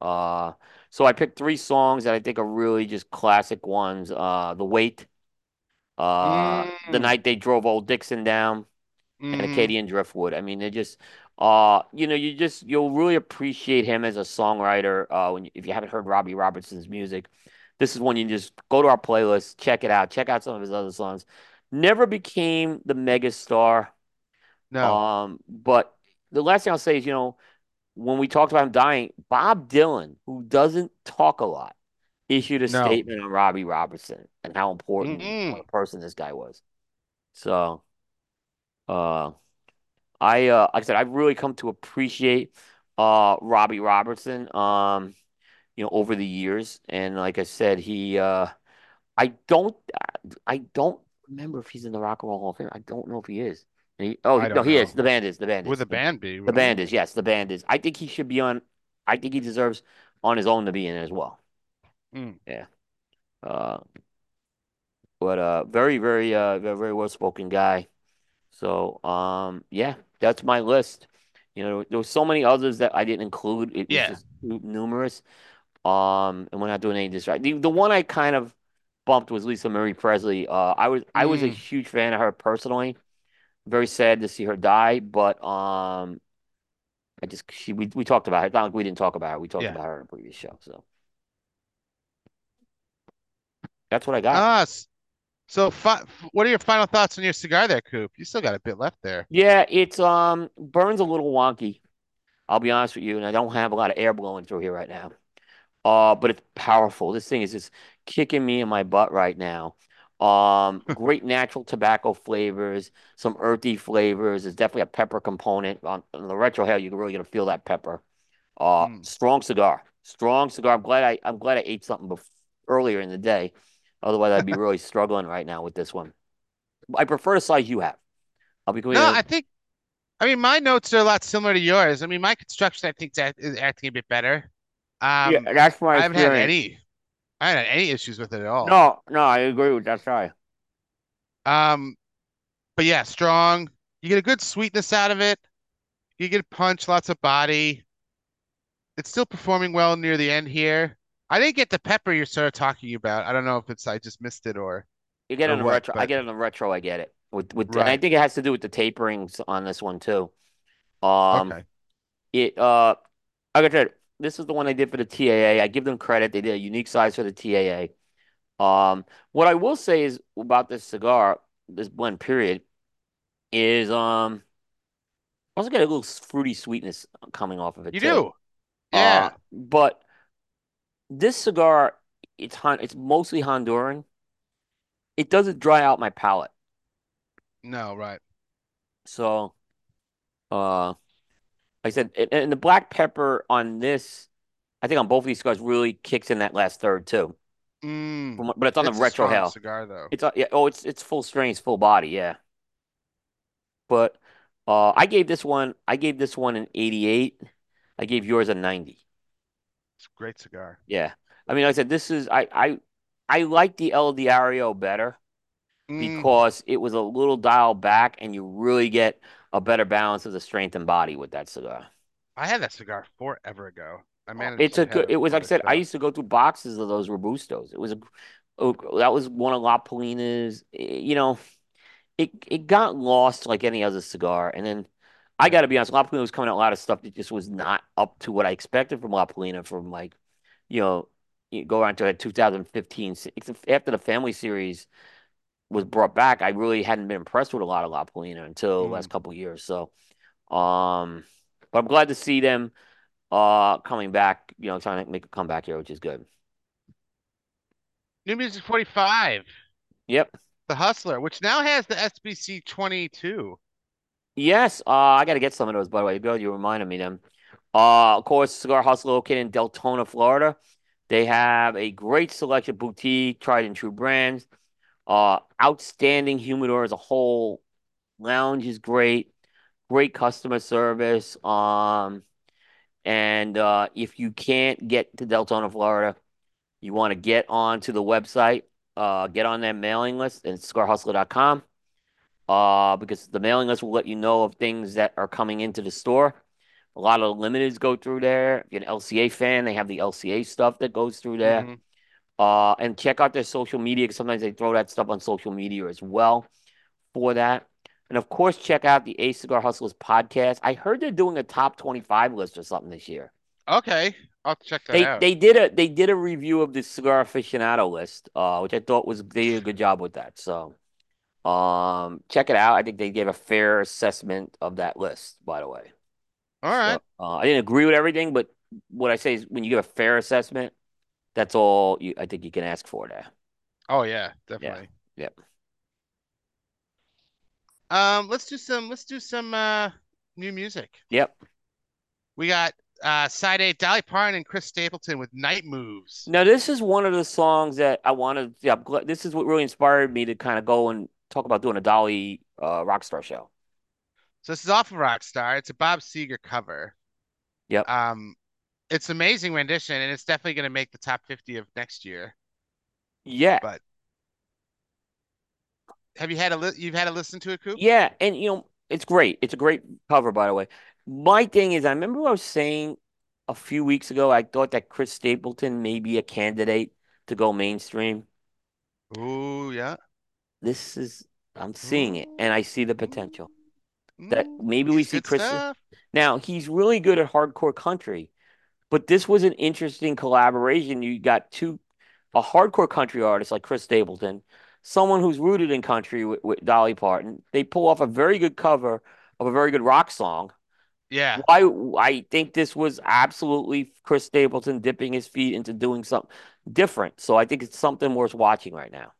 Uh, so I picked three songs that I think are really just classic ones. Uh, The Weight, uh, The Mm. Night They Drove Old Dixie Down and Mm. Acadian Driftwood. I mean, they just, uh, you know, you just you'll really appreciate him as a songwriter. Uh, when you, if you haven't heard Robbie Robertson's music, this is when you just go to our playlist, check it out, check out some of his other songs. Never became the mega star. No. Um, but the last thing I'll say is, you know, when we talked about him dying, Bob Dylan, who doesn't talk a lot, issued a No. statement on Robbie Robertson and how important of a person this guy was. So, uh. I uh like I said, I've really come to appreciate uh Robbie Robertson um you know over the years and like I said he uh I don't I don't remember if he's in the Rock and Roll Hall of Fame. I don't know if he is. He, oh he, no don't he is. The band is. The band is. the The, band be, the band is. Yes, the band is. I think he should be on I think he deserves on his own to be in it as well. Mm. Yeah. Uh but uh very very uh very, very well spoken guy. So, um, yeah, that's my list. You know, there were so many others that I didn't include. It was Yeah. just too numerous. Um, and we're not doing any distract. The, the one I kind of bumped was Lisa Marie Presley. Uh, I was I was a Mm. huge fan of her personally. Very sad to see her die, but um, I just she we we talked about her. It's not like we didn't talk about her. We talked Yeah. about her in a previous show. So that's what I got. Ah, so fi what are your final thoughts on your cigar there, Coop? You still got a bit left there. Yeah, it's um burns a little wonky. I'll be honest with you, and I don't have a lot of air blowing through here right now. Uh, but it's powerful. This thing is just kicking me in my butt right now. Um, [laughs] great natural tobacco flavors, some earthy flavors. There's definitely a pepper component on, on the retrohale. You're really gonna feel that pepper. Uh, Mm. strong cigar, strong cigar. I'm glad I I'm glad I ate something bef earlier in the day. Otherwise, I'd be [laughs] really struggling right now with this one. I prefer the size you have. I'll be going. No, I think I mean my notes are a lot similar to yours. I mean my construction I think is, acting a bit better. yeah. Um, That's my I haven't had any I had any issues with it at all. No, no, I agree with that. Sorry. Um, but yeah, strong. You get a good sweetness out of it. You get a punch, lots of body. It's still performing well near the end here. I didn't get the pepper you're sort of talking about. I don't know if it's I just missed it or You get or on the what, retro. I but get on the retro. I get it with with, and I think it has to do with the taperings on this one too. Um, Okay. it uh, like I said, this is the one I did for the TAA. I give them credit; they did a unique size for the TAA. Um, what I will say is about this cigar, this blend period, is um, I also get a little fruity sweetness coming off of it You too. do. Uh, Yeah. but this cigar it's it's mostly Honduran. It doesn't dry out my palate. No, right. So, uh, I said, and, and the black pepper on this, I think on both of these cigars really kicks in that last third too. Mm. But it's on the It's a retrohale. cigar though. It's uh, yeah. Oh, it's it's full strength, full body. Yeah. But uh, I gave this one. I gave this one an 88. I gave yours a 90. It's a great cigar. Yeah. I mean, like I said, this is I I I like the El Diario better Mm. because it was a little dial back, and you really get a better balance of the strength and body with that cigar. I had that cigar forever ago. I managed It's to a good. It was like I said. I used to go through boxes of those Robustos. It was a. oh, That was one of La Palina's. eh, You know, it it got lost like any other cigar, and then I got to be honest. La Palina was coming out a lot of stuff that just was not up to what I expected from La Palina. From like, you know, you go around to like 2015 after the Family Series was brought back. I really hadn't been impressed with a lot of La Palina until the last Mm. couple of years. So, um, but I'm glad to see them uh coming back. You know, trying to make a comeback here, which is good. New Music 45, Yep. The Hustler, which now has the SBC 22. Yes, uh, I got to get some of those, by the way. Good, you reminded me them. Uh, of course, Cigar Hustler located in Deltona, Florida. They have a great selection of boutique, tried and true brands. Uh, outstanding humidor as a whole. Lounge is great. Great customer service. Um, and uh, if you can't get to Deltona, Florida, you want to get onto the website, uh, get on that mailing list and cigarhustler.com uh, because the mailing list will let you know of things that are coming into the store. A lot of the limiteds go through there. If you're an LCA fan, they have the LCA stuff that goes through there. Mhm. Uh, and check out their social media sometimes they throw that stuff on social media as well for that. And of course, check out the A Cigar Hustlers podcast. I heard they're doing a top 25 list or something this year. Okay, I'll check that They out. they did a they did a review of the cigar aficionado list, uh, which I thought was they did a good job with that. So, um, check it out. I think they gave a fair assessment of that list, by the way. All right. So, uh, I didn't agree with everything, but what I say is when you give a fair assessment, that's all you I think you can ask for there. Oh yeah, definitely. Yep. Um, let's do some let's do some uh new music. Yep. We got uh side eight Dolly Parton and Chris Stapleton with Night Moves. Now this is one of the songs that I wanted. Yeah, I'm glad, this is what really inspired me to kind of go and talk about doing a Dolly uh, Rockstar show. So this is off of Rockstar. It's a Bob Seger cover. Yep. Um, it's amazing rendition, and it's definitely going to make the top 50 of next year. Yeah. But have you had a li you've had to listen to it, Coop? Yeah, and you know, it's great. It's a great cover, by the way. My thing is, I remember I was saying a few weeks ago, I thought that Chris Stapleton may be a candidate to go mainstream. Ooh, yeah. This is, I'm seeing it, and I see the potential. That maybe we see Chris. Now, he's really good at hardcore country, but this was an interesting collaboration. You got two, a hardcore country artist like Chris Stapleton, someone who's rooted in country with, with Dolly Parton. They pull off a very good cover of a very good rock song. Yeah. I I think this was absolutely Chris Stapleton dipping his feet into doing something different. So I think it's something worth watching right now.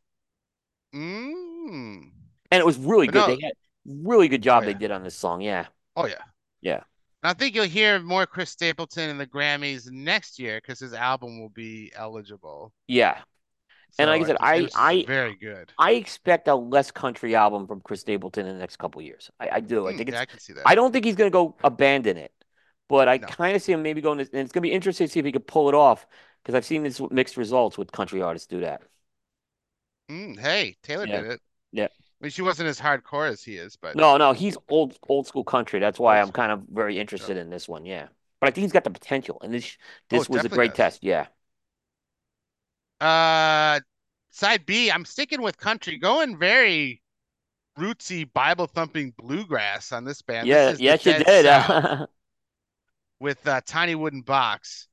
Mm. And it was really good. no- They had really good job Oh, they did on this song. Yeah. Oh yeah. Yeah. I think you'll hear more Chris Stapleton in the Grammys next year because his album will be eligible. Yeah. And like I said, I- I- very good. I expect a less country album from Chris Stapleton in the next couple years. I, I do. I Mm, think it's I can see that. I don't think he's gonna go abandon it. But I No. kind of see him maybe going to, and it's gonna be interesting to see if he could pull it off because I've seen this mixed results with country artists do that. Mm, hey, Taylor Yeah. did it. Yeah. I mean, she wasn't as hardcore as he is, but No, no, he's old old school country. That's why I'm kind of very interested in this one. Yeah, but I think he's got the potential, and this Oh, this was a great does. test. Yeah, uh, side B, I'm sticking with country, going very rootsy, Bible thumping bluegrass on this band. yeah, This yes, you did. South [laughs] with uh, Tiny Wooden Box.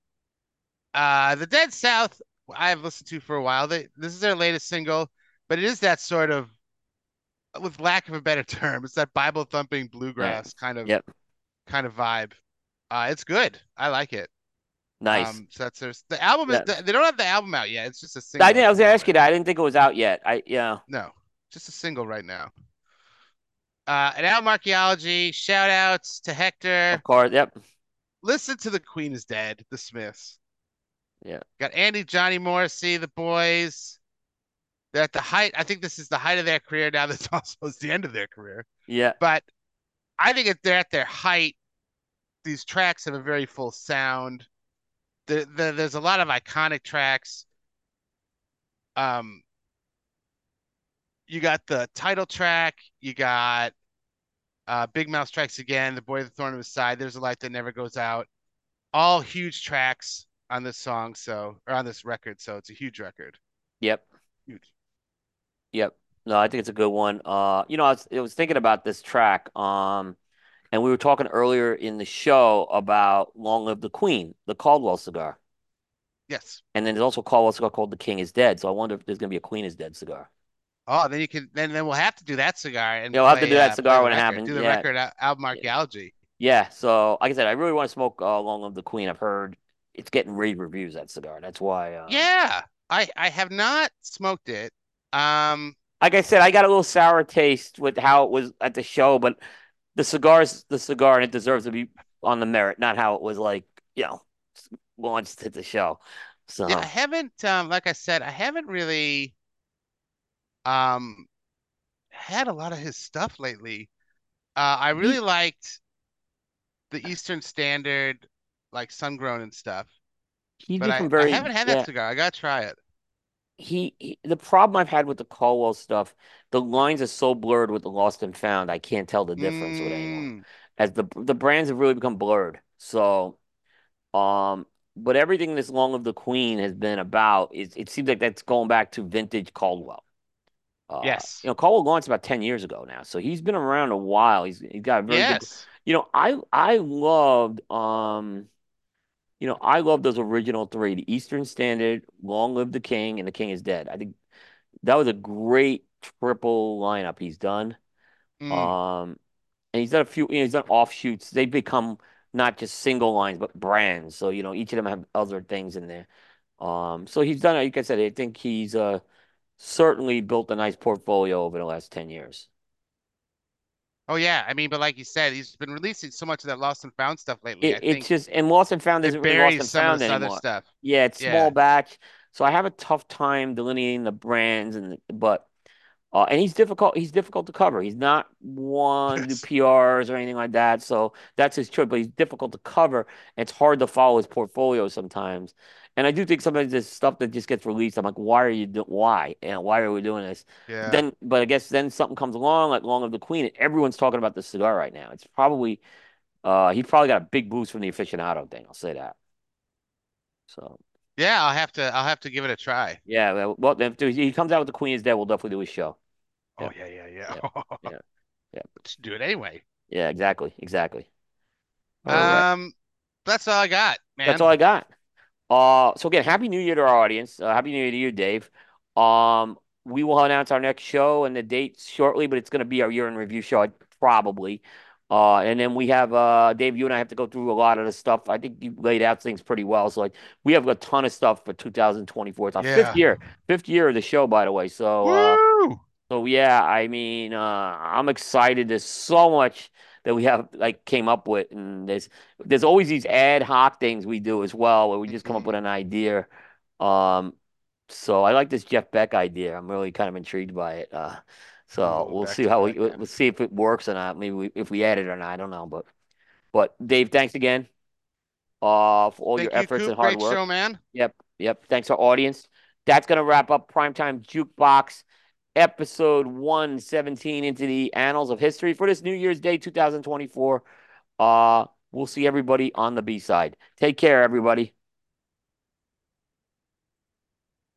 Uh, the Dead South, I've listened to for a while. They this is their latest single, but it is that sort of, with lack of a better [laughs] term, it's that Bible thumping bluegrass kind of Yep. kind of vibe. Uh, it's good. I like it. Nice. Um, so that's there's the album. Is, Yeah. they don't have the album out yet. It's just a single. I at I was gonna ask you that. I didn't think it was out yet. I yeah. No, just a single right now. Uh, an album archaeology. Shout outs to Hector. Of course. Yep. Listen to the Queen is Dead. The Smiths. Yeah. Got Andy, Johnny Morrissey, the boys. They're at the height. I think this is the height of their career. Now [laughs] that's also the end of their career. Yeah. But I think if they're at their height, these tracks have a very full sound. The, the, there's a lot of iconic tracks. Um, you got the title track. You got uh, Bigmouth Strikes Again, The Boy with the Thorn in His Side. There's a light that never goes out. All huge tracks on this song, so or on this record. So it's a huge record. Yep. Huge. Yep. No, I think it's a good one. Uh, you know, I was, I was thinking about this track. Um, and we were talking earlier in the show about Long Live the Queen, the Caldwell cigar. Yes. And then there's also a Caldwell cigar called The King is Dead. So I wonder if there's gonna be a Queen is Dead cigar. Oh, then you can then then we'll have to do that cigar and Yeah, we'll have to do that uh, cigar play when it happens. Do the Yeah. record al- album archaeology. Yeah. So like I said, I really want to smoke uh, Long Live the Queen. I've heard it's getting rave reviews that cigar. That's why. Uh, Yeah, I I have not smoked it. Um, Like I said, I got a little sour taste with how it was at the show, but the cigar's the cigar, and it deserves to be on the merit, not how it was like you know launched at the show. So yeah, I haven't um like I said, I haven't really um had a lot of his stuff lately. Uh, I really liked the Eastern Standard, like sun-grown and stuff, he's but I, become I haven't had that yeah. cigar. I gotta try it. He, he the problem I've had with the Caldwell stuff, the lines are so blurred with the Lost and Found. I can't tell the difference with anymore. Mm, As the the brands have really become blurred. So, um, but everything this Long Live the Queen has been about is it seems like that's going back to vintage Caldwell. Uh, yes. you know, Caldwell launched about 10 years ago now, so he's been around a while. He's he's got a very good, Yes. you know, I I loved um you know, I love those original three, the Eastern Standard, Long Live the King, and The King is Dead. I think that was a great triple lineup he's done. Mm. Um, and he's done a few, you know, he's done offshoots. They become not just single lines, but brands. So, you know, each of them have other things in there. Um, so he's done, like I said, I think he's uh certainly built a nice portfolio over the last 10 years. Oh yeah, I mean, but like you said, he's been releasing so much of that Lost and Found stuff lately. I It, think it's just, and Lost and Found isn't really Lost and Found anymore. stuff. Yeah, it's small batch. So I have a tough time delineating the brands and but uh and he's difficult he's difficult to cover. He's not one [laughs] to do PRs or anything like that. So that's his choice, but he's difficult to cover. It's hard to follow his portfolio sometimes. And I do think sometimes there's stuff that just gets released. I'm like, why are you do why? And why are we doing this? Yeah. Then but I guess then something comes along like Long Live the Queen and everyone's talking about this cigar right now. It's probably uh he probably got a big boost from the aficionado thing, I'll say that. So Yeah, I'll have to I'll have to give it a try. yeah, well, if he comes out with the Queen is Dead, we'll definitely do his show. Oh Yeah. yeah, yeah, yeah. yeah, [laughs] yeah. Let's do it anyway. Yeah, exactly, exactly. All right. Um, that's all I got, man. That's all I got. Uh, so again, happy New Year to our audience. Uh, happy New Year to you, Dave. Um, we will announce our next show and the date shortly, but it's going to be our year in review show, probably. Uh, and then we have uh, Dave. You and I have to go through a lot of the stuff. I think you laid out things pretty well. So like, we have a ton of stuff for 2024. It's our Yeah. fifth year, fifth year of the show, by the way. So. Uh, So yeah, I mean, uh, I'm excited. There's so much that we have like came up with, and there's there's always these ad hoc things we do as well, where we just come up with an idea. Um, so I like this Jeff Beck idea. I'm really kind of intrigued by it. Uh, so Oh, we'll see how we back, man. we'll see if it works or not. Maybe we, if we add it or not. I don't know, but but Dave, thanks again, uh, for all Thank your you, efforts Coop. and hard Great work. show, man. Yep, yep. Thanks our audience. That's gonna wrap up Primetime Jukebox episode 117 into the annals of history for this New Year's Day 2024. Uh we'll see everybody on the B side. Take care, everybody.